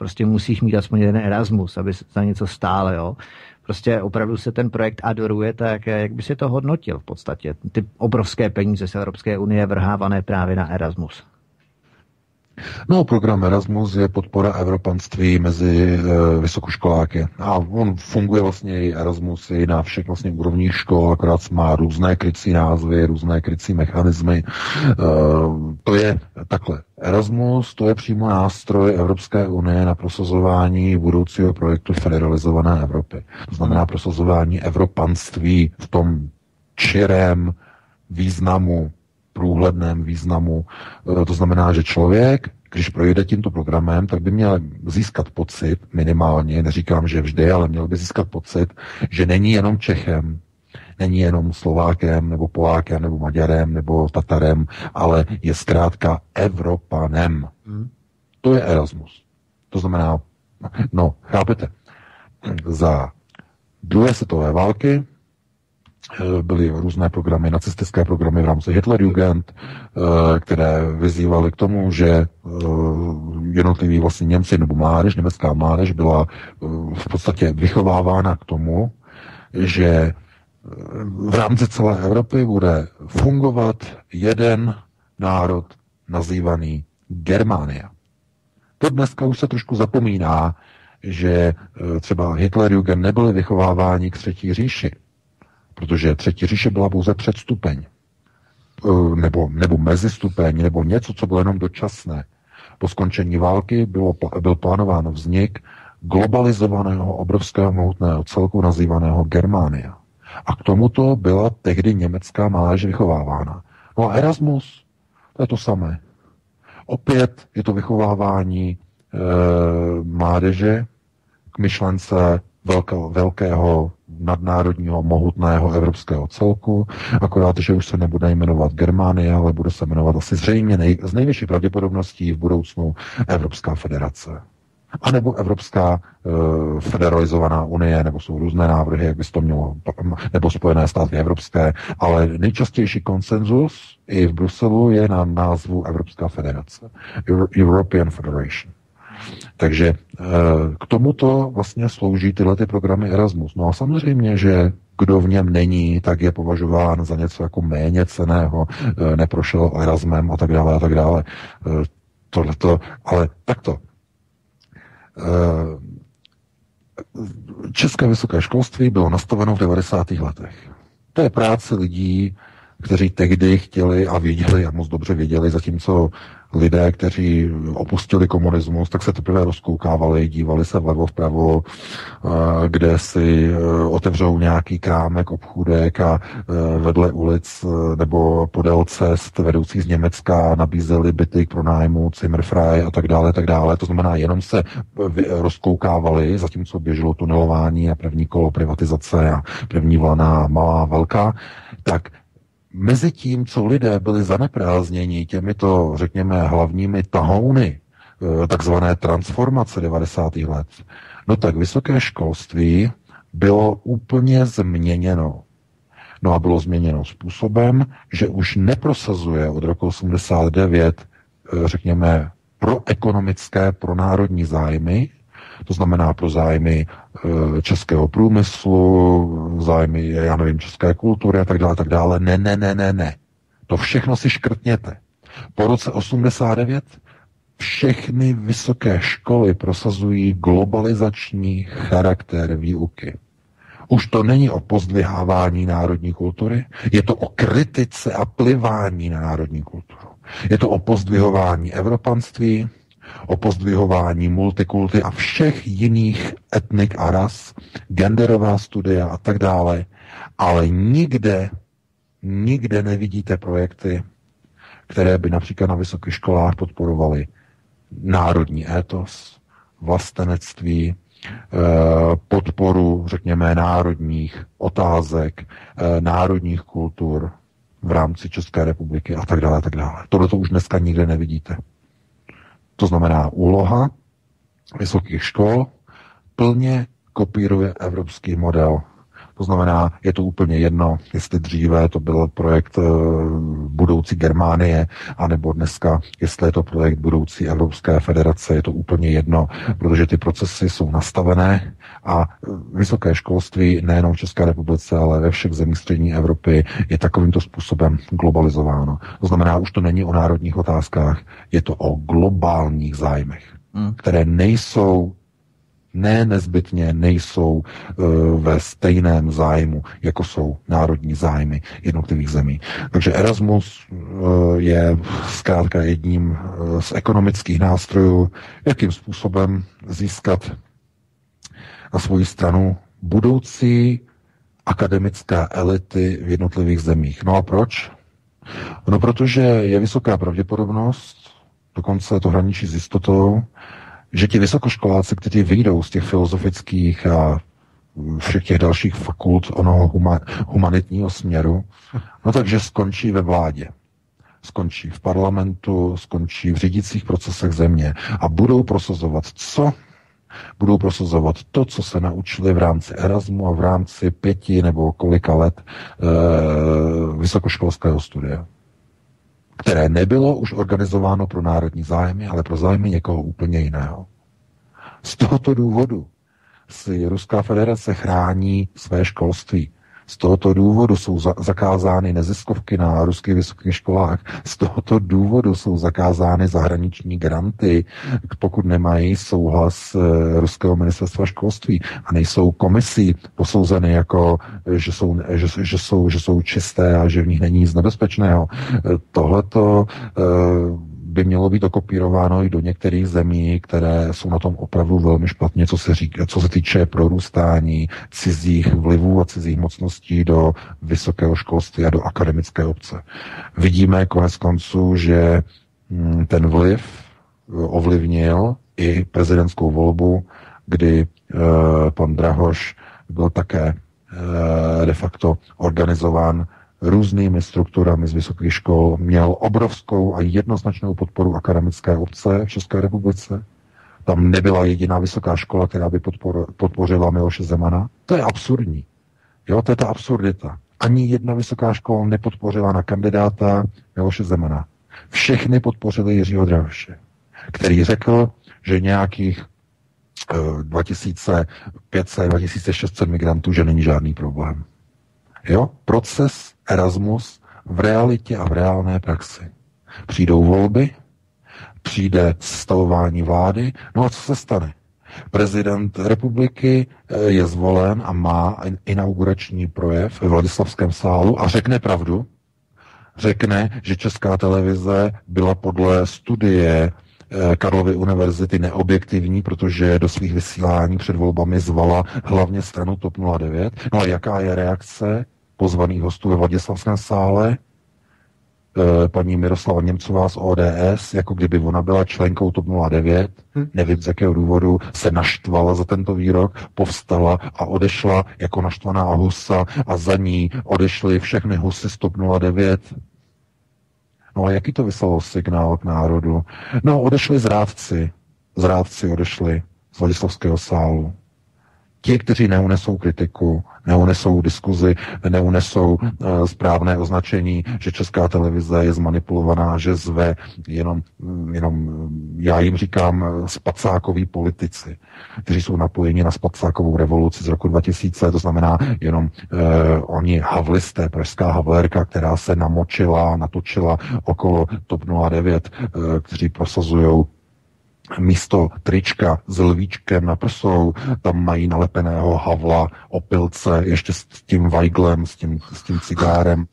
prostě musíš mít aspoň jeden Erasmus, aby za něco stále, jo. Prostě opravdu se ten projekt adoruje, tak jak by si to hodnotil v podstatě? Ty obrovské peníze z Evropské unie vrhávané právě na Erasmus. No, program Erasmus je podpora evropanství mezi e, vysokoškoláky. A on funguje vlastně i Erasmus i na všech vlastně úrovních škol, akorát má různé krycí názvy, různé krycí mechanismy. E, to je takhle. Erasmus to je přímo nástroj Evropské unie na prosazování budoucího projektu federalizované Evropy. To znamená prosazování evropanství v tom čirém významu průhledném významu. E, to znamená, že člověk, když projde tímto programem, tak by měl získat pocit, minimálně, neříkám, že vždy, ale měl by získat pocit, že není jenom Čechem, není jenom Slovákem, nebo Polákem, nebo Maďarem, nebo Tatarem, ale je zkrátka Evropanem. Hmm. To je Erasmus. To znamená, no, chápete, za druhé světové války byly různé programy, nacistické programy v rámci Hitlerjugend, eh, které vyzývaly k tomu, že eh, jednotliví vlastně Němci nebo mládež, německá mládež byla v podstatě vychovávána k tomu, že v rámci celé Evropy bude fungovat jeden národ nazývaný Germánia. To dneska už se trošku zapomíná, že třeba Hitlerjugend nebyli vychováváni k třetí říši, protože třetí říše byla pouze předstupeň, e, nebo, nebo mezistupeň, nebo něco, co bylo jenom dočasné. Po skončení války bylo, byl plánován vznik globalizovaného obrovského mohutného celku nazývaného Germánia. A k tomuto byla tehdy německá mládež vychovávána. No a Erasmus, to je to samé. Opět je to vychovávání e, mládeže k myšlence velkého, velkého nadnárodního mohutného evropského celku, akorát, že už se nebude jmenovat Germánie, ale bude se jmenovat asi zřejmě nej, z největší pravděpodobností v budoucnu Evropská federace. A nebo Evropská e, federalizovaná unie, nebo jsou různé návrhy, jak by to mělo, nebo Spojené státy evropské, ale nejčastější konsenzus i v Bruselu je na názvu Evropská federace. European Federation. Takže eh, k tomuto vlastně slouží tyhle ty programy Erasmus. No a samozřejmě, že kdo v něm není, tak je považován za něco jako méně ceného, eh, neprošel Erasmem a tak dále a tak dále. Eh, tohleto, ale takto. České vysoké školství bylo nastaveno v 90. letech. To je práce lidí, kteří tehdy chtěli a věděli a moc dobře věděli, zatímco lidé, kteří opustili komunismus, tak se teprve rozkoukávali, dívali se vlevo vpravo, eh, kde si eh, otevřou nějaký krámek, obchůdek a eh, vedle ulic nebo podél cest vedoucí z Německa nabízeli byty k pronájmu, Zimmerfrei a tak dále, tak dále. To znamená, jenom se rozkoukávali, zatímco běželo tunelování a první kolo privatizace a první vlana malá, velká, tak mezi tím, co lidé byli zaneprázdněni těmito, řekněme, hlavními tahouny eh, takzvané transformace 90. let, no tak vysoké školství bylo úplně změněno. No a bylo změněno způsobem, že už neprosazuje od roku 89, eh, řekněme, pro ekonomické, pro národní zájmy, to znamená pro zájmy e, českého průmyslu, zájmy, já nevím, české kultury a tak dále, tak dále. Ne, ne, ne, ne, ne. To všechno si škrtněte. Po roce 89 všechny vysoké školy prosazují globalizační charakter výuky. Už to není o pozdvihávání národní kultury, je to o kritice a plivání na národní kulturu. Je to o pozdvihování evropanství, o pozdvihování multikulty a všech jiných etnik a ras, genderová studia a tak dále, ale nikde, nikde nevidíte projekty, které by například na vysokých školách podporovaly národní étos, vlastenectví, eh, podporu, řekněme, národních otázek, eh, národních kultur v rámci České republiky a tak dále, a tak dále. Tohle to už dneska nikde nevidíte. To znamená úloha vysokých škol plně kopíruje evropský model to znamená, je to úplně jedno, jestli dříve to byl projekt e, budoucí Germánie, anebo dneska, jestli je to projekt budoucí Evropské federace, je to úplně jedno, protože ty procesy jsou nastavené a vysoké školství nejenom v České republice, ale ve všech zemích střední Evropy je takovýmto způsobem globalizováno. To znamená, už to není o národních otázkách, je to o globálních zájmech, hmm. které nejsou ne nezbytně nejsou uh, ve stejném zájmu, jako jsou národní zájmy jednotlivých zemí. Takže Erasmus uh, je zkrátka jedním uh, z ekonomických nástrojů, jakým způsobem získat na svoji stranu budoucí akademické elity v jednotlivých zemích. No a proč? No protože je vysoká pravděpodobnost, dokonce to hraničí s jistotou, že ti vysokoškoláci, kteří vyjdou z těch filozofických a všech těch dalších fakult onoho huma, humanitního směru, no takže skončí ve vládě. Skončí v parlamentu, skončí v řídících procesech země a budou prosazovat co? Budou prosazovat to, co se naučili v rámci Erasmu a v rámci pěti nebo kolika let e, vysokoškolského studia které nebylo už organizováno pro národní zájmy, ale pro zájmy někoho úplně jiného. Z tohoto důvodu si Ruská federace chrání své školství. Z tohoto důvodu jsou za- zakázány neziskovky na ruských vysokých školách. Z tohoto důvodu jsou zakázány zahraniční granty, pokud nemají souhlas e, ruského ministerstva školství a nejsou komisí posouzeny jako, že jsou, že, že, jsou, že jsou čisté a že v nich není nic nebezpečného. E, tohleto e, by mělo být okopírováno i do některých zemí, které jsou na tom opravdu velmi špatně, co se, říká, co se týče prorůstání cizích vlivů a cizích mocností do vysokého školství a do akademické obce. Vidíme konec konců, že mm, ten vliv eh, ovlivnil i prezidentskou volbu, kdy uh, pan Drahoš byl také uh, de facto organizován různými strukturami z vysokých škol, měl obrovskou a jednoznačnou podporu akademické obce v České republice. Tam nebyla jediná vysoká škola, která by podpor, podpořila Miloše Zemana. To je absurdní. Jo, to je ta absurdita. Ani jedna vysoká škola nepodpořila na kandidáta Miloše Zemana. Všechny podpořili Jiřího Drahoše, který řekl, že nějakých 2500-2600 eh, migrantů, že není žádný problém. Jo? Proces Erasmus v realitě a v reálné praxi. Přijdou volby, přijde stavování vlády, no a co se stane? Prezident republiky eh, je zvolen a má inaugurační projev ve Vladislavském sálu a řekne pravdu. Řekne, že česká televize byla podle studie eh, Karlovy univerzity neobjektivní, protože do svých vysílání před volbami zvala hlavně stranu TOP 09. No a jaká je reakce pozvaných hostů ve Vladislavském sále, e, paní Miroslava Němcová z ODS, jako kdyby ona byla členkou TOP 09, hm. nevím z jakého důvodu, se naštvala za tento výrok, povstala a odešla jako naštvaná husa a za ní odešly všechny husy z TOP 09. No a jaký to vyslalo signál k národu? No, odešli zrádci. Zrádci odešli z Vladislavského sálu. Ti, kteří neunesou kritiku, neunesou diskuzi, neunesou uh, správné označení, že česká televize je zmanipulovaná, že zve jenom, jenom já jim říkám, spacákoví politici, kteří jsou napojeni na spacákovou revoluci z roku 2000, to znamená jenom uh, oni havlisté, pražská havlérka, která se namočila, natočila okolo TOP 09, uh, kteří prosazují místo trička s lvíčkem na prsou, tam mají nalepeného havla, opilce, ještě s tím vajglem, s tím, s tím cigárem.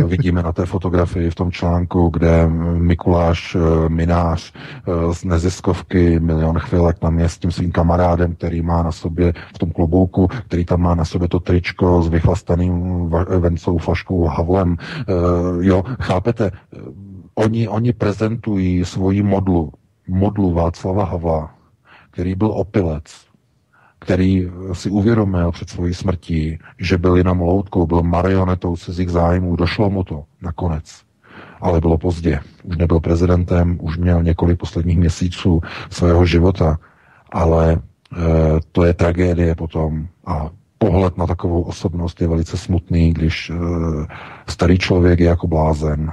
E, vidíme na té fotografii v tom článku, kde Mikuláš e, Minář e, z neziskovky Milion chvilek tam je s tím svým kamarádem, který má na sobě v tom klobouku, který tam má na sobě to tričko s vychlastaným vencou flaškou havlem. E, jo, chápete? Oni, oni prezentují svoji modlu, modlu Václava Havla, který byl opilec, který si uvědomil před svojí smrtí, že byl jenom loutkou, byl marionetou cizích zájmů, došlo mu to nakonec. Ale bylo pozdě. Už nebyl prezidentem, už měl několik posledních měsíců svého života, ale e, to je tragédie potom a pohled na takovou osobnost je velice smutný, když e, starý člověk je jako blázen,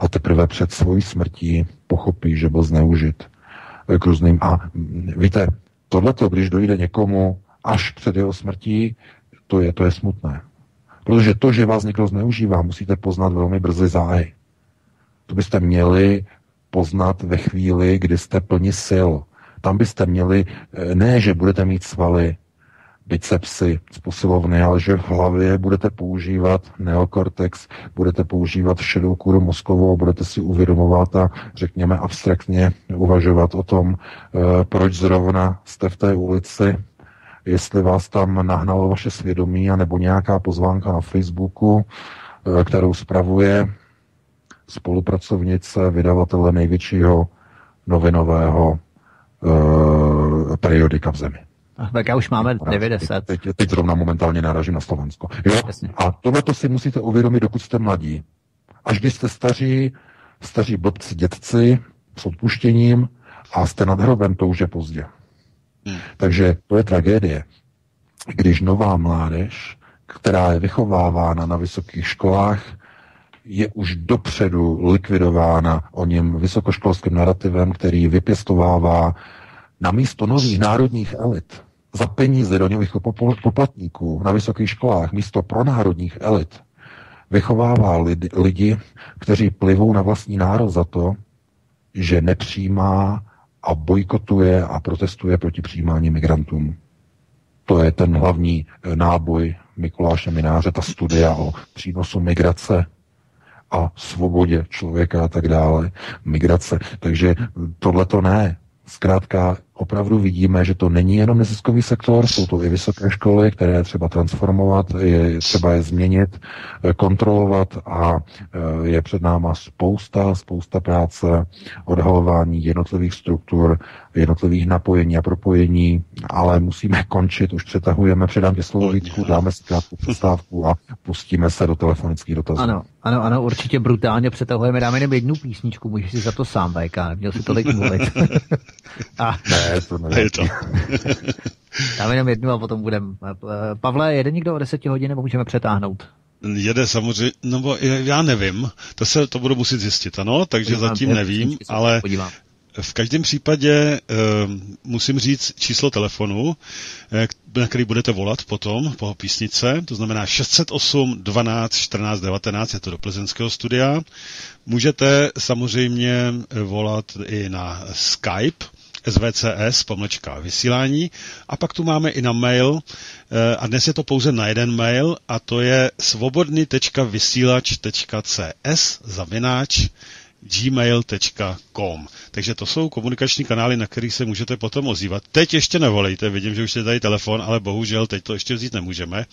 a teprve před svojí smrtí pochopí, že byl zneužit k různým. A víte, tohleto, když dojde někomu až před jeho smrtí, to je, to je smutné. Protože to, že vás někdo zneužívá, musíte poznat velmi brzy záhy. To byste měli poznat ve chvíli, kdy jste plni sil. Tam byste měli, eh, ne, že budete mít svaly, bicepsy z posilovny, ale že v hlavě budete používat neokortex, budete používat šedou kůru mozkovou, budete si uvědomovat a řekněme abstraktně uvažovat o tom, eh, proč zrovna jste v té ulici, jestli vás tam nahnalo vaše svědomí, anebo nějaká pozvánka na Facebooku, eh, kterou spravuje spolupracovnice vydavatele největšího novinového uh, periodika v zemi. Tak já už máme 90. Teď, teď, teď zrovna momentálně náražím na Slovensko. Jo? A tohle to si musíte uvědomit, dokud jste mladí. Až když jste staří, staří blbci, dětci, s odpuštěním a jste nad hrobem, to už je pozdě. Hmm. Takže to je tragédie. Když nová mládež, která je vychovávána na vysokých školách, je už dopředu likvidována o něm vysokoškolským narrativem, který vypěstovává na místo nových národních elit za peníze daňových poplatníků na vysokých školách místo pro národních elit vychovává lidi, lidi, kteří plivou na vlastní národ za to, že nepřijímá a bojkotuje a protestuje proti přijímání migrantům. To je ten hlavní eh, náboj Mikuláše Mináře, ta studia o přínosu migrace a svobodě člověka a tak dále. Migrace. Takže tohle to ne. Zkrátka opravdu vidíme, že to není jenom neziskový sektor, jsou to i vysoké školy, které třeba transformovat, je třeba je změnit, eh, kontrolovat a eh, je před náma spousta, spousta práce, odhalování jednotlivých struktur, jednotlivých napojení a propojení, ale musíme končit, už přetahujeme, předám tě slovo Vítku, dáme si krátkou přestávku a pustíme se do telefonických dotazů. Ano, ano, ano, určitě brutálně přetahujeme, dáme jenom jednu písničku, můžeš si za to sám, VK, neměl si tolik mluvit. a... Ne, to ne. Je to. dáme jenom jednu a potom budeme. Pavle, jede někdo o deseti hodin, nebo můžeme přetáhnout? Jede samozřejmě, no já nevím, to se to budu muset zjistit, ano, takže Podívám, zatím nevím, ale podívám. V každém případě e, musím říct číslo telefonu, e, na který budete volat potom po písnice, to znamená 608 12 14 19, je to do plzeňského studia. Můžete samozřejmě volat i na Skype, svcs, pomlčka vysílání. A pak tu máme i na mail, eh, a dnes je to pouze na jeden mail, a to je svobodný.vysílač.cs zavináč gmail.com. Takže to jsou komunikační kanály, na kterých se můžete potom ozývat. Teď ještě nevolejte, vidím, že už je tady telefon, ale bohužel teď to ještě vzít nemůžeme.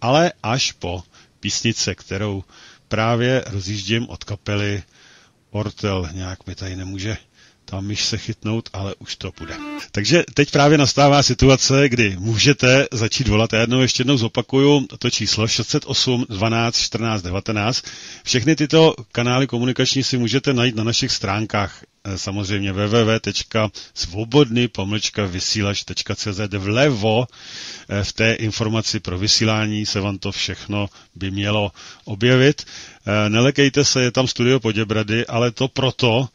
Ale až po písnice, kterou právě rozjíždím od kapely Ortel, nějak mi tady nemůže tam myš se chytnout, ale už to bude. Takže teď právě nastává situace, kdy můžete začít volat. Já jednou ještě jednou zopakuju to číslo 608 12 14 19. Všechny tyto kanály komunikační si můžete najít na našich stránkách Eh, samozřejmě www.svobodný pomlčka vysílač.cz vlevo eh, v té informaci pro vysílání se vám to všechno by mělo objevit. Nelekejte se, je tam studio Poděbrady, ale to proto,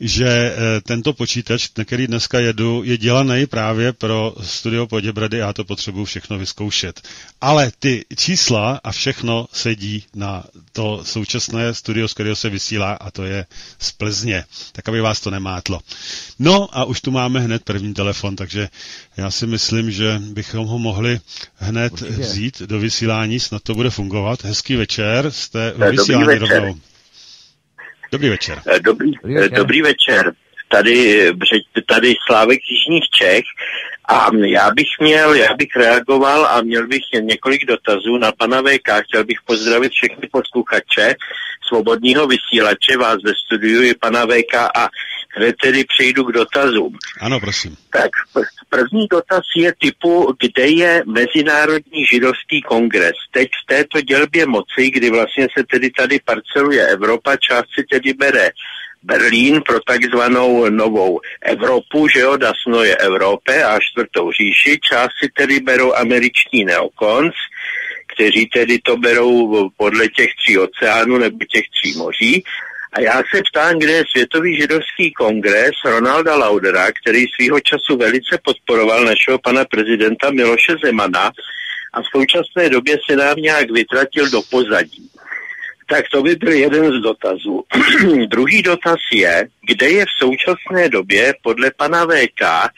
že eh, tento počítač, na který dneska jedu, je dělaný právě pro studio Poděbrady, já to potřebuji všechno vyzkoušet. Ale ty čísla a všechno sedí na to současné studio, z kterého se vysílá a to je z Plzně, tak aby vás to nemátlo. No a už tu máme hned první telefon, takže já si myslím, že bychom ho mohli hned Určitě. vzít do vysílání, snad to bude fungovat. Hezký večer, jste ve vysílání rovnou. Dobrý večer. Eh, dobrý, dobrý večer. Dobrý večer. Tady, tady Slávek Jižních Čech a já bych měl, já bych reagoval a měl bych několik dotazů na pana VK. Chtěl bych pozdravit všechny posluchače svobodního vysílače, vás ve studiu i pana VK a hned tedy přejdu k dotazům. Ano, prosím. Tak první dotaz je typu, kde je Mezinárodní židovský kongres. Teď v této dělbě moci, kdy vlastně se tedy tady parceluje Evropa, část si tedy bere Berlín pro takzvanou novou Evropu, že jo, dasno je Evropě a čtvrtou říši, část si tedy berou američtí neokons, kteří tedy to berou podle těch tří oceánů nebo těch tří moří. A já se ptám, kde je Světový židovský kongres Ronalda Laudera, který svýho času velice podporoval našeho pana prezidenta Miloše Zemana a v současné době se nám nějak vytratil do pozadí. Tak to by byl jeden z dotazů. Druhý dotaz je, kde je v současné době podle pana VK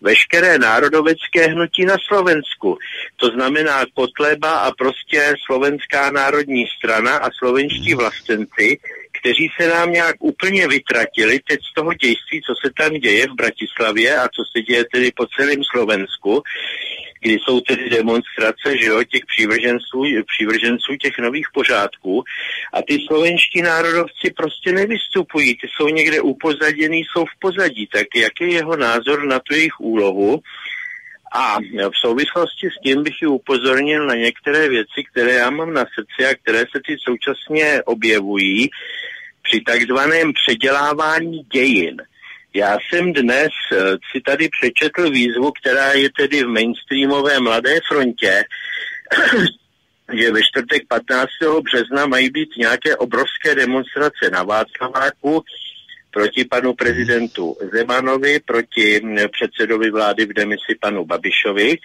veškeré národovecké hnutí na Slovensku. To znamená Kotleba a prostě Slovenská národní strana a slovenští vlastenci, kteří se nám nějak úplně vytratili teď z toho dějství, co se tam děje v Bratislavě a co se děje tedy po celém Slovensku, kdy jsou tedy demonstrace, že jo, těch přívrženců, přívrženců těch nových pořádků. A ty slovenští národovci prostě nevystupují, ty jsou někde upozaděný, jsou v pozadí, tak jaký je jeho názor na tu jejich úlohu? A v souvislosti s tím bych ji upozornil na některé věci, které já mám na srdci a které se ty současně objevují při takzvaném předělávání dějin. Já jsem dnes uh, si tady přečetl výzvu, která je tedy v mainstreamové Mladé frontě, že ve čtvrtek 15. března mají být nějaké obrovské demonstrace na Václaváku proti panu prezidentu Zemanovi, proti předsedovi vlády v demisi panu Babišovi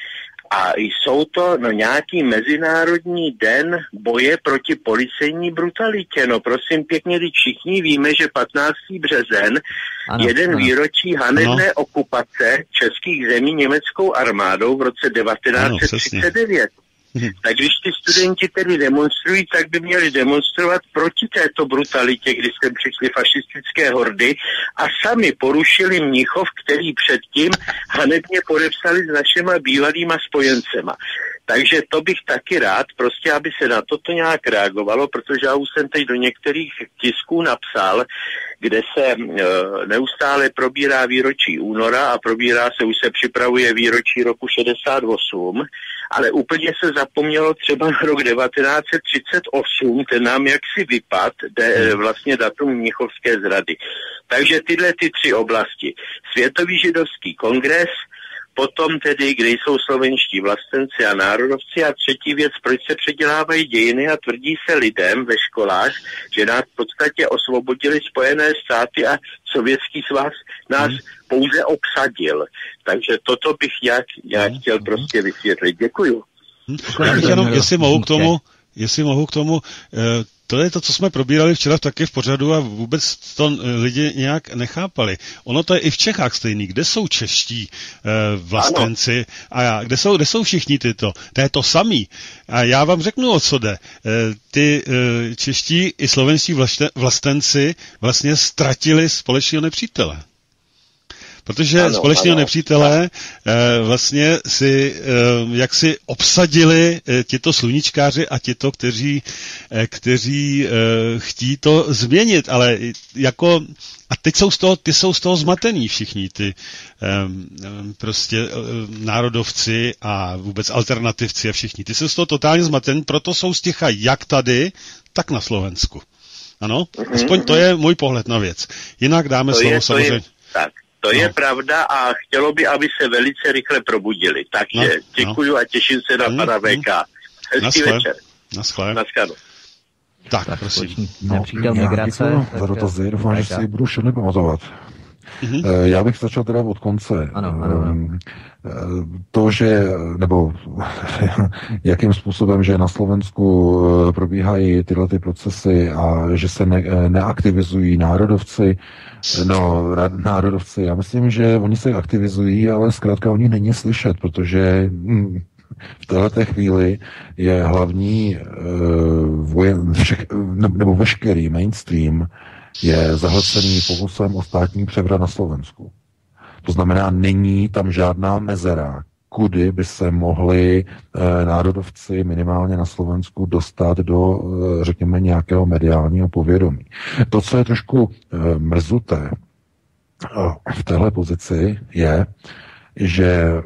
a jsou to no, nějaký mezinárodní den boje proti policejní brutalitě. No prosím pěkně, když všichni víme, že 15. březen, ano, jeden ano. výročí hanebné ano. okupace českých zemí německou armádou v roce 1939. Ano. Tak když ty studenti tedy demonstrují, tak by měli demonstrovat proti této brutalitě, kdy jsme přišli fašistické hordy a sami porušili Mnichov, který předtím hanebně podepsali s našima bývalýma spojencema. Takže to bych taky rád, prostě aby se na toto nějak reagovalo, protože já už jsem teď do některých tisků napsal, kde se e, neustále probírá výročí února a probírá se, už se připravuje výročí roku 68, ale úplně se zapomnělo třeba na rok 1938, ten nám jaksi vypad, de, e, vlastně datum Mnichovské zrady. Takže tyhle ty tři oblasti. Světový židovský kongres, potom tedy, kde jsou slovenští vlastenci a národovci a třetí věc, proč se předělávají dějiny a tvrdí se lidem ve školách, že nás v podstatě osvobodili Spojené státy a Sovětský svaz nás hmm. pouze obsadil. Takže toto bych nějak, nějak hmm. chtěl prostě vysvětlit. Děkuju. Hmm. Já bych jenom, jestli mohu k tomu, jestli mohu k tomu, eh, to je to, co jsme probírali včera taky v pořadu a vůbec to eh, lidi nějak nechápali. Ono to je i v Čechách stejný. Kde jsou čeští e, vlastenci a já, kde jsou, kde jsou všichni tyto? To je to samý. A já vám řeknu, o co jde. E, ty e, čeští i slovenští vlastenci vlastně ztratili společného nepřítele. Protože ano, společného ano. nepřítele eh, vlastně si eh, jak si obsadili eh, tito sluníčkáři a tito, kteří, kteří eh, chtí to změnit, ale jako a teď jsou z toho, ty jsou z toho zmatený všichni, ty um, prostě um, národovci a vůbec alternativci a všichni. Ty jsou z toho totálně zmatení, proto jsou sticha jak tady, tak na Slovensku. Ano, mm-hmm. aspoň to je můj pohled na věc. Jinak dáme to slovo je, samozřejmě. Je, tak, to no. je pravda a chtělo by, aby se velice rychle probudili. Takže no, děkuju no. a těším se na no, pana VK. Hezký večer. Naschle. Naschle. Tak, tak prosím. No, migrace. Děkuji za dotazy, doufám, že si budu všechny pamatovat. Mm-hmm. Já bych začal teda od konce. Ano, ano, ano. Eh, to, že, nebo jakým způsobem, že na Slovensku eh, probíhají tyhle ty procesy a že se ne, neaktivizují národovci, no, národovci, já myslím, že oni se aktivizují, ale zkrátka oni není slyšet, protože hm, v této chvíli je hlavní vojen, všech, nebo veškerý mainstream je zahlcený pokusem o státní převrat na Slovensku. To znamená, není tam žádná mezera, kudy by se mohli e, národovci minimálně na Slovensku dostat do, e, řekněme, nějakého mediálního povědomí. To, co je trošku e, mrzuté v téhle pozici, je, že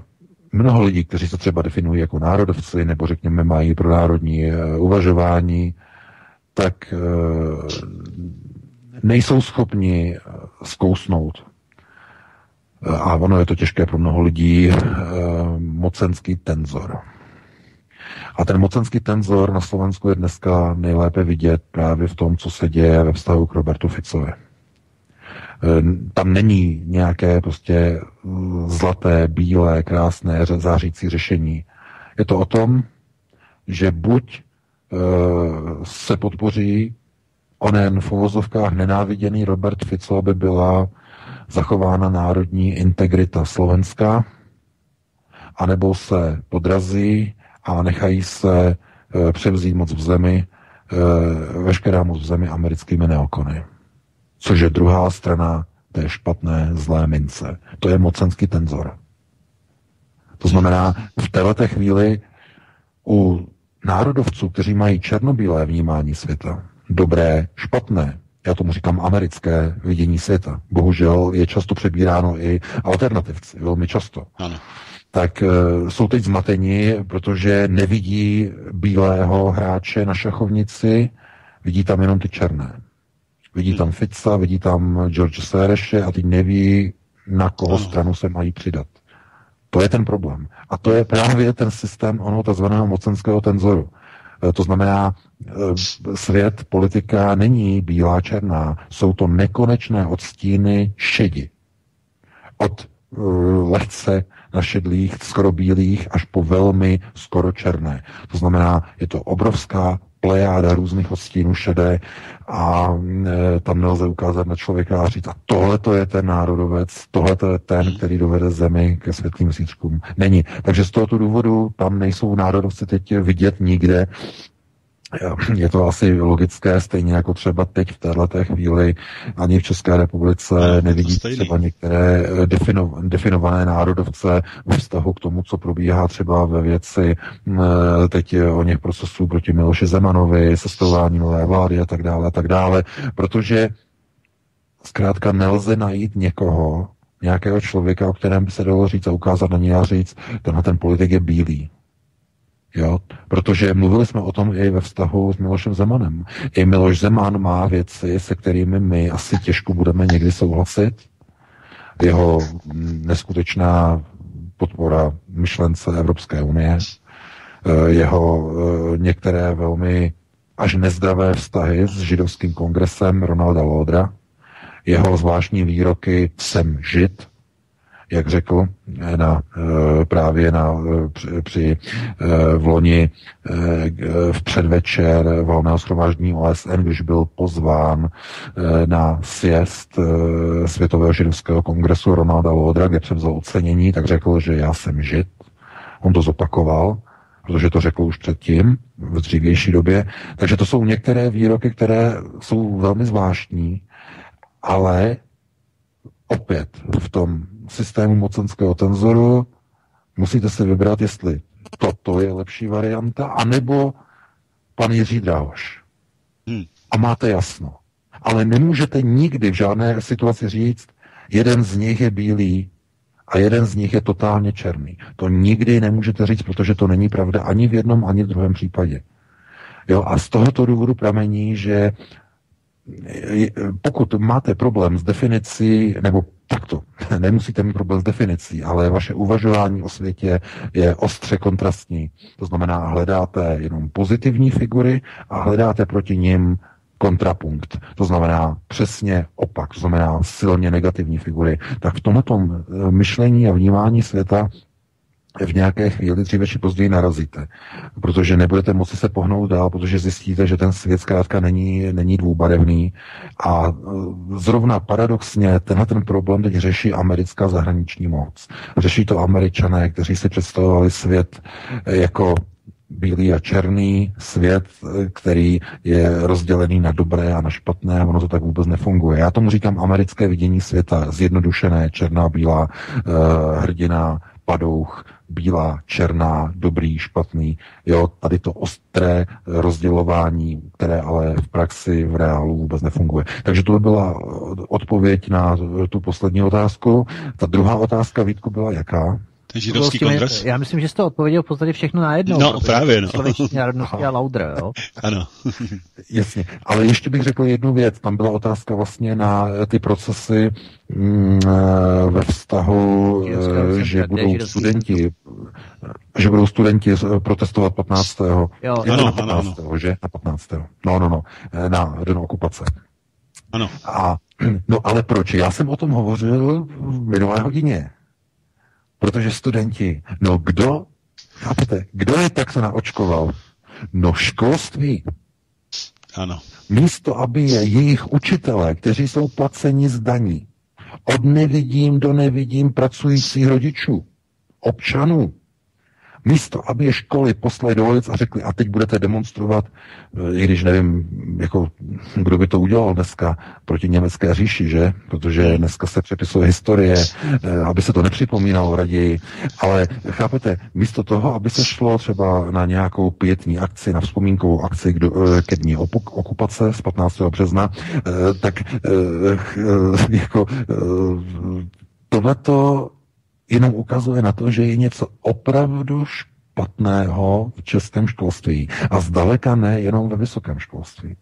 mnoho lidí, kteří se třeba definují jako národovci, nebo řekněme mají pro národní uvažování, tak nejsou schopni zkousnout a ono je to těžké pro mnoho lidí, eh, mocenský tenzor. A ten mocenský tenzor na Slovensku je dneska nejlépe vidět právě v tom, co se děje ve vztahu k Robertu Ficovi. Eh, tam není nějaké prostě eh, zlaté, bílé, krásné, zářící řešení. Je to o tom, že buď se podpoří onen v uvozovkách nenáviděný Robert Fico, aby byla zachována národní integrita Slovenska, anebo se podrazí a nechají se e, převzít moc v zemi, e, veškerá moc v zemi americkými neokony. Což je druhá strana té špatné, zlé mince. To je mocenský tenzor. To znamená, v této chvíli u národovců, kteří mají černobílé vnímání světa, dobré, špatné, já tomu říkám americké vidění světa. Bohužel je často přebíráno i alternativci, velmi často. Ano. Tak e, jsou teď zmateni, protože nevidí bílého hráče na šachovnici, vidí tam jenom ty černé. Vidí tam Fica, vidí tam George Sereše a teď neví, na koho ano. stranu se mají přidat. To je ten problém. A to je právě ten systém onoho tzv. mocenského tenzoru. Eh, to znamená, svět, politika není bílá černá. Jsou to nekonečné odstíny šedi. Od eh, lehce našedlých, skoro bílých, až po velmi skoro černé. To znamená, je to obrovská plejáda různých odstínů šedé a e, tam nelze ukázat na člověka a říct, a tohle to je ten národovec, tohle to je ten, který dovede zemi ke světlým síčkům. Není. Takže z tohoto důvodu tam nejsou národovci teď vidět nikde je to asi logické, stejně jako třeba teď v této chvíli ani v České republice no, nevidí třeba některé eh, defino, definované národovce ve vztahu k tomu, co probíhá třeba ve věci mm, eh, teď o něch procesů proti Miloši Zemanovi, sestavování nové vlády a tak dále, a tak dále, protože zkrátka nelze najít někoho, nějakého člověka, o kterém by se dalo říct a ukázat na něj a říct, tenhle ten politik je bílý. Jo? Protože mluvili jsme o tom i ve vztahu s Milošem Zemanem. I Miloš Zeman má věci, se kterými my asi těžko budeme někdy souhlasit. Jeho neskutečná podpora myšlence Evropské unie, eh, jeho eh, některé velmi až nezdravé vztahy s židovským kongresem Ronalda Lodra, jeho zvláštní výroky jsem žid, jak řekl, na, eh, právě na, eh, při, eh, v loni v předvečer volného schromáždění OSN, když byl pozván na sjezd Světového židovského kongresu Ronalda Lodra, kde převzal ocenění, tak řekl, že já jsem žid. On to zopakoval, protože to řekl už předtím, v dřívější době. Takže to jsou některé výroky, které jsou velmi zvláštní, ale opět v tom systému mocenského tenzoru musíte si vybrat, jestli toto je lepší varianta, anebo pan Jiří Drahoš. Hmm. A máte jasno. Ale nemůžete nikdy v žádné situaci říct, jeden z nich je bílý a jeden z nich je totálně černý. To nikdy nemůžete říct, protože to není pravda ani v jednom, ani v druhém případě. Jo, a z tohoto důvodu pramení, že pokud máte problém s definicí, nebo takto. Nemusíte mít problém s definicí, ale vaše uvažování o světě je ostře kontrastní. To znamená, hledáte jenom pozitivní figury a hledáte proti nim kontrapunkt. To znamená přesně opak, to znamená silně negativní figury. Tak v tomto eh, myšlení a vnímání světa v nějaké chvíli dříve či později narazíte, protože nebudete moci se pohnout dál, protože zjistíte, že ten svět zkrátka není, není dvoubarevný a e, zrovna paradoxně tenhle ten problém teď řeší americká zahraniční moc. Řeší to američané, kteří si představovali svět jako bílý a černý svět, e, který je rozdělený na dobré a na špatné, a ono to tak vůbec nefunguje. Já tomu říkám americké vidění světa, zjednodušené, černá, bílá, hrdina, padouch, bílá, černá, dobrý, špatný. Jo, tady to ostré rozdělování, které ale v praxi, v reálu vůbec nefunguje. Takže to by byla odpověď na tu poslední otázku. Ta druhá otázka, Vítku, byla jaká? Ten židovský kongres? Já myslím, že jste odpověděl v podstatě všechno najednou. No, právě, no. národnosti a laudr, jo? Ano. Jasně, ale ještě bych řekl jednu věc. Tam byla otázka vlastně na ty procesy mm, eh, ve vztahu, eh, že budou studenti že budou studenti protestovat 15. Jo, ano, na 15. Ano, ano. že? Na 15. No, no, no. Eh, na den okupace. Ano. A, no ale proč? Já jsem o tom hovořil v minulé hodině. Protože studenti, no kdo, chápete, kdo je takto naočkoval? No školství. Ano. Místo, aby je jejich učitelé, kteří jsou placeni z daní, od nevidím do nevidím pracujících rodičů, občanů, Místo, aby je školy poslali do ulic a řekli, a teď budete demonstrovat, eh, i když nevím, jako, kdo by to udělal dneska proti německé říši, že? Protože dneska se přepisuje historie, eh, aby se to nepřipomínalo raději. Ale chápete, místo toho, aby se šlo třeba na nějakou pětní akci, na vzpomínkovou akci eh, ke dní okupace z 15. března, tak jako tohleto jenom ukazuje na to, že je něco opravdu špatného v českém školství. A zdaleka ne jenom ve vysokém školství.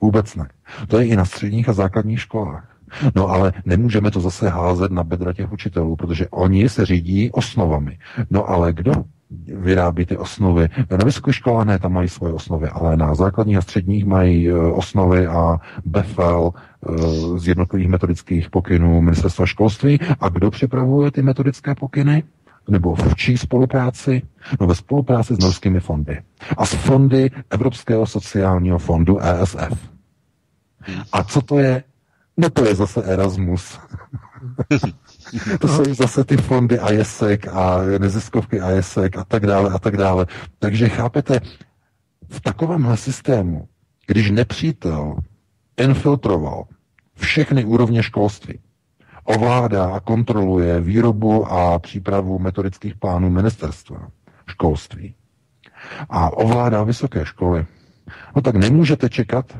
Vůbec ne. To je i na středních a základních školách. No ale nemůžeme to zase házet na bedra těch učitelů, protože oni se řídí osnovami. No ale kdo vyrábí ty osnovy? Na vysokých školách ne, tam mají svoje osnovy, ale na základních a středních mají e, osnovy a e, z jednotlivých metodických pokynů ministerstva školství. A kdo připravuje ty metodické pokyny? nebo v čí spolupráci? No ve spolupráci s norskými fondy. A s fondy Evropského sociálního fondu ESF. A co to je? No to je zase Erasmus. to jsou zase ty fondy IESEC a neziskovky IESEC a tak dále a tak dále. Takže chápete, v takovémhle systému, když nepřítel infiltroval všechny úrovně školství, ovládá a kontroluje výrobu a přípravu metodických plánů ministerstva školství a ovládá vysoké školy, no tak nemůžete čekat,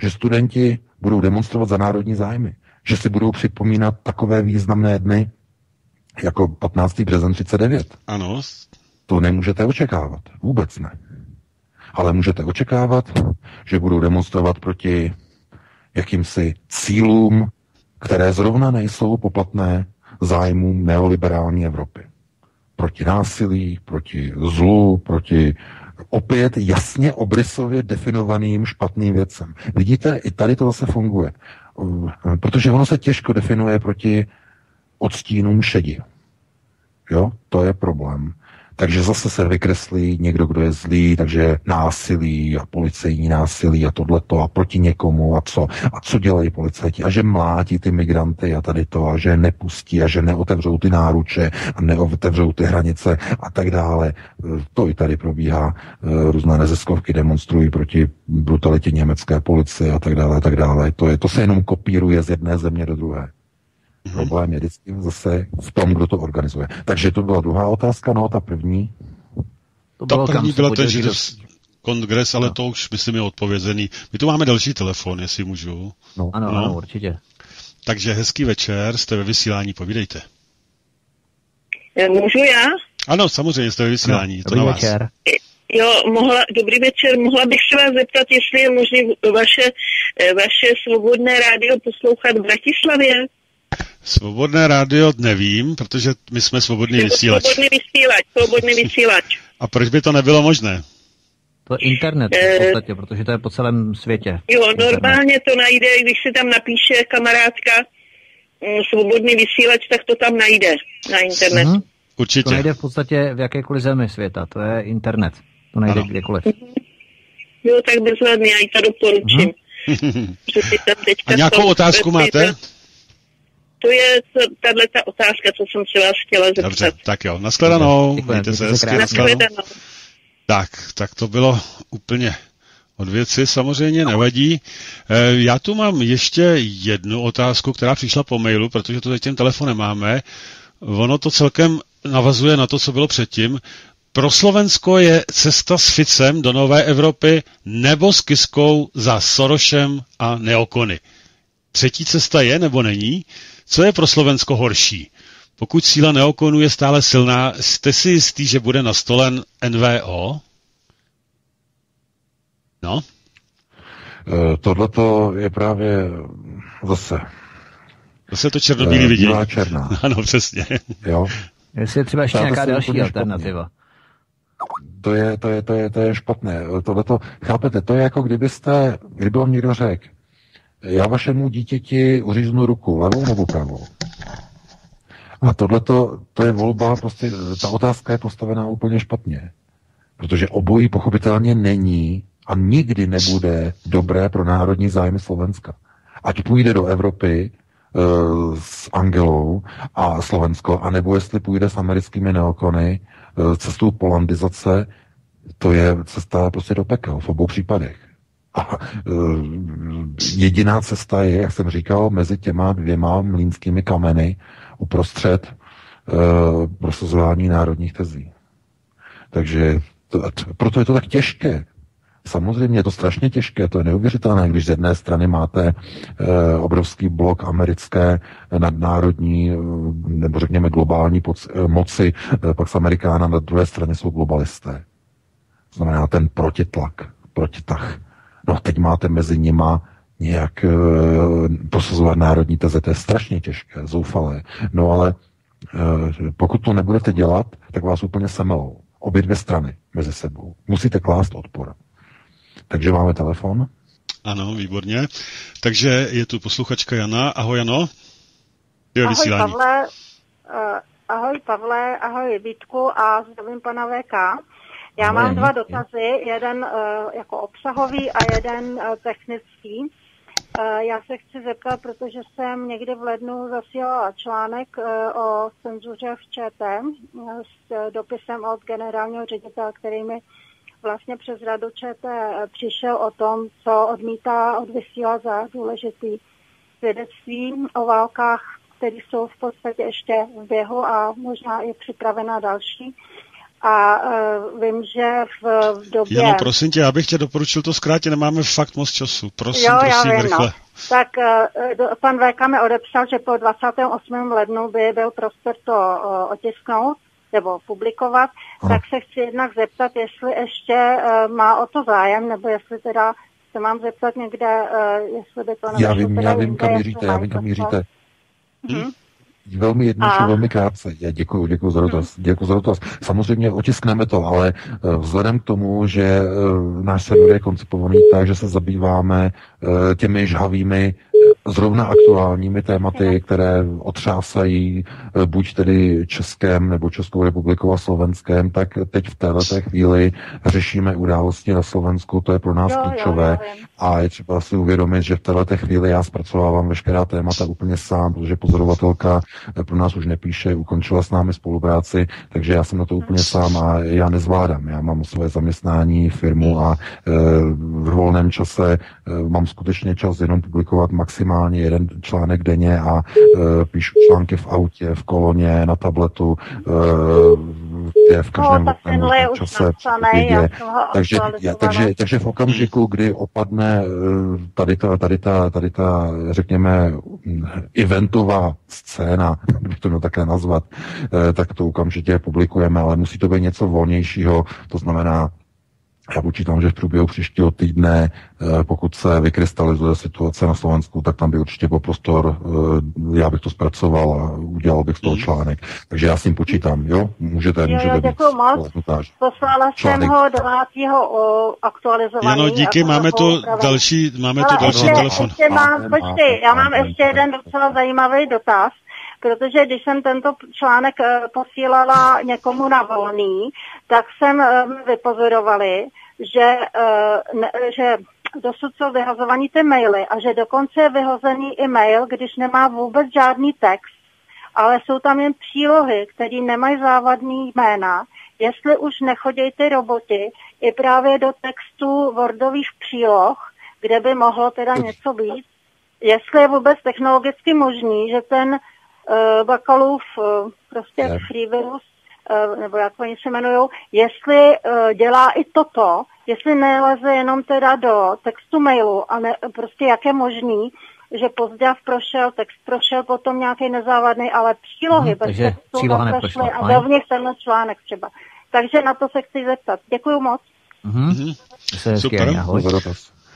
že studenti budou demonstrovat za národní zájmy, že si budou připomínat takové významné dny, jako 15. březen 39. Ano. To nemůžete očekávat. Vůbec ne. Ale můžete očekávat, že budou demonstrovat proti jakýmsi cílům, které zrovna nejsou poplatné zájmům neoliberální Evropy. Proti násilí, proti zlu, proti opět jasně obrysově definovaným špatným věcem. Vidíte, i tady to zase funguje. Protože ono se těžko definuje proti odstínům šedi. Jo, to je problém. Takže zase se vykreslí někdo, kdo je zlý, takže násilí a policejní násilí a tohleto a proti někomu a co. A co dělají policajti? A že mlátí ty migranty a tady to a že nepustí a že neotevřou ty náruče a neotevřou ty hranice a tak dále. To i tady probíhá. Různé neziskovky demonstrují proti brutalitě německé policie a tak dále a tak dále. To, je, to se jenom kopíruje z jedné země do druhé. Mm-hmm. Problém je vždycky zase v tom, kdo to organizuje. Takže to byla druhá otázka, no ta první. To ta první byla ten židovský kongres, ale no. to už myslím je odpovězený. My tu máme další telefon, jestli můžu. No. Ano, no. ano, určitě. Takže hezký večer, jste ve vysílání, povídejte. Můžu já? Ano, samozřejmě jste ve vysílání. No, to na vás. večer. Jo, mohla, dobrý večer. Mohla bych se vás zeptat, jestli je možné vaše, vaše svobodné rádio poslouchat v Bratislavě? Svobodné rádio nevím, protože my jsme svobodný vysílač. Svobodný vysílač, svobodný vysílač. A proč by to nebylo možné? To je internet Eh. v podstatě, protože to je po celém světě. Jo, Internet. normálně to najde, když si tam napíše kamarádka mm, svobodný vysílač, tak to tam najde na internetu. Mhm. To Určitě. najde v podstatě v jakékoliv zemi světa, to je internet. To najde Ano. kdekoliv. Jo, tak bezvadný, já ji to doporučím. Si tam A nějakou jsou- otázku máte? To je tahle ta otázka, co jsem se vás chtěla zeptat. Dobře, tak jo. Naschledanou. Děkujeme, Mějte se hezky. Nashledanou. Tak, tak to bylo úplně od věci, samozřejmě nevadí. E, Já tu mám ještě jednu otázku, která přišla po mailu, protože to teď tím telefonem máme. Ono to celkem navazuje na to, co bylo předtím. Pro Slovensko je cesta s Ficem do Nové Evropy nebo s Kiskou za Sorošem a Neokony. Třetí cesta je nebo není? Co je pro Slovensko horší? Pokud síla neokonu je stále silná, jste si jistý, že bude nastolen NVO? No, Tohle je právě zase zase to černobílý eh, vidění. bílá černá. Ano, přesně. Jo? Jestli je třeba ještě nějaká další úplně alternativa. To je, to je, to je, to je špatné. Tohleto, chápete, to je jako kdybyste, kdyby vám někdo řekl, já vašemu dítěti uříznu ruku, levou nebo pravou. A tohleto, to je volba, prostě ta otázka je postavená úplně špatně. Protože obojí pochopitelně není a nikdy nebude dobré pro národní zájmy Slovenska. Ať půjde do Evropy e, s Angelou a Slovensko, anebo jestli půjde s americkými neokony e, cestou polandizace, to je cesta prostě do pekel v obou případech. A e, jediná cesta je, jak jsem říkal, mezi těma dvěma mlínskými kameny uprostřed e, prosazování národních tezí. Takže to, proto je to tak těžké. Samozřejmě je to strašně těžké, to je neuvěřitelné, když z jedné strany máte e, obrovský blok americké nadnárodní e, nebo řekněme globální poc, moci, e, pak z Amerikána na druhé straně jsou globalisté. Znamená ten protitlak, protitah. No a teď máte mezi nima nějak e, prosazovat národní teze, to je strašně těžké, zoufalé. No ale e, pokud to nebudete dělat, tak vás úplně semelou. Obě dvě strany mezi sebou. Musíte klást odpor. Takže máme telefon. Ano, výborně. Takže je tu posluchačka Jana. Ahoj, Jano. Je Ahoj vysílání. Pavle, uh, ahoj Pavle, ahoj Vítku a zdravím pana VK. Já mám dva dotazy, jeden uh, jako obsahový a jeden uh, technický. Uh, já se chci zeptat, protože jsem někdy v lednu zasílala článek o cenzuře v ČT s dopisem od generálního ředitele, který mi vlastně přes radu ČT přišel o tom, co odmítá odvysílat za důležitý svědectví o válkách, které jsou v podstatě ještě v běhu a možná je připravena další. A uh, vím, že v, v době... Jano, prosím tě, já bych tě doporučil to zkrátit, nemáme fakt moc času. Prosím, jo, já prosím, vím, rychle. no. Tak uh, do- pan VK mi odepsal, že po 28. lednu by byl prostor to uh, otisknout nebo publikovat, Ano. tak se chci jednak zeptat, jestli ještě uh, má o to zájem, nebo jestli teda se mám zeptat někde, uh, jestli by to Já vím, já vím, kam míříte, já mají vím, kam míříte. Mhm. Velmi jednoduše, A- velmi krátce. Já děkuji, děkuji za dotaz. Děkuji za dotaz. Samozřejmě otiskneme to, ale eh, vzhledem k tomu, že eh, náš server je koncipovaný tak, že se zabýváme eh, těmi žhavými, zrovna aktuálními tématy, které otřásají eh, buď tedy Českém nebo Českou republikou a Slovenskem, tak teď v této chvíli řešíme události na Slovensku, to je pro nás Jo, jo, klíčové. vím. A je třeba si uvědomit, že v této chvíli já zpracovávám veškerá témata úplně sám, protože pozorovatelka eh, pro nás už nepíše, ukončila s námi spolupráci, takže já jsem na to úplně sám a já nezvládám. Já mám své zaměstnání, firmu a e, v volném čase e, mám skutečně čas jenom publikovat maximálně jeden článek denně a e, píšu články v autě, v koloně, na tabletu, e, v každém No, tak volném tenhle je čase. napsaný, vědě. já Takže, já, takže, takže v okamžiku, kdy opadne eh, tady ta, tady ta, tady ta, řekněme, eventová scéna, bych to měl také nazvat, tak to okamžitě publikujeme, ale musí to být něco volnějšího, to znamená Já počítám, že v průběhu příštího týdne, eh, pokud se vykrystalizuje situace na Slovensku, tak tam by určitě byl prostor, eh, já bych to zpracoval a udělal bych z toho mhm. článek. Takže já s tím počítám, jo? Můžete, jo, můžete jo, děkuji moc. Poslala jsem ho 9. o aktualizovaný. Ano, díky, máme tu další, máme tu další telefon. Ještě mám, počkej, já mám ještě jeden docela zajímavý dotaz protože když jsem tento článek eh, posílala někomu na volný, tak jsem eh, vypozorovali, že, eh, že dosud jsou vyhazovaný ty maily a že dokonce je vyhozený i mail, když nemá vůbec žádný text, ale jsou tam jen přílohy, které nemají závadný jména, jestli už nechodí ty roboti i právě do textu Wordových příloh, kde by mohlo teda něco být, jestli je vůbec technologicky možný, že ten Bakalův uh, prostě yeah. free virus, uh, nebo jak oni se jmenují, jestli uh, dělá i toto, jestli neleze jenom teda do textu mailu a ne, prostě jak je možný, že pozděv prošel, text prošel potom nějaký nezávadný, ale přílohy hmm, bez textu příloha neprošly a dovnitř tenhle článek třeba. Takže na to se chci zeptat. Děkuju moc. Mm-hmm. Super. Ahoj.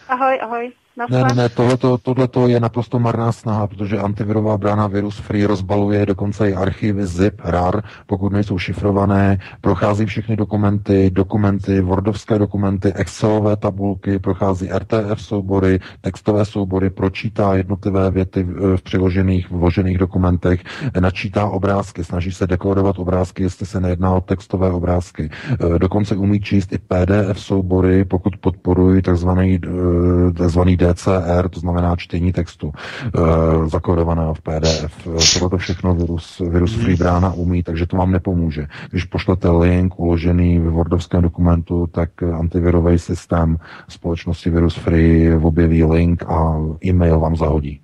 ahoj, ahoj. Ne, ne, ne, tohleto, tohleto je naprosto marná snaha, protože antivirová brána Virus Free rozbaluje dokonce i archivy ZIP, RAR, pokud nejsou šifrované, prochází všechny dokumenty, dokumenty, Wordovské dokumenty, Excelové tabulky, prochází RTF soubory, textové soubory, pročítá jednotlivé věty v přiložených, vložených dokumentech, načítá obrázky, snaží se dekorovat obrázky, jestli se nejedná o textové obrázky. E, dokonce umí číst i PDF soubory, pokud podporují takzvaný, e, takzvaný DCR, to znamená čtení textu, e, zakódovaného v PDF. Tohle všechno virus, virus Free Brána umí, takže to vám nepomůže. Když pošlete link uložený v Wordovském dokumentu, tak antivirový systém společnosti Virus Free objeví link a e-mail vám zahodí.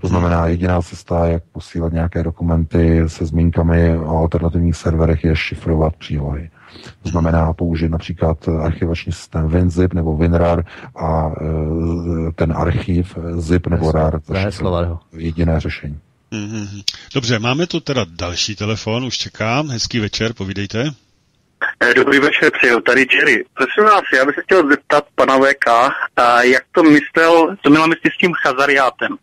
To znamená, jediná cesta, jak posílat nějaké dokumenty se zmínkami o alternativních serverech, je šifrovat přílohy. To znamená použít například archivační systém WinZip nebo WinRAR a e, ten archiv ZIP nebo RAR. To je jediné řešení. Mm-hmm. Dobře, máme tu teda další telefon, už čekám. Hezký večer, povídejte. Dobrý večer, přeju. Tady Jerry. Prosím vás, já bych se chtěl zeptat pana VK, a jak to myslel, to měla mysli s tím chazariátem.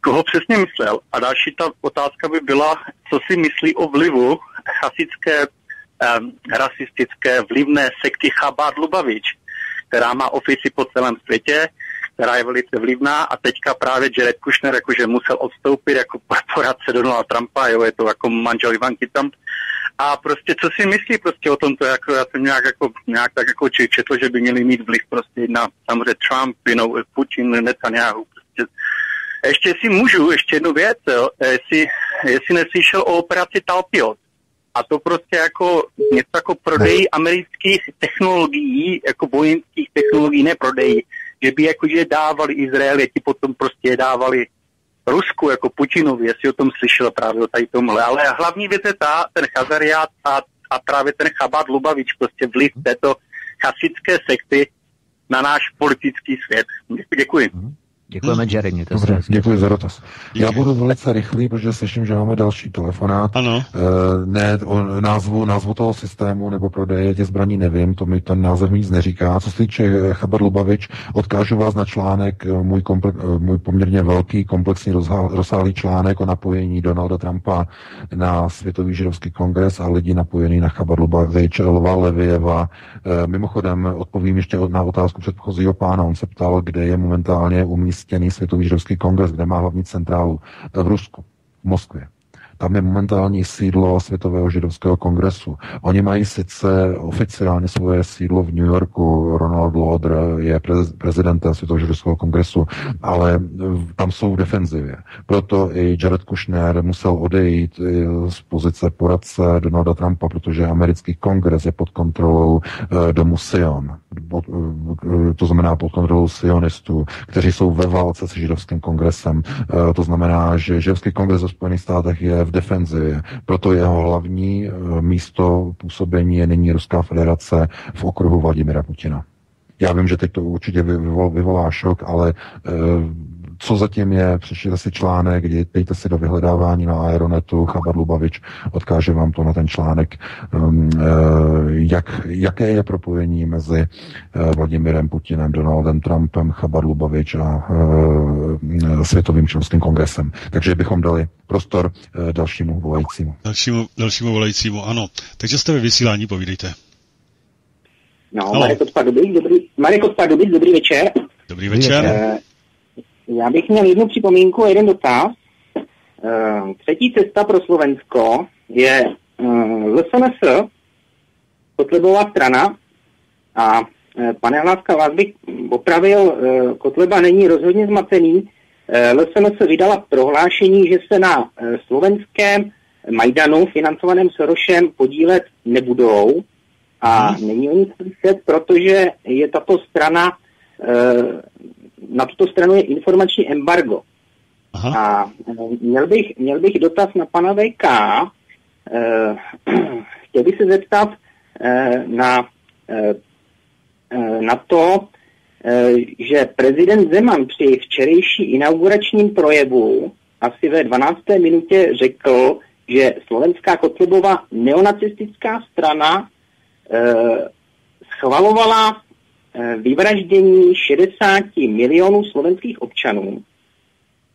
Koho přesně myslel? A další ta otázka by byla, co si myslí o vlivu chasické um, rasistické vlivné sekty Chabad Lubavič, která má ofici po celém světě, která je velice vlivná a teďka právě Jared Kushner jakože musel odstoupit jako poradce Donalda Trumpa, jo, je to jako manžel Ivanky Trump. A prostě co si myslí prostě o tomto, jako já jsem nějak, jako, nějak tak jako četl, že by měli mít vliv prostě na samozřejmě Trump, you know, Putin, Netanyahu, prostě. Ještě si můžu, ještě jednu věc, jo, jestli, jestli neslyšel o operaci Talpiot, a to prostě jako něco jako prodej amerických technologií, jako vojenských technologií, ne prodej, že by jakože dávali Izraeliti, potom prostě dávali Rusku, jako Putinovi, jestli o tom slyšel právě o tady tomhle. Ale hlavní věc je ta, ten Chazariát a, a právě ten Chabad Lubavič, prostě vliv této chasické sekty na náš politický svět. Děkuji. Mm-hmm. Děkujeme, hmm. Jerry. Dobře, děkuji za dotaz. Díky. Já budu velice rychlý, protože slyším, že máme další telefonát. Ano. E, ne, o názvu, názvu toho systému nebo prodeje těch zbraní nevím, to mi ten název nic neříká. Co se týče eh, Chabar Lubavič, odkážu vás na článek, eh, můj, komple- můj poměrně velký, komplexní rozsáhlý článek o napojení Donalda Trumpa na Světový židovský kongres a lidi napojený na Chabar Lubavič, Lva Levieva. E, mimochodem, odpovím ještě na otázku předchozího pána. On se ptal, kde je momentálně umístěn umístěný Světový židovský kongres, kde má hlavní centrálu v Rusku, v Moskvě. Tam je momentální sídlo Světového židovského kongresu. Oni mají sice oficiálně svoje sídlo v New Yorku, Ronald Lauder je prez, prezidentem Světového židovského kongresu, ale tam jsou v defenzivě. Proto i Jared Kushner musel odejít z pozice poradce Donalda Trumpa, protože americký kongres je pod kontrolou eh, domu Sion. Eh, to znamená pod kontrolou sionistů, kteří jsou ve válce s židovským kongresem. Eh, to znamená, že židovský kongres ve Spojených státech je v defenzivě. Proto jeho hlavní eh, místo působení je nyní Ruská federace v okruhu Vladimira Putina. Já vím, že teď to určitě vyvolá šok, ale co zatím je, přečtěte si článek, dejte si do vyhledávání na Aeronetu, Chabar Lubavič, odkáže vám to na ten článek, um, uh, jak, jaké je propojení mezi uh, Vladimirem Putinem, Donaldem Trumpem, Chabar Lubavič a uh, Světovým členským kongresem. Takže bychom dali prostor dalšímu volajícímu. Dalšímu, dalšímu volajícímu, ano. Takže jste ve vysílání, povídejte. No, Marek Odpad, dobrý, dobrý, Marek Odpad, dobrý, dobrý večer. Dobrý večer. Já bych měl jednu připomínku a jeden dotaz. Uh, třetí cesta pro Slovensko je uh, LSNS, Kotlebová strana a uh, pane Hláska, vás bych opravil, Kotleba není rozhodně zmatený. LSNS vydala prohlášení, že se na slovenském Majdanu financovaném Sorošem podílet nebudou a hmm. není o nich slyšet, protože je tato strana na tuto stranu je informační embargo. Aha. A eh, měl bych, měl bych dotaz na pana VK. Eh, chtěl bych se zeptat eh, na, na to, že prezident Zeman při včerejší inauguračním projevu asi ve 12. minutě řekl, že slovenská Kotlebová neonacistická strana schvalovala Eh, vyvraždění 60 milionů slovenských občanů.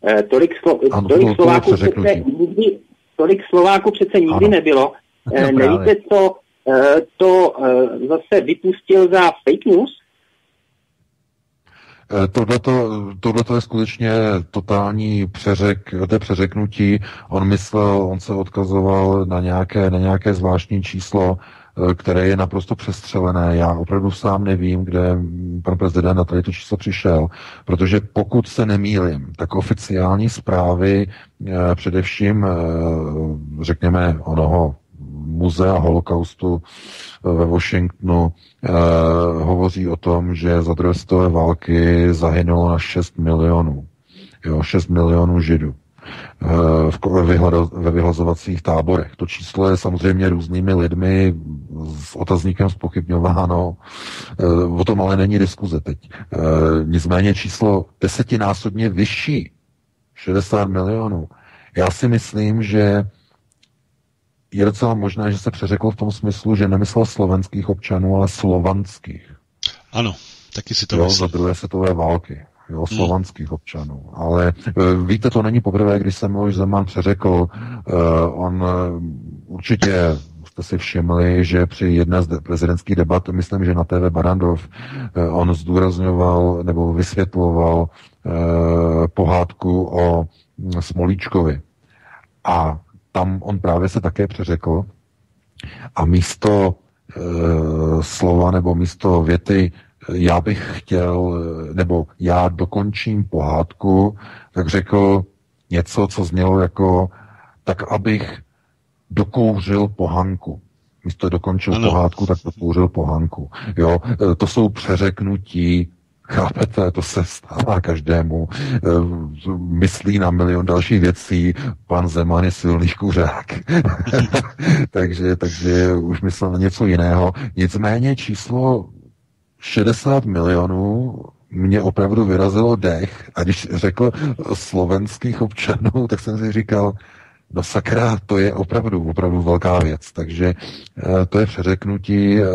Eh, tolik, slo, ano, tolik, Slováků přece nikdy, tolik Slováků přece nikdy ano. nebylo. No, Nevíte, co to zase vypustil za fake news? Tohle je skutečně totální přeřek, to je přeřeknutí. On myslel, on se odkazoval na nějaké, na nějaké zvláštní číslo, Eh, které je naprosto přestřelené. Já opravdu sám nevím, kde pan prezident na tady to číslo přišel, protože pokud se nemýlim, tak oficiální zprávy eh, především, eh, řekněme, onoho muzea holokaustu ve Washingtonu hovoří o tom, že za druhé světové války zahynulo na 6 milionů. Jo, 6 milionů židů. Eh, ve vyhlazovacích táborech. To číslo je samozřejmě různými lidmi s otazníkem spochybňováno. Eh, o tom ale není diskuze teď. Eh, nicméně číslo desetinásobně vyšší, 60 milionů. Já si myslím, že je docela možné, že se přeřekl v tom smyslu, že nemyslel slovenských občanů, ale slovanských. Ano, taky si to jo, za druhé světové války jo, hmm. slovanských občanů. Ale e, víte, to není poprvé, když jsem už Zeman přeřekl, uh, on uh, určitě jste si všimli, že při jedné z prezidentských debat, myslím, že na TV Barandov, on zdůrazňoval nebo vysvětloval pohádku o Smolíčkovi. A tam on právě se také přeřekl a místo slova nebo místo věty já bych chtěl, nebo já dokončím pohádku, tak řekl něco, co znělo jako, tak abych dokouřil pohanku. Místo dokončil ano. pohádku, tak dokouřil pohanku. Jo, to jsou přeřeknutí Chápete, to se stává každému. Myslí na milion dalších věcí. Pan Zeman je silný kuřák. takže, takže už myslel na něco jiného. Nicméně číslo 60 milionů mě opravdu vyrazilo dech a když řekl slovenských občanů, tak jsem si říkal, no sakra, to je opravdu, opravdu velká věc. Takže e, to je přeřeknutí, e,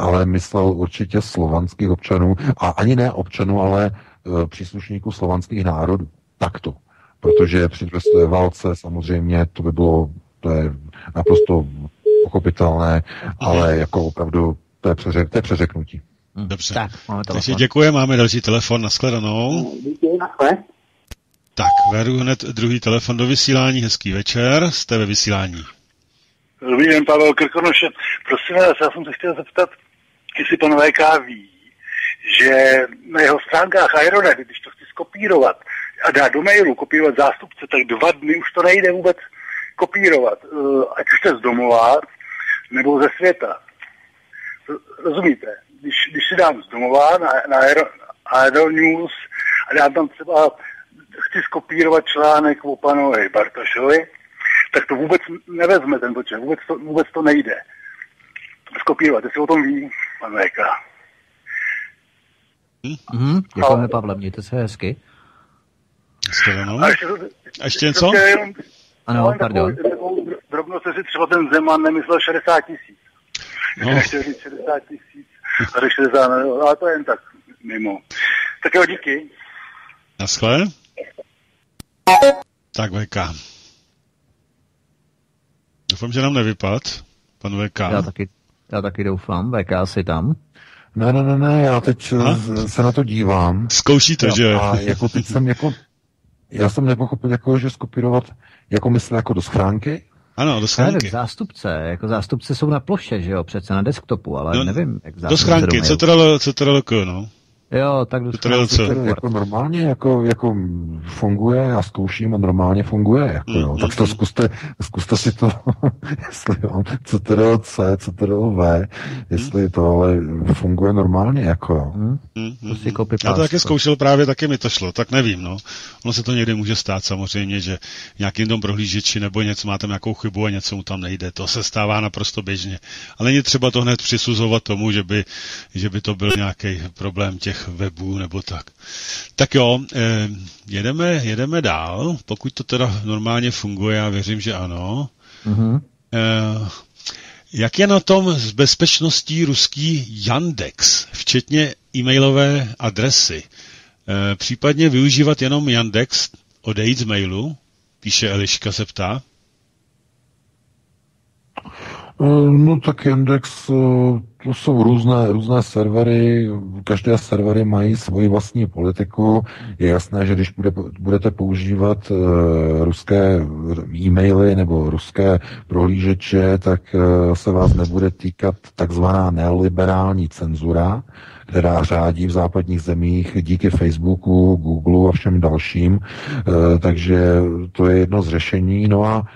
ale myslel určitě slovanských občanů a ani ne občanů, ale e, příslušníků slovanských národů. Takto. Protože při druhé válce samozřejmě to by bylo, to je naprosto pochopitelné, ale jako opravdu to je, přeřek, to je přeřeknutí. Hm. Dobře. Tak, máme Takže děkuji, máme další telefon, nashledanou. Díky, Tak, veru hned druhý telefon do vysílání, hezký večer, jste ve vysílání. Dobrý den, Pavel Krkonoše. Prosím vás, já jsem se chtěl zeptat, jestli pan VK ví, že na jeho stránkách Aeronet, když to chci skopírovat a dát do mailu, kopírovat zástupce, tak dva dny už to nejde vůbec kopírovat, eh, ať už to z domova, nebo ze světa. Rozumíte? Když, když si dám z domova na, na Aero, Aero News a dám tam třeba, chci skopírovat článek o panovi Bartošovi, tak to vůbec nevezme ten počet, vůbec to, vůbec to nejde. Skopírovat, jestli o tom ví, pan VK. Mm-hmm, děkujeme, Pavle, mějte se hezky. A ještě, A ještě něco? jenom- Ano, pardon. takovou- takovou dr- Drobnost, jestli třeba ten Zeman nemyslel 60 tisíc. No. No. Chtěl říct 60 tisíc, řekl 60, no, ale to je jen tak mimo. Tak jo, díky. Naschle. Tak VK. Doufám, že nám nevypad, pan VK. Já taky, já taky doufám, VK asi tam. Ne, ne, ne, ne, já teď A? a? se na to dívám. Zkouší to, Jo, že? A jako teď jsem jako, já jsem nepochopil, jako, že skopírovat, jako mysl jako do schránky? Ano, do Já nevím, schránky. zástupce, jako zástupce jsou na ploše, že jo, přece na desktopu, ale No, nevím, jak Do zástupce schránky, mají. CTRL, CTRL, no. Jo, tak do To Jako normálně jako, jako funguje, já zkouším a normálně funguje. Jako, jo. Mm, Tak to mm. zkuste, zkuste si to, jestli jo, CTRL C, CTRL V, jestli to ale funguje normálně. Jako, jo. Hm? Mm, To mm, si mm. copy Já to taky zkoušel právě, taky mi to šlo, tak nevím, no. Ono se to někdy může stát samozřejmě, že v nějakým tom prohlížeči nebo něco máte nějakou chybu a něco mu tam nejde. To se stává naprosto běžně. Ale není třeba to hned přisuzovat tomu, že by, že by to byl nějaký problém těch webů nebo tak. Tak jo, eh, jedeme, jedeme dál, pokud to teda normálně funguje, já věřím, že ano. Mhm. Eh, jak je na tom s bezpečností ruský Yandex, včetně e-mailové adresy? Eh, případně využívat jenom Yandex, odejít z mailu? Píše Eliška, se ptá. Eh, No tak Yandex, eh, to jsou různé, různé servery, každé servery mají svoji vlastní politiku. Je jasné, že když bude, budete používat uh, ruské e-maily nebo ruské prohlížeče, tak se vás nebude týkat takzvaná neoliberální cenzura, která řádí v západních zemích díky Facebooku, Google a všem dalším. Takže to je jedno z řešení. No a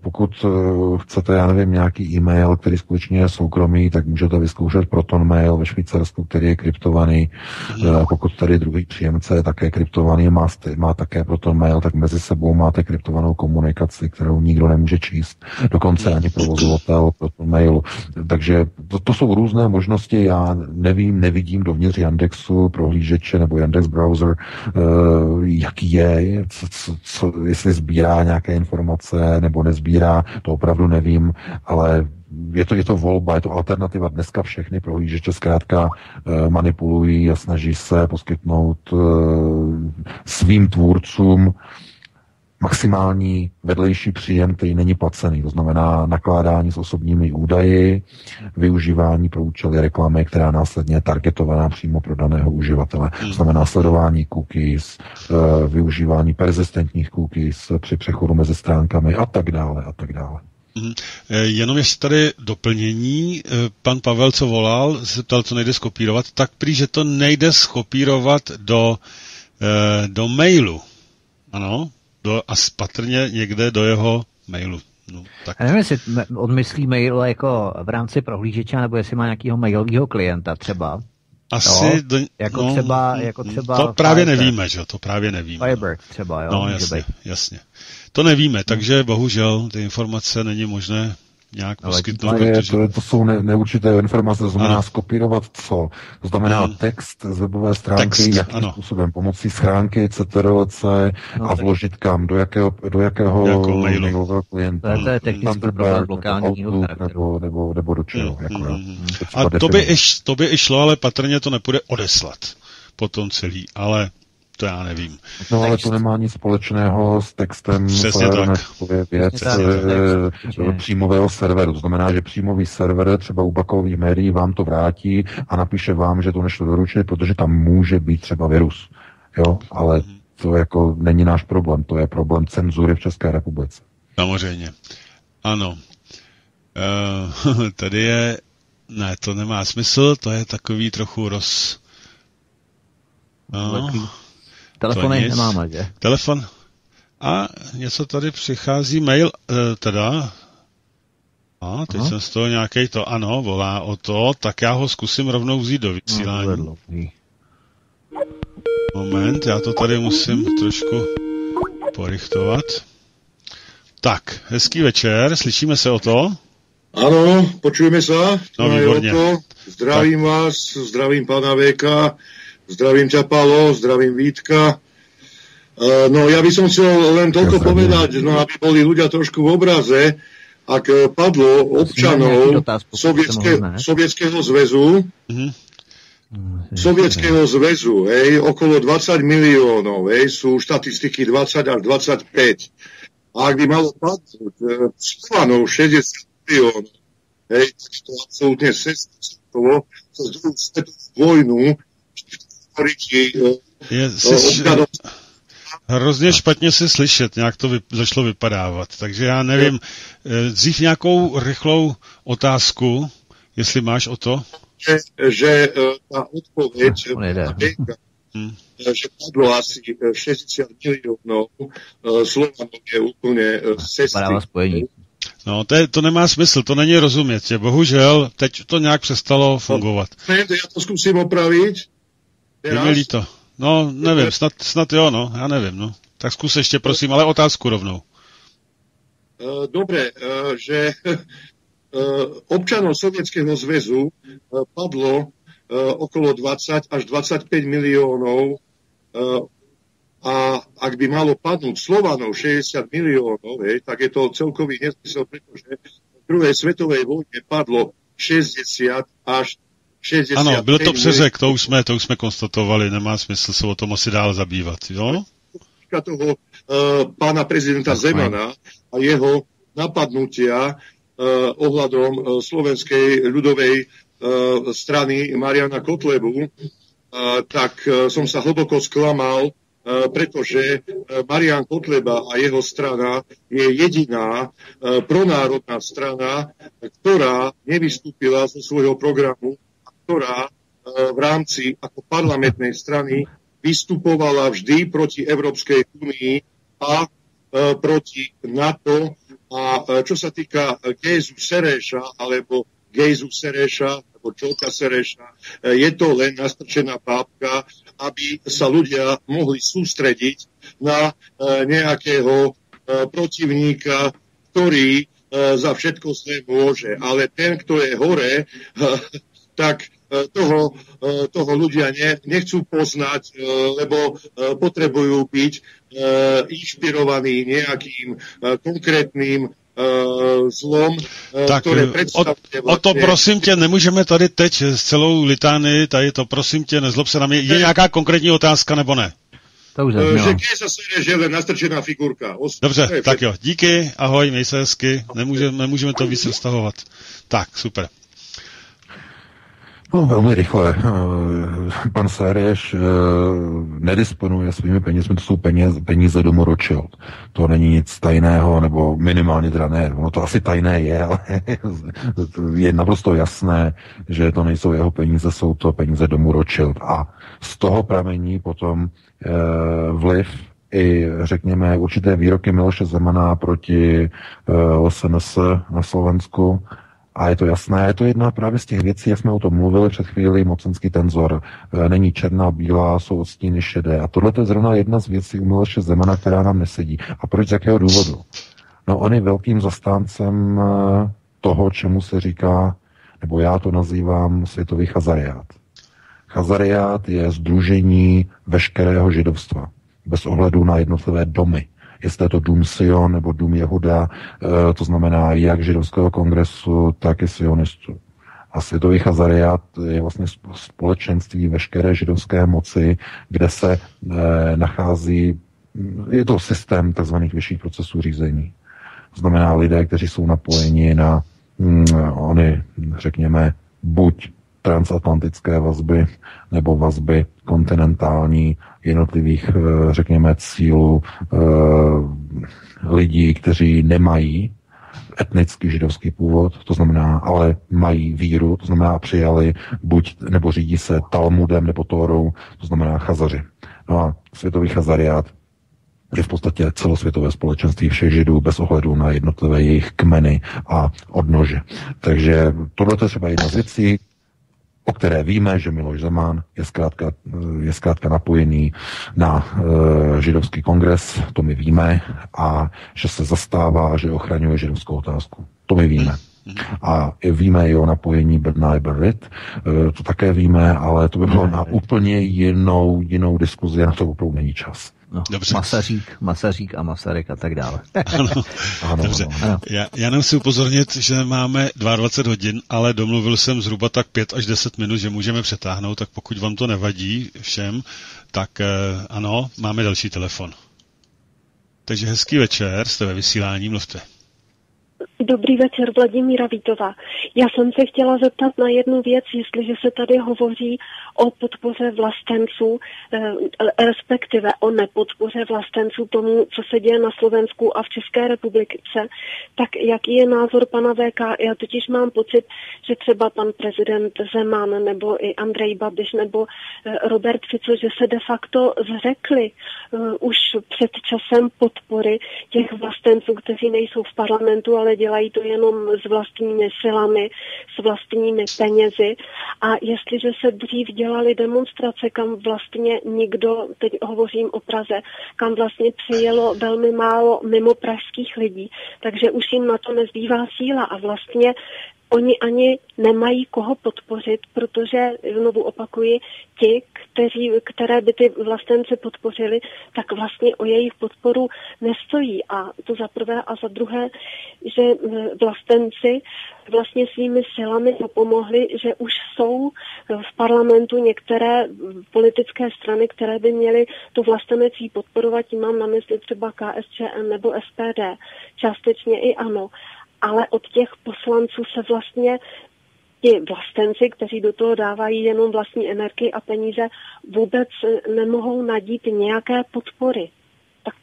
pokud uh, chcete, já nevím, nějaký e-mail, který skutečně je soukromý, tak můžete vyzkoušet Proton Mail ve Švýcarsku, který je kryptovaný. Uh, pokud tady druhý příjemce je také kryptovaný, má, má také Proton Mail, tak mezi sebou máte kryptovanou komunikaci, kterou nikdo nemůže číst, dokonce ani provozovatel Proton Mailu. Takže to, to jsou různé možnosti, já nevím, nevidím dovnitř Yandexu, prohlížeče nebo Yandex browser, jaký je, co, co, co, jestli sbírá nějaké informace nebo nezbírá, to opravdu nevím, ale je to, je to volba, je to alternativa. Dneska všechny prohlížeče zkrátka eh, manipulují a snaží se poskytnout eh, svým tvůrcům maximální vedlejší příjem, který není placený. To znamená nakládání s osobními údaji, využívání pro účely reklamy, která následně je targetovaná přímo pro daného uživatele. To znamená sledování cookies, eh, využívání persistentních cookies při přechodu mezi stránkami a tak dále a tak dále. Mhm. Eh, Jenom ještě tady doplnění. Eh, Pan Pavel, co volal, se ptal, co nejde skopírovat, tak prý, že to nejde skopírovat do, do mailu. Ano, do, a patrně někde do jeho mailu. No, tak. Já nevím, jestli on myslí mail jako v rámci prohlížeče, nebo jestli má nějakého mailového klienta třeba. Asi Jo, do, jako no, třeba- mm, jako mm, třeba To právě Firebird. nevíme, že jo, to právě nevíme. Firebird třeba, jo? No, jasně, jasně. To nevíme, takže bohužel ty informace není možné nějak Ale poskytnout, To, je, protože... to, je, to jsou ne, neurčité informace, to znamená Ano. skopírovat co? To znamená Mm. text z webové stránky, Text, jakým ano. způsobem? Pomocí schránky, CTRL-C No, a tak- vložit kam? Do jakého, do jakého Jako mailového klienta? To je, technický problém lokálního charakteru. nebo, nebo, nebo do čeho? Mm, jako, mm, mm. A to by, iš, to by i šlo, ale patrně to nepůjde odeslat potom celý, ale to já nevím. No ale to nemá nic společného s textem Přesně tak. věc Přesně tak, eh, eh, příjmového serveru. To znamená, že příjmový server třeba u bakových médií vám to vrátí a napíše vám, že to nešlo doručit, protože tam může být třeba virus. Jo, ale to jako není náš problém, to je problém cenzury v České republice. Samozřejmě. Ano. Uh, tady je... Ne, to nemá smysl, to je takový trochu roz... No. Telefony nic. nemáme, že? telefon. A něco tady přichází mail, uh, teda... A teď Aha. jsem z toho nějaký to, ano, volá o to, tak já ho zkusím rovnou vzít do No, vysílání. Moment, já to tady musím trošku porychtovat. Tak, hezký večer, slyšíme se o to? Áno, počujeme sa. No. Oto. Zdravím vás, zdravím pána Veka, zdravím ťa Palo, zdravím Vítka. Uh, no ja by som chcel len toľko Ja povedať, no aby boli ľudia trošku v obraze, ak eh, padlo občanov Sovietské, Sovietskeho zväzu, Mhm. Sovietskeho zväzu, hej, okolo 20 miliónov, hej, sú štatistiky 20 až 25. A ak by malo padnúť e, Slovanov 60 miliónov, hej, tak to absolútne sestovo cez druhú svetovú vojnu, historiky, e, Je, e, si, občanov hrozně špatně se slyšet, nějak to vy, začalo vypadávat. Takže já nevím, eh, dřív nějakou rychlou otázku, jestli máš o to? že, že e, tá odpoveď On jede. Benga, Hm. e, že padlo asi e, 60 miliónov e, Slovanov je. Padává spojení. No, to, je, to nemá smysl, to není rozumět. Je, bohužel, teď to nějak přestalo fungovat. Moment, Ja to skúsim opraviť. Je mi líto. No, nevím, snad, snad jo, no, já nevím, no. Tak zkus ještě, prosím, ale otázku rovnou. E, Dobre, e, že e, občanov Sovietskeho zväzu padlo okolo 20 až 25 miliónov e, a ak by malo padnúť Slovanov 60 miliónov, hej, tak je to celkový nezmysel, pretože v druhej svetovej vojne padlo 60 až 60 Ano, byl to přeřek, to už jsme, to už jsme konstatovali, nemá smysl se o tom asi dál zabývat, jo? týka toho uh, pána prezidenta Zemana a jeho napadnutia uh, ohľadom uh, slovenskej ľudovej uh, strany Mariana Kotlebu, uh, tak uh, som sa hlboko sklamal, uh, pretože uh, Marian Kotleba a jeho strana je jediná uh, pronárodná strana, ktorá nevystúpila zo svojho programu ktorá uh, v rámci ako parlamentnej strany vystupovala vždy proti Európskej únii a e, proti NATO. A e, čo sa týka Gézu Sereša alebo Gejzu Sereša alebo Čolka Sereša, je to len nastrčená pápka, aby sa ľudia mohli sústrediť na nejakého protivníka, ktorý za všetko zlé môže. Ale ten, kto je hore, tak toho, e, toho ľudia ne, nechcú poznať, e, lebo potrebujú byť inšpirovaní nejakým konkrétnym zlom, Tak ktoré o, predstavuje o to prosím tě, nemůžeme tady teď s celou litánii, tady to prosím tě, nezlob se na mě. Je nějaká konkrétní otázka nebo ne? To už zaznělo. že len nastrčená figurka. Os- Dobře, tak jo, díky, ahoj, měj se hezky, nemůžeme, nemůžeme to víc roztahovat. Tak, super. No, velmi rychle. Eh, Pan Séreš eh, nedisponuje svými penězmi, to jsou peněz, peníze domu Rothschild. To není nic tajného, nebo minimálně teda ne, ono to asi tajné je, ale je naprosto jasné, že to nejsou jeho peníze, jsou to peníze domu Rothschild. A z toho pramení potom eh, vliv i, řekněme, určité výroky Miloše Zemana proti SNS na Slovensku. A je to jasné, je to jedna právě z těch věcí, jak jsme o tom mluvili před chvíli, mocenský tenzor. E, Není černá, bílá, jsou odstíny šedé. A tohle je zrovna jedna z věcí u Miloše Zemana, která nám nesedí. A proč, z jakého důvodu? No on je velkým zastáncem e, toho, čemu se říká, nebo já to nazývám světový chazariát. Chazariát je združení veškerého židovstva, bez ohledu na jednotlivé domy. Jestli je to dům Sion nebo dům Jehuda, e, to znamená jak židovského kongresu, tak i sionistů. A světový chazariát je vlastně společenství veškeré židovské moci, kde se e, nachází, je to systém tzv. vyšších procesů řízení. To znamená lidé, kteří jsou napojeni na mm, ony, řekněme, buď transatlantické vazby nebo vazby kontinentální jednotlivých, eh, řekněme, cílů eh, lidí, kteří nemají etnický židovský původ, to znamená, ale mají víru, to znamená přijali buď nebo řídí se Talmudem nebo Tórou, to znamená chazaři. No a světový chazariát je v podstatě celosvětové společenství všech židů bez ohledu na jednotlivé jejich kmeny a odnože. Takže tohle je třeba jedna z věcí, o které víme, že Miloš Zeman je zkrátka, je zkrátka napojený na e, židovský kongres, to my víme, a že se zastává, že ochraňuje židovskou otázku. To my víme. A víme i o napojení Bernard Barrett, eh, to také víme, ale to by bylo na úplně jinou, jinou diskuzi, na to opravdu není čas. No, Dobře. Masařík, Masařík a Masaryk a tak dále. ano, ano, dobře. Ano. Já, já jenom si upozornit, že máme 22 hodin, ale domluvil jsem zhruba tak 5 až 10 minut, že můžeme přetáhnout, tak pokud vám to nevadí všem, tak eh, ano, máme další telefon. Takže hezký večer, jste ve vysílání, mluvte. Dobrý večer, Vladimíra Vítová. Já jsem se chtěla zeptat na jednu věc, jestliže se tady hovoří o podpoře vlastenců, eh, respektive o nepodpoře vlastenců tomu, co se děje na Slovensku a v České republice, tak jaký je názor pana VK? Já totiž mám pocit, že třeba pan prezident Zeman nebo i Andrej Babiš nebo eh, Robert Fico, že se de facto zřekli eh, už před časem podpory těch vlastenců, kteří nejsou v parlamentu, ale dělají to jenom s vlastními silami, s vlastními penězi. A jestliže se dřív dělali demonstrace, kam vlastně nikdo, teď hovořím o Praze, kam vlastně přijelo velmi málo mimo pražských lidí, takže už jim na to nezbývá síla a vlastně oni ani nemají koho podpořit, protože, znovu opakuji, ti, kteří, které by ty vlastence podpořili, tak vlastně o jejich podporu nestojí. A to za prvé a za druhé, že vlastenci vlastně svými silami pomohli, že už jsou v parlamentu některé politické strany, které by měly tu vlastenecí podporovat, tím mám na mysli třeba KSČM nebo SPD, částečně i ano ale od těch poslanců se vlastně ti vlastenci, kteří do toho dávají jenom vlastní energii a peníze, vůbec nemohou nadít nějaké podpory. Tak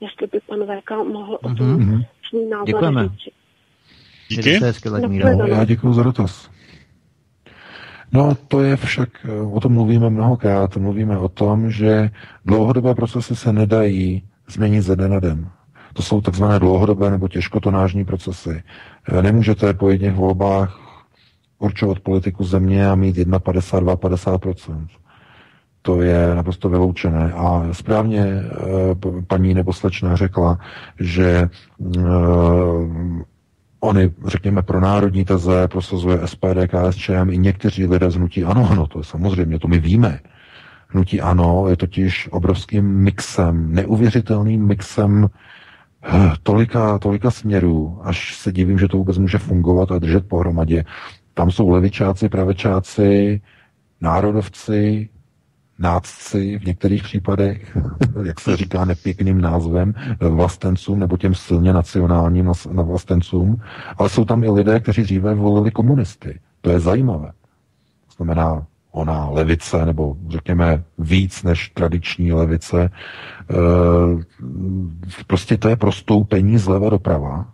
jestli by pan VK mohl o tom mm-hmm. svůj názor Děkujeme. říct. Díky. No, já děkuji za dotaz. No, to je však, o tom mluvíme mnohokrát, mluvíme o tom, že dlouhodobé procesy se nedají změnit ze den na den. To jsou takzvané dlouhodobé nebo těžkotonážní procesy. Eh, nemůžete po jedných volbách určovat politiku země a mít 51-52%. To je naprosto vyloučené. A správně e, paní nebo slečna řekla, že e, oni, řekněme, pro národní teze prosazuje SPD, KSČM i někteří lidé z hnutí ano, ano, to je samozřejmě, to my víme. Hnutí ano je totiž obrovským mixem, neuvěřitelným mixem tolika, tolika směrů, až se divím, že to vůbec může fungovat a držet pohromadě. Tam jsou levičáci, pravečáci, národovci, nácci v některých případech, jak se říká nepěkným názvem, vlastencům nebo těm silně nacionálním vlastencům, ale jsou tam i lidé, kteří dříve volili komunisty. To je zajímavé. To znamená, ona levice, nebo řekněme víc než tradiční levice, eh, prostě to je prostoupení zleva doprava.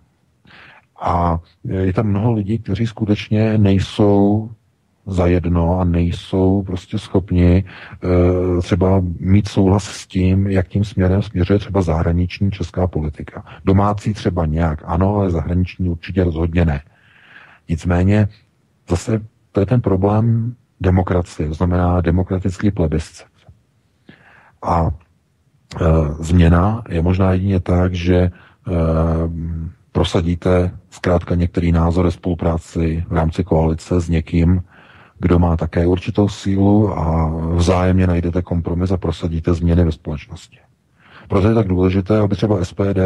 A je tam mnoho lidí, kteří skutečně nejsou za jedno a nejsou prostě schopni e, třeba mít souhlas s tím, jak tím směrem směřuje třeba zahraniční česká politika. Domácí třeba nějak ano, ale zahraniční určitě rozhodně ne. Nicméně zase to je ten problém demokracie, to znamená demokratický plebiscit. A e, změna je možná jedině tak, že e, prosadíte zkrátka některý názor spolupráci v rámci koalice s někým, kdo má také určitou sílu a vzájemně najdete kompromis a prosadíte změny ve společnosti. Proto je tak důležité, aby třeba SPD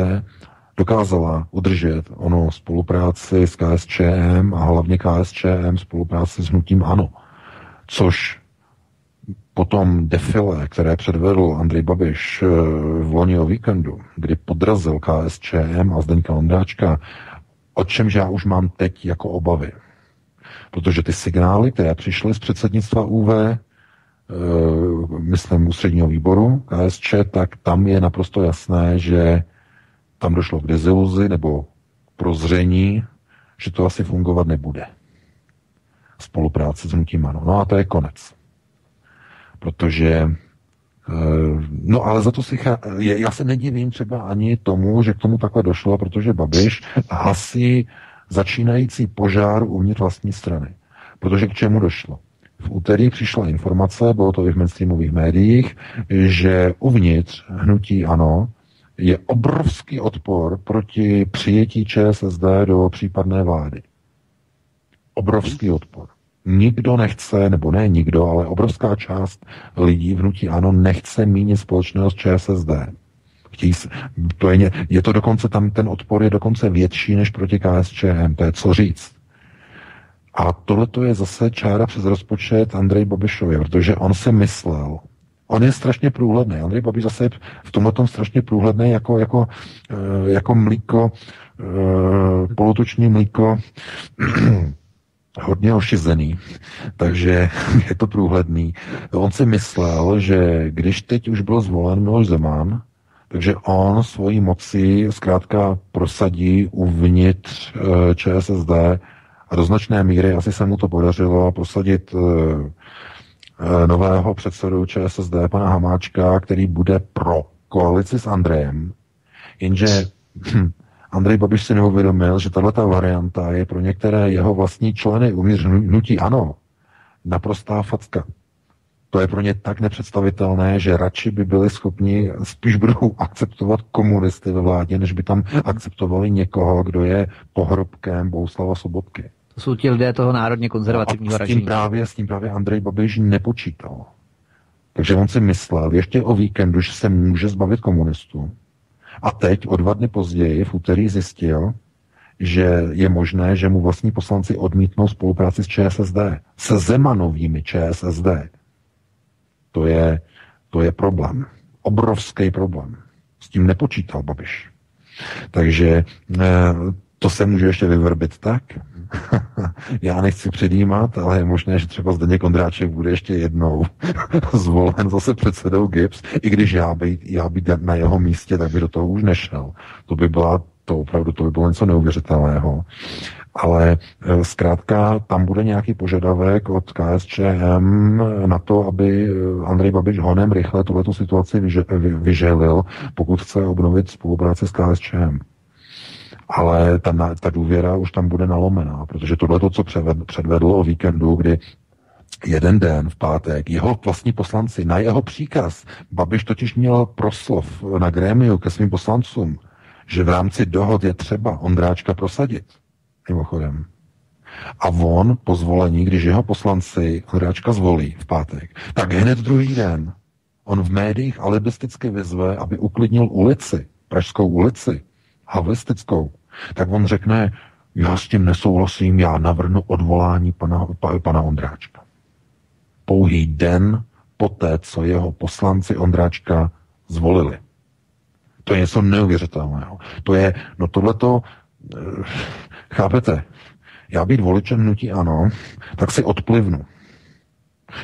dokázala udržet ono spolupráci s KSČM a hlavně KSČM spolupráci s hnutím ANO což potom defile, které předvedl Andrej Babiš eh, v loni o víkendu, kdy podrazil KSČM a Zdeňka Ondráčka, o čemž já už mám teď jako obavy. Protože ty signály, které přišly z předsednictva UV, eh, myslím ústředního výboru KSČ, tak tam je naprosto jasné, že tam došlo k deziluzi nebo prozření, že to asi fungovat nebude spolupráce s hnutím ANO. No a to je konec. Protože eh, No ale za to si chá... já se nedivím třeba ani tomu, že k tomu takhle došlo, protože Babiš hasí začínající požár uvnitř vlastní strany. Protože k čemu došlo? V úterý přišla informace, bylo to i v mainstreamových médiích, že uvnitř hnutí ANO je obrovský odpor proti přijetí ČSSD do případné vlády. Obrovský odpor. Nikdo nechce, nebo ne nikdo, ale obrovská část lidí v hnutí ano nechce mít společného s ČSSD. Chtějí, to je, je to dokonce tam, ten odpor je dokonce větší než proti KSČM, to je co říct. A tohle to je zase čára přes rozpočet Andrej Babišovi, protože on si myslel, on je strašně průhledný. Andrej Babiš zase je v tomhle tom strašně průhledný jako, jako, eh, jako mlíko, eh, polotoční mlíko, hodně ošizený, takže je to průhledný. On si myslel, že když teď už byl zvolen Miloš Zeman, takže on svoji moci zkrátka prosadí uvnitř eh, ČSSD a do značné míry asi se mu to podařilo prosadit eh, nového předsedu ČSSD, pana Hamáčka, který bude pro koalici s Andrejem, jenže hm, Andrej Babiš si neuvědomil, že tato varianta je pro některé jeho vlastní členy uvnitř hnutí ano, naprostá facka. To je pro ně tak nepředstavitelné, že radši by byli schopni, spíš budou akceptovat komunisty ve vládě, než by tam akceptovali někoho, kdo je pohrobkem Bouslava Sobotky. To jsou ti lidé toho národně konzervativního a s tím, právě, s tím právě Andrej Babiš nepočítal. Takže on si myslel ještě o víkendu, že se může zbavit komunistů. A teď, o dva dny později, v úterý zjistil, že je možné, že mu vlastní poslanci odmítnou spolupráci s ČSSD. Se Zemanovými ČSSD. To je, to je problém. Obrovský problém. S tím nepočítal Babiš. Takže eh, to se může ještě vyvrbit tak, Já nechci předjímat, ale je možné, že třeba Zdeněk Kondráček bude ještě jednou zvolen zase předsedou GIPS, i když já být, já být na jeho místě, tak by do toho už nešel. To by byla, to opravdu, to by bylo něco neuvěřitelného. Ale e, zkrátka tam bude nějaký požadavek od KSČM na to, aby e, Andrej Babiš honem rychle tuhletu situaci vyželil, pokud chce obnovit spolupráci s KSČM ale ta, ta důvěra už tam bude nalomená, protože tohle to, co předvedl o víkendu, kdy jeden den v pátek jeho vlastní poslanci na jeho příkaz, Babiš totiž měl proslov na grémiu ke svým poslancům, že v rámci dohod je třeba Ondráčka prosadit. Mimochodem. A on po zvolení, když jeho poslanci Ondráčka zvolí v pátek, tak hned druhý den on v médiích alibisticky vyzve, aby uklidnil ulici, Pražskou ulici, Havlistickou, tak on řekne, já s tím nesouhlasím, já navrhnu odvolání pana, pana Ondráčka. Pouhý den poté, co jeho poslanci Ondráčka zvolili. To je něco neuvěřitelného. To je, no tohleto, eh, chápete, já být voličem nutí ano, tak si odplivnu.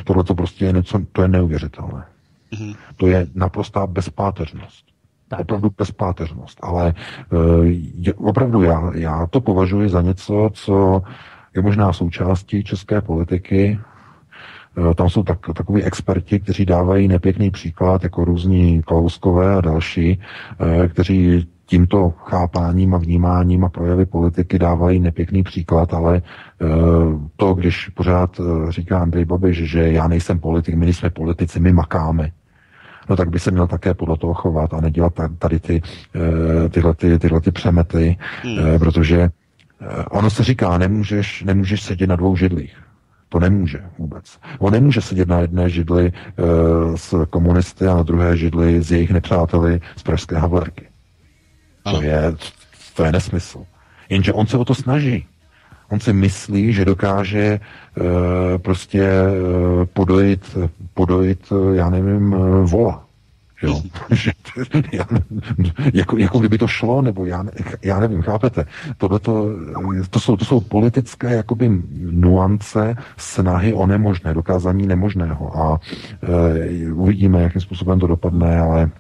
Tohle to prostě je něco, to je neuvěřitelné. Mm-hmm. To je naprostá bezpáteřnost. Tak. Opravdu bezpáteřnost. Ale uh, je, opravdu já, já to považuji za něco, co je možná součástí české politiky. Uh, tam jsou tak, takový experti, kteří dávají nepěkný příklad, jako různí Klauskové a další, uh, kteří tímto chápáním a vnímáním a projevy politiky dávají nepěkný příklad, ale to, když pořád říká Andrej Babiš, že já nejsem politik, my nejsme politici, my makáme, no tak by se měl také podle toho chovat a nedělat tady ty, eh, tyhle, ty, tyhle ty přemety, hmm. Eh, protože eh, ono se říká, nemůžeš, nemůžeš sedět na dvou židlích. To nemůže vůbec. On nemůže sedět na jedné židli e, s komunisty a na druhé židli s jejich nepřáteli z pražské Havlerky. To je, to je nesmysl. Jenže on se o to snaží. On si myslí, že dokáže e, prostě e, podojit, podojit, já nevím, e, vola. Jo. jako, jako kdyby to šlo, nebo já, já nevím, chápete? Tohle to, to, jsou, to jsou politické jakoby nuance snahy o nemožné, dokázání nemožného a e, uvidíme, jakým způsobem to dopadne, ale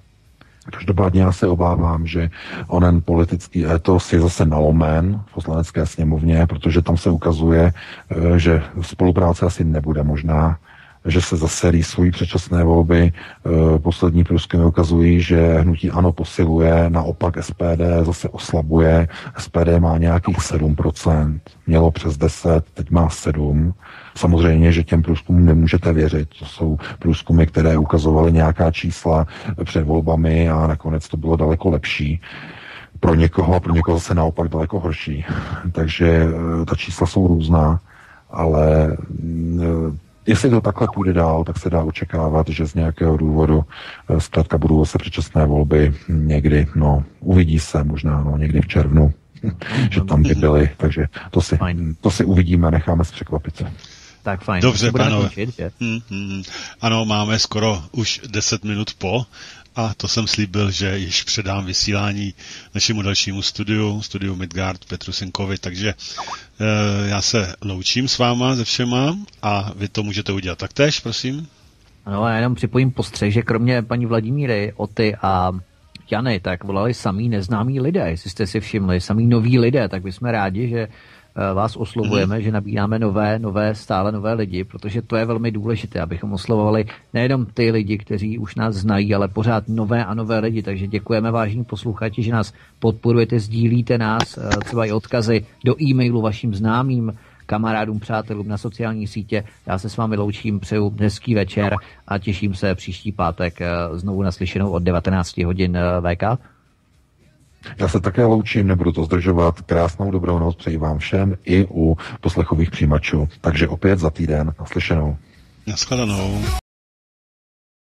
Každopádně já se obávám, že onen politický etos je zase nalomen v poslanecké sněmovně, protože tam se ukazuje, eh, že spolupráce asi nebude možná, že se zase rýsují předčasné volby. Eh, poslední průzkumy ukazují, že hnutí ANO posiluje, naopak SPD zase oslabuje. SPD má nějakých 7%, mělo přes 10, teď má 7%. Samozřejmě, že těm průzkumům nemůžete věřit. To jsou průzkumy, které ukazovaly nějaká čísla před volbami a nakonec to bylo daleko lepší pro někoho a pro někoho zase naopak daleko horší. Takže eh, ta čísla jsou různá. ale mm, Jestli to takhle půjde dál, tak se dá očekávat, že z nějakého důvodu eh, zkrátka budou se předčasné volby někdy, no uvidí se možná, no někdy v červnu, že tam by byly, takže to si, to si uvidíme a necháme se překvapit. Tak fajn. Dobře, pánové. Hmm, hmm. Ano, máme skoro už 10 minut po a to jsem slíbil, že již předám vysílání našemu dalšímu studiu, studiu Midgard Petru Senkovi, takže e, já se loučím s váma ze všema a vy to můžete udělat taktéž, prosím. Ano, já jenom připojím postřeh, že kromě paní Vladimíry, Oty a Jany, tak volali samý neznámí lidé, jestli jste si všimli, samý noví lidé, tak bychom rádi, že vás oslovujeme, mm. že nabíráme nové, nové, stále nové lidi, protože to je velmi důležité, abychom oslovovali nejenom ty lidi, kteří už nás znají, ale pořád nové a nové lidi. Takže děkujeme vážní posluchači, že nás podporujete, sdílíte nás, eh, třeba i odkazy do e-mailu vašim známým, kamarádům, přátelům na sociální sítě. Já se s vámi loučím, přeju hezký večer a těším se příští pátek eh, znovu naslyšenou od 19 hodin VK. Já se také loučím, nebudu to zdržovat. Krásnou dobrou noc přeji vám všem i u poslechových přijímačů. Takže opět za týden naslyšenou. Naschledanou.